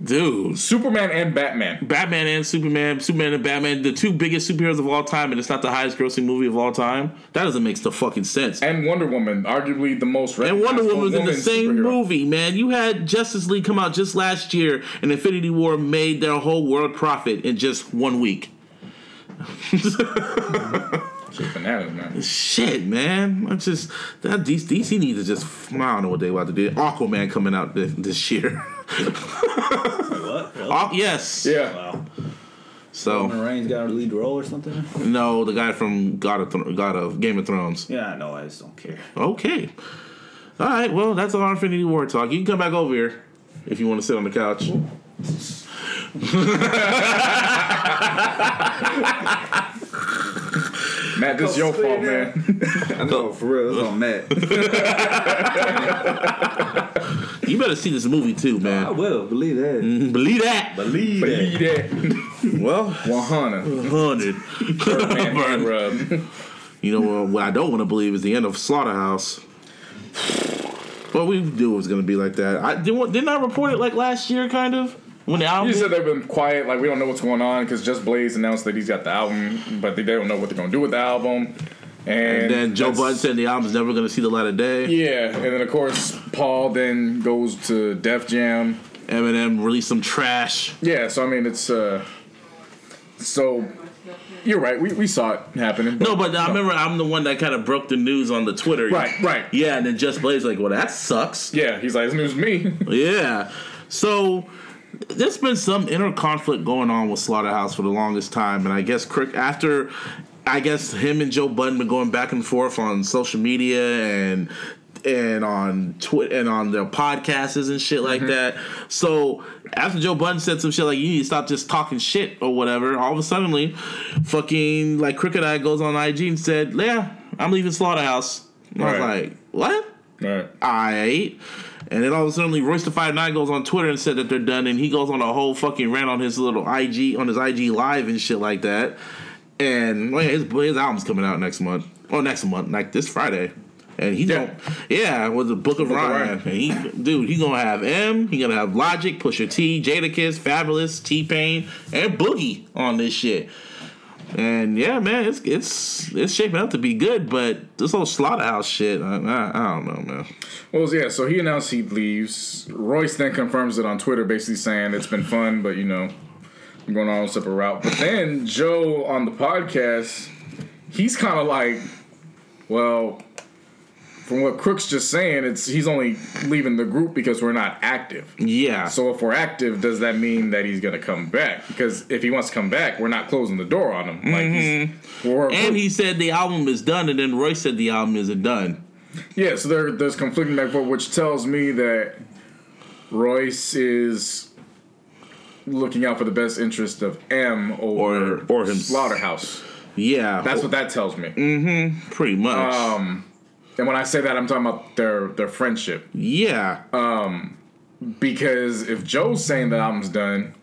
Dude, Superman and Batman. Batman and Superman, Superman and Batman, the two biggest superheroes of all time, and it's not the highest grossing movie of all time. That doesn't make the fucking sense. And Wonder Woman, arguably the most And Wonder recognizable Woman was in the same superhero. movie, man. You had Justice League come out just last year, and Infinity War made their whole world profit in just one week. *laughs* Shit, bananas, man. Shit, man. I'm just that DC, DC needs to just I don't know what they about to do. Aquaman coming out this, this year. *laughs* what? Really? Aqu- yes. Yeah. Wow. So Roman Reigns got a lead role or something? no, the guy from God of Thro- God of Game of Thrones. Yeah, no. I just don't care. Okay. All right. Well, that's our Infinity War talk. You can come back over here if you want to sit on the couch. *laughs* Matt, this is your fault, man. I know, for real. It's on Matt. *laughs* You better see this movie too, man. I will. Believe that. Believe that. Believe Believe that. that. Well, 100. hundred. Man, hand *laughs* rub. You know uh, what I don't want to believe is the end of Slaughterhouse. Well, we knew it was going to be like that. I didn't. Didn't I report it like last year, kind of when the album? You said they've been quiet, like we don't know what's going on because Just Blaze announced that he's got the album, but they don't know what they're gonna do with the album. And, and then Joe that's- Budden said the album's never going to see the light of day. Yeah, and then of course Paul then goes to Def Jam. Eminem released some trash. Yeah, so I mean it's uh, so you're right. We, we saw it happening. No, but I remember I'm the one that kind of broke the news on the Twitter. Right, right. Yeah, and then Just Blaze like, well, that sucks. Yeah, he's like, it's news to me. Yeah. So there's been some inner conflict going on with Slaughterhouse for the longest time, and I guess Crick after I guess him and Joe Budden been going back and forth on social media and and on Twitter and on their podcasts and shit like mm-hmm. that. So after Joe Budden said some shit like you need to stop just talking shit or whatever, all of a suddenly, fucking like Crooked I goes on IG and said, "Yeah, I'm leaving Slaughterhouse." And I was Right. like, "What?" right. I and then all of a sudden, Royce the Five Nine goes on Twitter and said that they're done, and he goes on a whole fucking rant on his little IG on his IG live and shit like that. And oh, well, his his album's coming out next month, or next month, like this Friday. And he's Yeah. gonna, yeah, with the Book of Book. Ryan. And he, dude, he's gonna have M, he gonna have Logic, Pusha T, Jadakiss, Fabolous, T Pain, and Boogie on this shit. And yeah, man, it's it's it's shaping up to be good, but this whole slaughterhouse shit, I, I, I don't know, man. Well, yeah. So he announced he leaves. Royce then confirms it on Twitter, basically saying it's been fun, but you know, I'm going on a separate route. But then Joe on the podcast, he's kind of like, well, from what Crook's just saying, it's he's only leaving the group because we're not active. Yeah. So if we're active, does that mean that he's gonna come back? Because if he wants to come back, we're not closing the door on him. Like Mm-hmm. And he said the album is done, and then Roy said the album isn't done. Yeah, so there, there's conflicting back forth, which tells me that Royce is looking out for the best interest of M over Or- or him- Slaughterhouse. Yeah, That's what that tells me. Mm-hmm. Pretty much. Um, and when I say that, I'm talking about their their friendship. yeah, Um, Because if Joe's saying the album's done,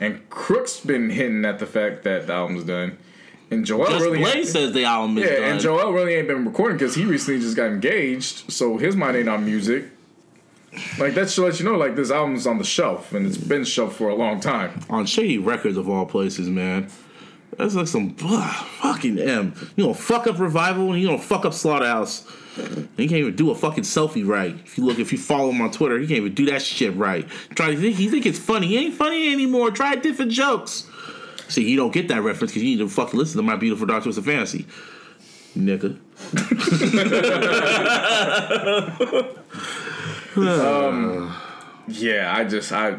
and Crook's been hinting at the fact that the album's done, and Joel Just really Blaze says the album is yeah, done. and Joel really ain't been recording because he recently just got engaged, so his mind ain't on music. Like that should let you know, like this album's on the shelf and it's been shelved for a long time. on Shady Records of all places, man. That's like some ugh, fucking M. You gonna fuck up revival and you gonna fuck up Slaughterhouse. He can't even do a fucking selfie right. If you look, if you follow him on Twitter, he can't even do that shit right. Try to think, he think it's funny. He ain't funny anymore. Try different jokes. See, you don't get that reference because you need to fucking listen to My Beautiful Dark Twisted Fantasy, nigga. *laughs* Um, yeah, I just I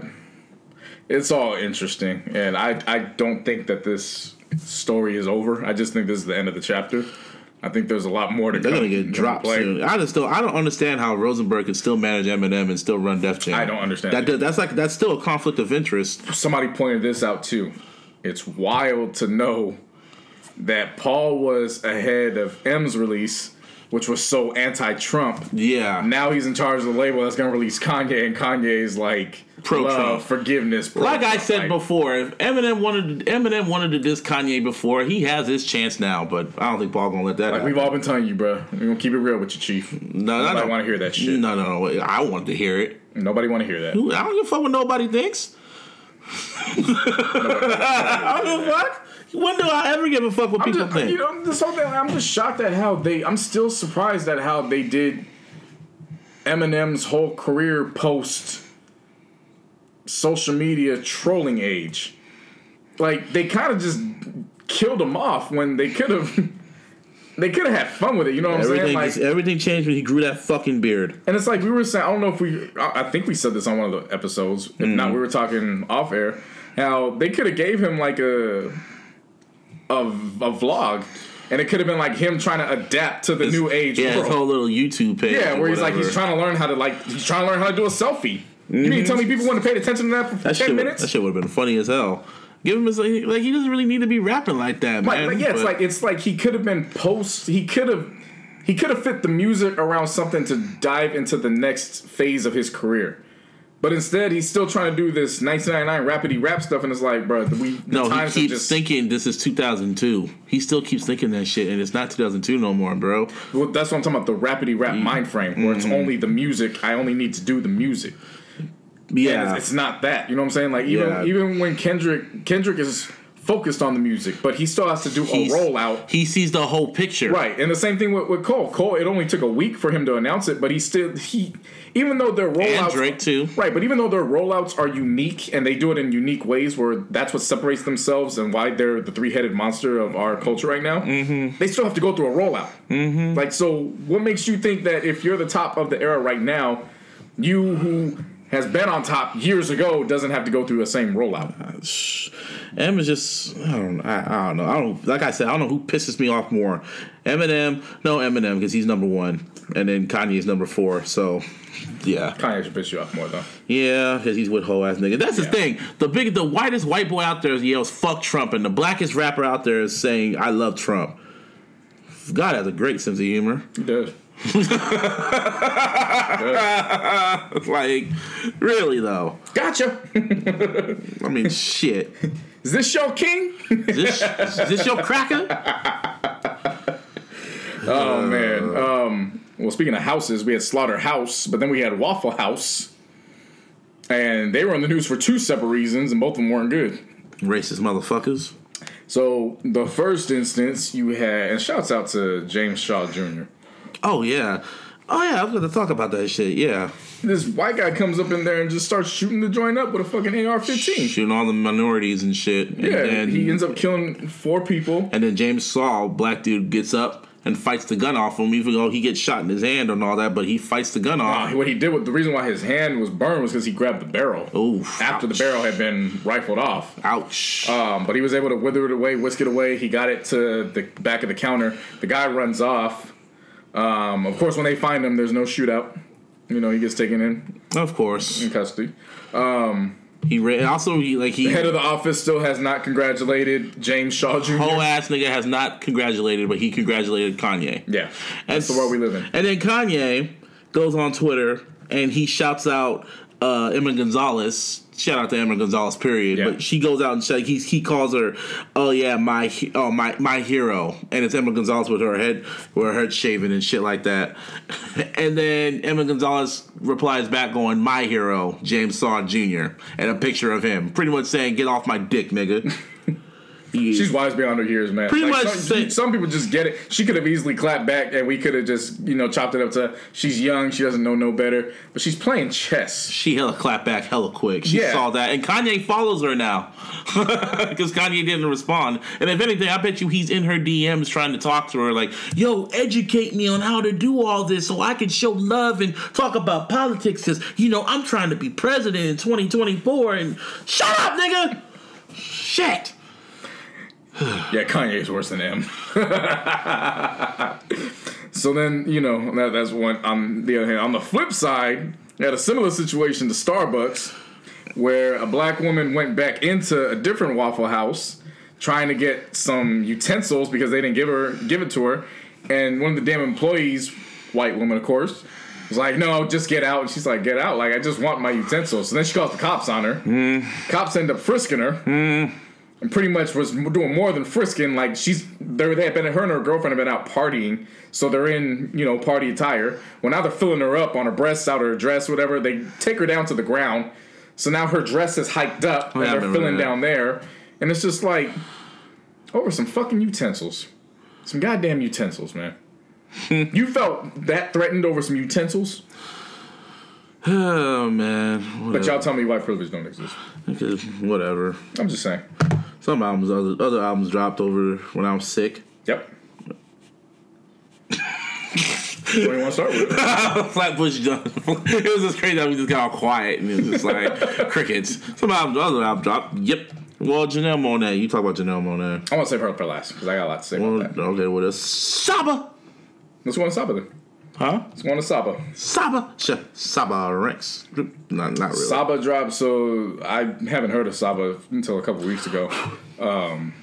it's all interesting and I I don't think that this story is over. I just think this is the end of the chapter. I think there's a lot more to They're come gonna get dropped play. soon. I just still I don't understand how Rosenberg can still manage Eminem and still run Def Jam. I don't understand that. That's like that's still a conflict of interest. somebody pointed this out too. It's wild to know that Paul was ahead of M's release, which was so anti-Trump. Yeah. Now he's in charge of the label that's gonna release Kanye, and Kanye's like Pro-Trump. love, forgiveness. Like I said before, if Eminem wanted Eminem wanted to diss Kanye before, he has his chance now. But I don't think Paul gonna let that. Like happen. we've all been telling you, bro. We're gonna keep it real with you, Chief. no, no, Nobody no. want to hear that shit. No, no, no. I wanted to hear it. Nobody want to hear that. I don't give a fuck what nobody thinks. *laughs* I don't give a fuck. When do I ever give a fuck what I'm people just, think? you know, this whole thing. I'm just shocked at how they. I'm still surprised at how they did Eminem's whole career post social media trolling age. Like they kind of just killed him off when they could have. *laughs* They could have had fun with it, you know what I'm saying? Like, just, everything changed when he grew that fucking beard. and it's like we were saying. I don't know if we. I I think we said this on one of the episodes. If not, mm. we were talking off air. How they could have gave him like a a, a vlog, and it could have been like him trying to adapt to the new age Yeah, his whole little YouTube page. yeah, where he's like he's trying to learn how to like he's trying to learn how to do a selfie. You mean tell me mhm. people wouldn't have paid attention to that for That ten shit, minutes? that shit would have been funny as hell. Give him his like, like he doesn't really need to be rapping like that, Like, man. like, yeah, it's like it's like he could have been post. He could have he could have fit the music around something to dive into the next phase of his career. But instead, he's still trying to do this 1999 rapidy rap stuff, and it's like, bro, we the No, he keeps just thinking this is 2002. He still keeps thinking that shit, and it's not 2002 no more, bro. Well, that's what I'm talking about. The rapidy rap Mm. mind frame, where it's Mm-hmm. only the music. I only need to do the music. Yeah, it's, it's not that. You know what I'm saying? Like even Yeah. even when Kendrick Kendrick is focused on the music, but he still has to do a rollout. He sees the whole picture. Right, and the same thing with, with Cole. Cole, it only took a week for him to announce it, but he still he, even though their rollouts, And Drake too. right? But even though their rollouts are unique and they do it in unique ways, where that's what separates themselves and why they're the three headed monster of our culture right now. Mm-hmm. They still have to go through a rollout. Mm-hmm. Like, so what makes you think that if you're the top of the era right now, you who has been on top years ago doesn't have to go through the same rollout? Uh, M is just I don't I, I don't know. I don't like I said I don't know who pisses me off more. Eminem, no Eminem because he's number one, and then Kanye's number four. So yeah, Kanye should piss you off more though. yeah, because he's with whole ass nigga. That's the thing. The big, the whitest white boy out there yells "fuck Trump," and the blackest rapper out there is saying "I love Trump." God has a great sense of humor. He does. *laughs* like, really though. Gotcha. *laughs* I mean, shit. Is this your king? Is this, is this your cracker? *laughs* Oh man. Um, well, speaking of houses, we had Slaughterhouse, but then we had Waffle House, and they were on the news for two separate reasons, and both of them weren't good. Racist motherfuckers. So the first instance you had, and shouts out to James Shaw Jr. Oh yeah. Oh yeah, I was gonna talk about that shit. Yeah, This white guy comes up in there and just starts shooting the joint up with a fucking AR-15. shooting all the minorities and shit. And Yeah, then, he ends up killing four people. and then James Shaw, black dude, gets up and fights the gun off of him, even though he gets shot in his hand and all that. But he fights the gun off. what he did with the reason why his hand was burned was because he grabbed the barrel Oof, after the barrel had been rifled off. Ouch. Um, but he was able to wither it away, whisk it away. He got it to the back of the counter. The guy runs off. Um, of course, when they find him, there's no shootout. You know, he gets taken in of course, in custody. he ran. Also, he like he The head of the office still has not congratulated James Shaw Jr. whole ass nigga has not congratulated, but he congratulated Kanye. Yeah, that's the world we live in. And then Kanye goes on Twitter and he shouts out uh, Emma Gonzalez. Shout out to Emma Gonzalez, period. Yeah. But she goes out and she, he he calls her, oh yeah, my oh my my hero, and it's Emma Gonzalez with her head with her head shaven and shit like that. *laughs* And then Emma Gonzalez replies back, going, my hero, James Shaw Jr. and a picture of him, pretty much saying, get off my dick, nigga. *laughs* He- She's wise beyond her years, man. Pretty Like, much some, some people just get it. She could have easily clapped back, and we could have just you know chopped it up to she's young, she doesn't know no better, but she's playing chess. she hella clap back hella quick. She Yeah. saw that, and Kanye follows her now *laughs* because Kanye didn't respond. And if anything, I bet you he's in her DMs trying to talk to her, like, "Yo, educate me on how to do all this so I can show love and talk about politics because you know I'm trying to be president in 2024." And shut up, nigga. Shit. *sighs* Yeah, Kanye's worse than M. *laughs* so then, you know, that, that's one. On the other hand, on the flip side, I had a similar situation to Starbucks, where a black woman went back into a different Waffle House trying to get some utensils because they didn't give her give it to her, and one of the damn employees, white woman, of course. Was like, no, just get out. And she's like, get out. Like, I just want my utensils. So then she calls the cops on her. Hmm. Cops end up frisking her hmm. And pretty much was doing more than frisking. Like she's they they had been her and her girlfriend have been out partying, so they're in you know party attire. Well, now they're filling her up on her breasts, out of her dress, whatever. They take her down to the ground, so now her dress is hiked up, Oh, and yeah, they're filling down there, and it's just like over some fucking utensils, some goddamn utensils, man. *laughs* you felt that threatened over some utensils, *sighs* Oh man. but y'all tell me why privilege don't exist. Because Whatever. I'm just saying. Some albums, other other albums dropped over when I was sick. Yep. what do you want to start with? *laughs* Flatbush John. it was just crazy how we just got all quiet and it was just like *laughs* crickets. Some albums, other albums dropped. Yep. Well, Janelle Monáe. You talk about Janelle Monáe. I want to save her for last because I got a lot to say Well, about that. okay, well, that's Saba. Let's go on Saba then. Huh? Let's go on to Saba. Saba. Sh- Saba Rex. Not, not really. Saba dropped, so I haven't heard of Saba until a couple weeks ago. Um,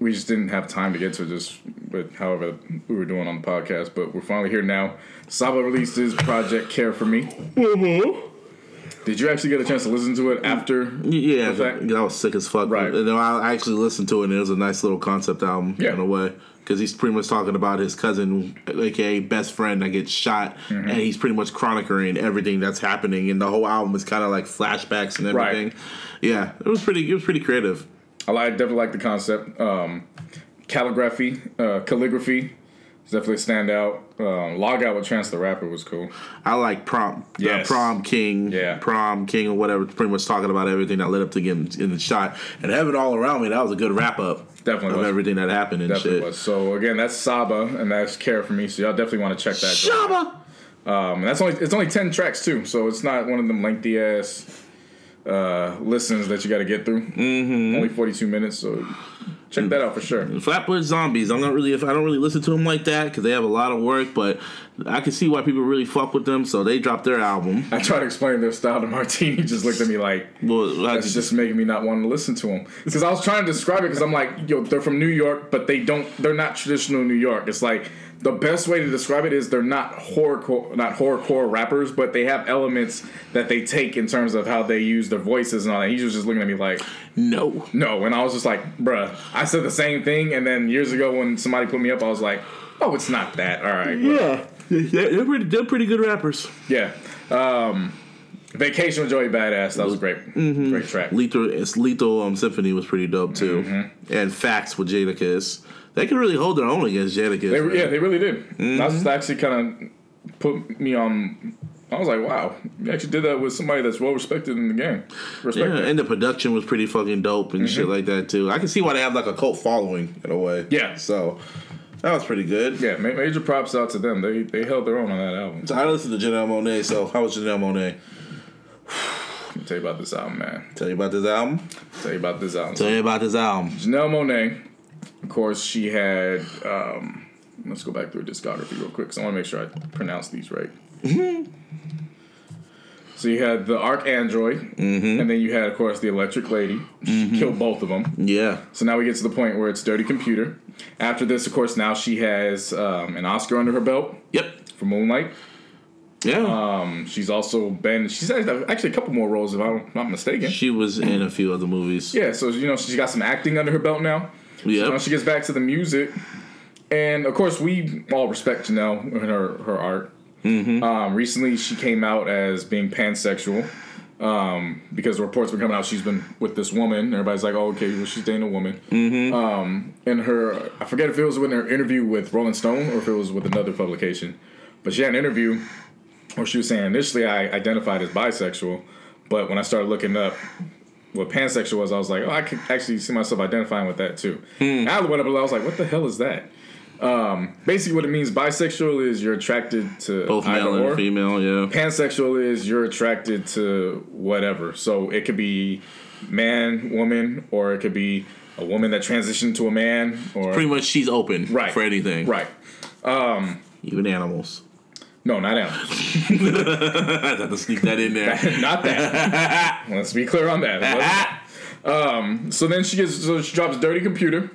we just didn't have time to get to just with however we were doing on the podcast, but we're finally here now. Saba released his project Care for Me. Did you actually get a chance to listen to it after? Yeah? I was sick as fuck. Right. And then I actually listened to it, and it was a nice little concept album Yeah. in a way. Because he's pretty much talking about his cousin, aka best friend, that gets shot, Mm-hmm. and he's pretty much chronicling everything that's happening, and the whole album is kind of like flashbacks and everything. Right. Yeah, it was pretty. It was pretty creative. I like, definitely like the concept. Um, calligraphy, uh, calligraphy, definitely a standout. Um, Log out with Chance the Rapper was cool. I like prom, the Yes. prom king, Yeah. prom king or whatever. Pretty much talking about everything that led up to getting in the shot, and heaven all around me. That was a good wrap up. Definitely of was. everything that happened and Definitely shit. was. So again, that's Saba, and that's Care for Me. So y'all definitely want to check that. out. Saba. Um, and that's only it's only ten tracks too, so it's not one of them lengthy ass uh, listens that you got to get through. Mm-hmm. Only forty two minutes, so check that out for sure. Flatbush Zombies. I'm not really. If I don't really listen to them like that because they have a lot of work, but I can see why people really fuck with them. So they dropped their album. I tried to explain their style to Martini. He *laughs* just looked at me like, Well, that's just, just making me not want to listen to them. Because I was trying to describe it because I'm like, yo, they're from New York, but they don't. They're not traditional New York. It's like the best way to describe it is they're not horrorcore, not horrorcore rappers, but they have elements that they take in terms of how they use their voices and all that. He was just looking at me like, no. no, and I was just like, bruh, I said the same thing, and then years ago when somebody put me up, I was like, oh, it's not that. All right, Yeah, they're, pretty. They're pretty good rappers. yeah. Um, Vacation with Joey Badass. That was a great, great track. Lethal, it's Lethal um, Symphony was pretty dope too, Mm-hmm. and Facts with Jadakiss. They could really hold their own against Jadakiss. They, yeah, they really did. Mm-hmm. That's actually kind of put me on. I was like, wow, you actually did that with somebody that's well respected in the game. Respect Yeah, that. Mm-hmm. and the production was pretty fucking dope and shit like that too. I can see why they have like a cult following in a way. Yeah. So that was pretty good. yeah, ma- major props out to them. They they held their own on that album. So I listened to Janelle Monáe. So how was Janelle Monáe? Tell you about this album, man. Tell you about this album. Tell you about this album. Tell you about this album. Janelle Monáe, of course, she had. Um, let's go back through her discography real quick because I want to make sure I pronounce these right. *laughs* so you had the ArchAndroid, and then you had, of course, the Electric Lady. She killed both of them. Yeah. So now we get to the point where it's Dirty Computer. After this, of course, now she has um, an Oscar under her belt Yep. for Moonlight. Yeah. Um, she's also been. She's actually a couple more roles, if I'm not mistaken. she was in a few other movies. Yeah, so you know she's got some acting under her belt now. Yep. So now she gets back to the music, and of course we all respect Janelle and her her art. Mm-hmm. Um, recently, she came out as being pansexual um, because the reports were coming out she's been with this woman. Everybody's like, "Oh, okay, well, she's dating a woman." Mm-hmm. Um, in her, I forget if it was in her interview with Rolling Stone or if it was with another publication, but she had an interview where she was saying initially I identified as bisexual, but when I started looking up what pansexual was, I was like, oh, I could actually see myself identifying with that too. Hmm. I went up and I was like, what the hell is that? Um, basically, what it means bisexual is you're attracted to Both male or. and female. Yeah. Pansexual is you're attracted to whatever. So it could be man, woman, or it could be a woman that transitioned to a man, or Pretty much, she's open right for anything. Right? Even animals. No, not animals. *laughs* I had to sneak that in there. *laughs* not that. *laughs* Let's be clear on that. um, so then she gets so she drops Dirty Computer,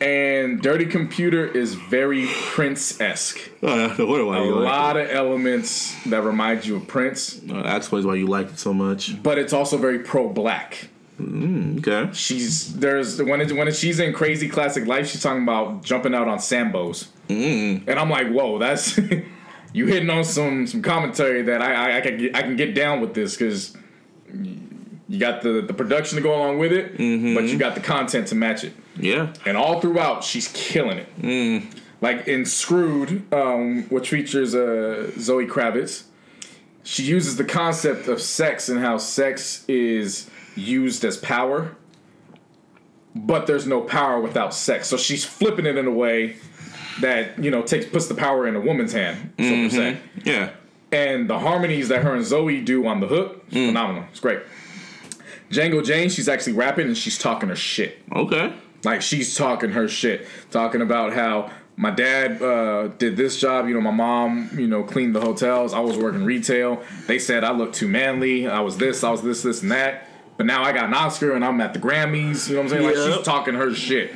and Dirty Computer is very Prince esque. What do I A like lot of elements that remind you of Prince, it? Uh, that explains why you liked it so much. but it's also very pro black. Okay. She's there's when it, when she's in Crazy Classic Life, she's talking about jumping out on Sambos, and I'm like, whoa, that's you hitting on some some commentary that I I, I can get, I can get down with this because you got the the production to go along with it, but you got the content to match it, Yeah. and all throughout she's killing it. Like in Screwed, um, which features uh, Zoe Kravitz, she uses the concept of sex and how sex is used as power, but there's no power without sex. So she's flipping it in a way that you know takes puts the power in a woman's hand, so per se. Yeah. And the harmonies that her and Zoe do on the hook, is phenomenal. It's great. Django Jane, she's actually rapping and she's talking her shit. Okay. Like she's talking her shit, talking about how my dad uh, did this job. You know, my mom, you know, cleaned the hotels. I was working retail. They said I looked too manly. I was this, I was this, this, and that. But now I got an Oscar and I'm at the Grammys. You know what I'm saying? Like Yep. she's talking her shit,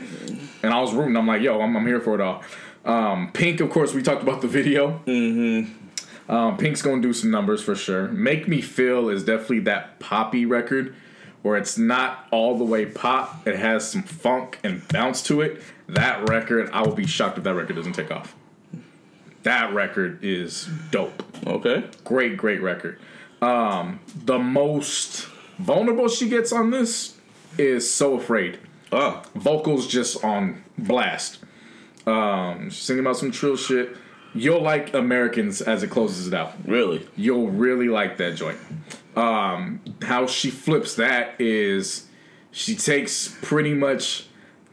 and I was rooting. I'm like, yo, I'm, I'm here for it all. Um, Pink, of course, we talked about the video. Mm-hmm. Um, Pink's gonna do some numbers for sure. Make Me Feel is definitely that poppy record where it's not all the way pop. It has some funk and bounce to it. That record, I will be shocked if that record doesn't take off. That record is dope. Okay. Great, great record. Um, the most vulnerable she gets on this is So Afraid. Oh. Vocals just on blast. Um, she's singing about some trill shit. You'll like Americans as it closes it out. Really? You'll really like that joint. Um, how she flips that is she takes pretty much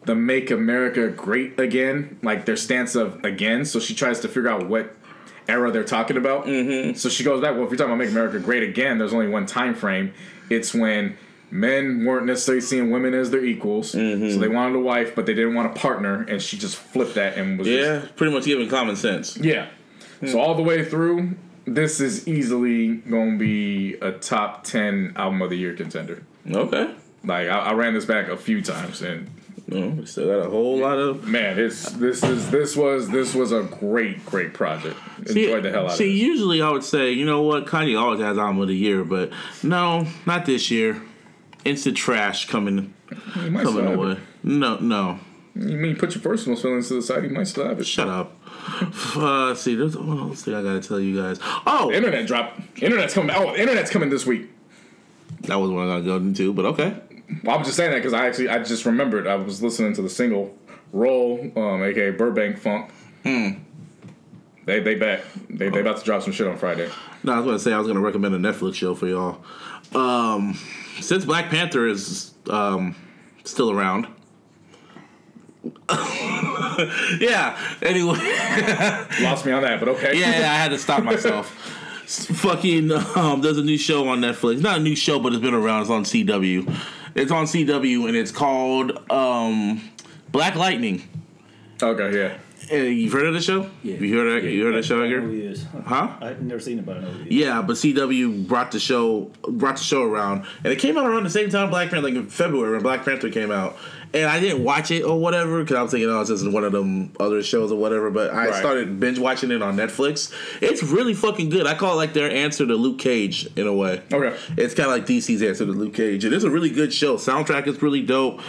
the make America great again, like their stance of again. So she tries to figure out what era they're talking about. Mm-hmm. So she goes back. Well, if you're talking about make America great again, there's only one time frame. It's when men weren't necessarily seeing women as their equals, mm-hmm. so they wanted a wife, but they didn't want a partner, and she just flipped that and was just Yeah. Pretty much giving common sense. yeah. So hmm. all the way through, this is easily going to be a top ten album of the year contender. Okay. Like I, I ran this back a few times, and No, we still got a whole lot of. man, it's this is this was this was a great great project. Enjoyed the hell out see, of it. See, usually I would say, you know what, Kanye always has album of the year, but no, not this year. Instant trash coming You coming away. it. No, no, You mean put your personal feelings to the side? You might still have it. shut up. *laughs* Uh, see, there's one else thing I gotta tell you guys. Oh, Internet drop. Internet's coming. Oh, internet's coming this week. that was one I gotta go into, but okay. Well, I'm just saying that because I actually I just remembered I was listening to the single "Roll," um, aka Burbank Funk. Hmm. They they back. They they about to drop some shit on Friday. No, I was gonna say I was gonna recommend a Netflix show for y'all. Um, since Black Panther is um, still around. *laughs* yeah. Anyway. *laughs* Lost me on that, but okay. yeah, yeah, I had to stop *laughs* myself. Fucking, um, there's a new show on Netflix. Not a new show, but it's been around. It's on CW. It's on CW, and it's called um, Black Lightning. Okay. Yeah. You've heard of the show? Yeah. You heard of you heard of the show, Edgar? is. Huh? I've never seen it, but I know who. Yeah, but CW brought the show brought the show around, and it came out around the same time Black Panther, like in February when Black Panther came out. And I didn't watch it or whatever because I was thinking, oh, it's just one of them other shows or whatever. But I Right. started binge watching it on Netflix. It's really fucking good. I call it like their answer to Luke Cage in a way. Okay. It's kind of like DC's answer to Luke Cage. It is a really good show. Soundtrack is really dope,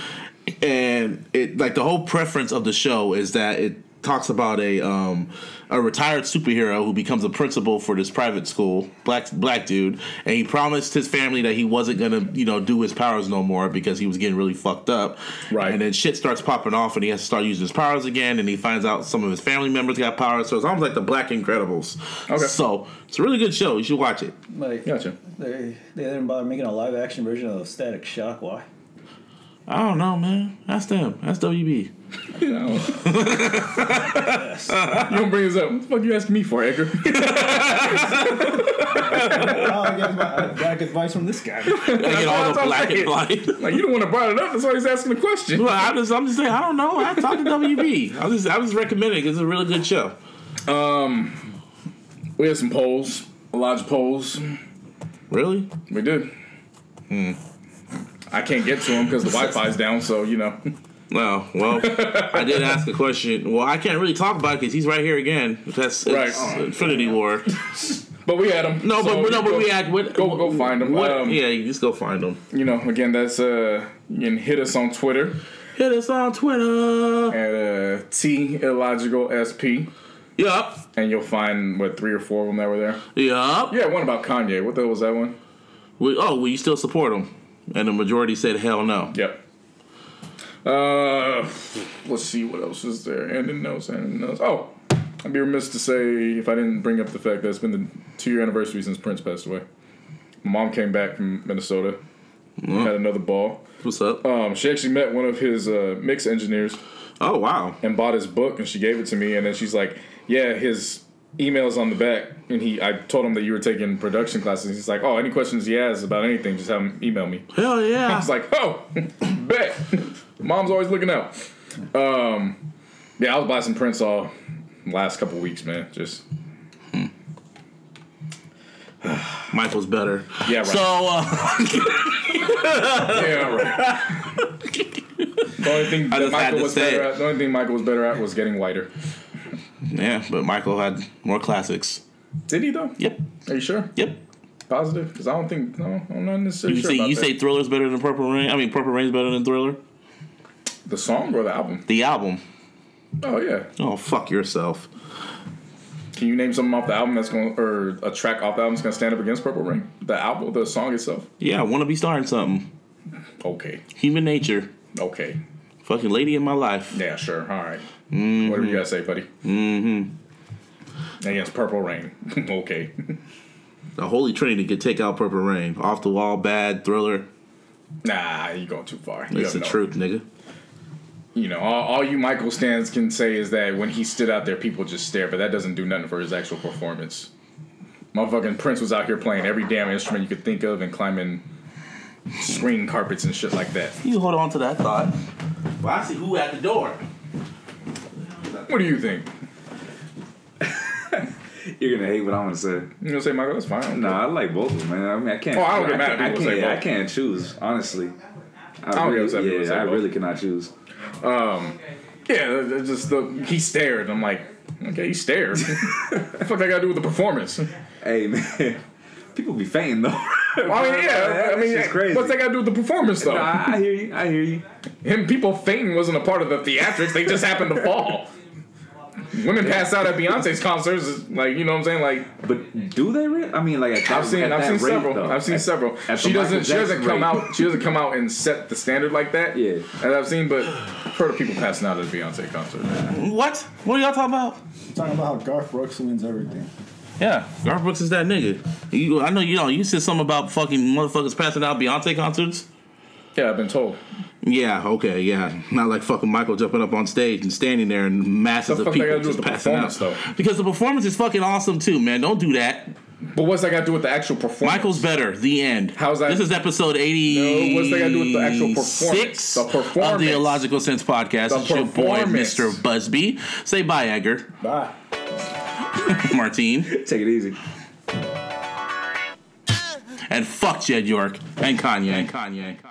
and it like the whole preference of the show is that it talks about a um, a retired superhero who becomes a principal for this private school, black black dude, and he promised his family that he wasn't gonna you know do his powers no more because he was getting really fucked up. Right. And then shit starts popping off, and he has to start using his powers again, and he finds out some of his family members got powers. So it's almost like the Black Incredibles. Okay. So it's a really good show. You should watch it. Like, Gotcha. They, they didn't bother making a live action version of Static Shock. Why? I don't know, man. That's them. That's WB. You know. you don't bring this up. What the fuck you asking me for, Edgar? oh, I get, my, I got advice from this guy. I get all the black and white. *laughs* like you don't want to brought it up. That's why he's asking the question. Well, I just, I'm just saying, I don't know. I talked to WB. I was, I was recommending it 'cause it's a really good show. Um, We had some polls, a lot of polls. Really? We did. I can't get to them because the Wi-Fi's down. So you know. No. Well, I did ask a question. Well, I can't really talk about it because he's right here again. That's Right. Infinity War. But we had him. No, but no, but we had what, Go- go find 'em. What, Um, yeah, you just go find them. You know, again, that's uh, you can hit us on Twitter Hit us on Twitter. at uh, T illogical sp, Yup. and you'll find what three or four of them that were there. Yup. Yeah, one about Kanye. What the hell was that one? We, oh, well, you still support him? And the majority said hell no. Yep. Uh, let's see what else is there. And then notes and notes. Oh, I'd be remiss to say if I didn't bring up the fact that it's been the two year anniversary since Prince passed away. My mom came back from Minnesota. Had another ball. What's up? Um, she actually met one of his uh, mix engineers Oh, wow. and bought his book, and she gave it to me. And then she's like, "Yeah, his email's on the back." And he, I told him that you were taking production classes. He's like, "Oh, any questions he has about anything, just have him email me." Hell yeah! *laughs* I was like, "Oh, *laughs* bet." Mom's always looking out. Um, yeah, I was buying some Prince all last couple weeks, man. Just *sighs* Michael's better. Yeah, right. So, uh, *laughs* yeah, right. the only thing I Michael was better it. at, the only thing Michael was better at was getting whiter. Yeah, but Michael had more classics. Did he though? Yep. Are you sure? Yep. Positive? Because I don't think no, I'm not necessarily You sure say you that. say Thriller's better than Purple Rain? I mean, Purple Rain's better than Thriller? the song or the album? The album. Oh yeah. Oh, fuck yourself. Can you name something off the album that's going, or a track off the album that's going to stand up against Purple Rain? The album, the song itself. Yeah, I want to be starting something. Okay. Human nature. Okay. Fucking lady in my life. Yeah, sure. All right. Whatever you gotta say, buddy. Mm-hmm. Against Purple Rain. *laughs* okay. The Holy Trinity could take out Purple Rain. Off the wall, bad, Thriller. Nah, you going too far. You It's the know. truth, nigga. You know, all, all you Michael stands can say is that when he stood out there, people just stare, but that doesn't do nothing for his actual performance. Motherfucking Prince was out here playing every damn instrument you could think of and climbing screen carpets and shit like that. You hold on to that thought. Well, I see who at the door. What do you think? *laughs* You're gonna hate what I'm gonna say. You gonna say Michael? That's fine. No, I like both of them, man. I mean, I can't. Oh, I don't get mad at can't, I who say can't, I can't choose, honestly. I, don't get really, upset yeah, I both. really cannot choose. Um, Yeah, just the he stared. I'm like, okay, he stared. *laughs* what the fuck I gotta do with the performance? Hey, man, people be fainting though. I mean, yeah, *laughs* I mean, it's crazy. what's that got to do with the performance, though? Nah, I hear you. I hear you. Him people fainting wasn't a part of the theatrics; they just happened to fall. Women pass out at Beyonce's concerts. Like you know what I'm saying? Like But do they? Really? I mean, like at that, I've seen, at I've that seen rate, several. though. I've seen At- several. at She doesn't, she doesn't come rate. out. She doesn't come out and set the standard like that. Yeah. as I've seen, but I've heard of people passing out at a Beyonce concert. What? What are y'all talking about? I'm talking about how Garth Brooks wins everything. Yeah, Garth Brooks is that nigga. You, I know you know. You said something about fucking motherfuckers passing out Beyonce concerts. Yeah, I've been told. Yeah, okay, yeah. Not like fucking Michael jumping up on stage and standing there and masses The of people just the passing out. though? Because the performance is fucking awesome too, man. Don't do that. But what's that got to do with the actual performance? Michael's better. The end. How's that- This is episode eighty. No, what's that got to do with the actual performance? Six The of the Illogical Sense podcast. The It's your boy. Mr. Busby. Say bye, Edgar. Bye. *laughs* Martine. Take it easy. And fuck Jed York and Kanye. And Kanye. And Kanye.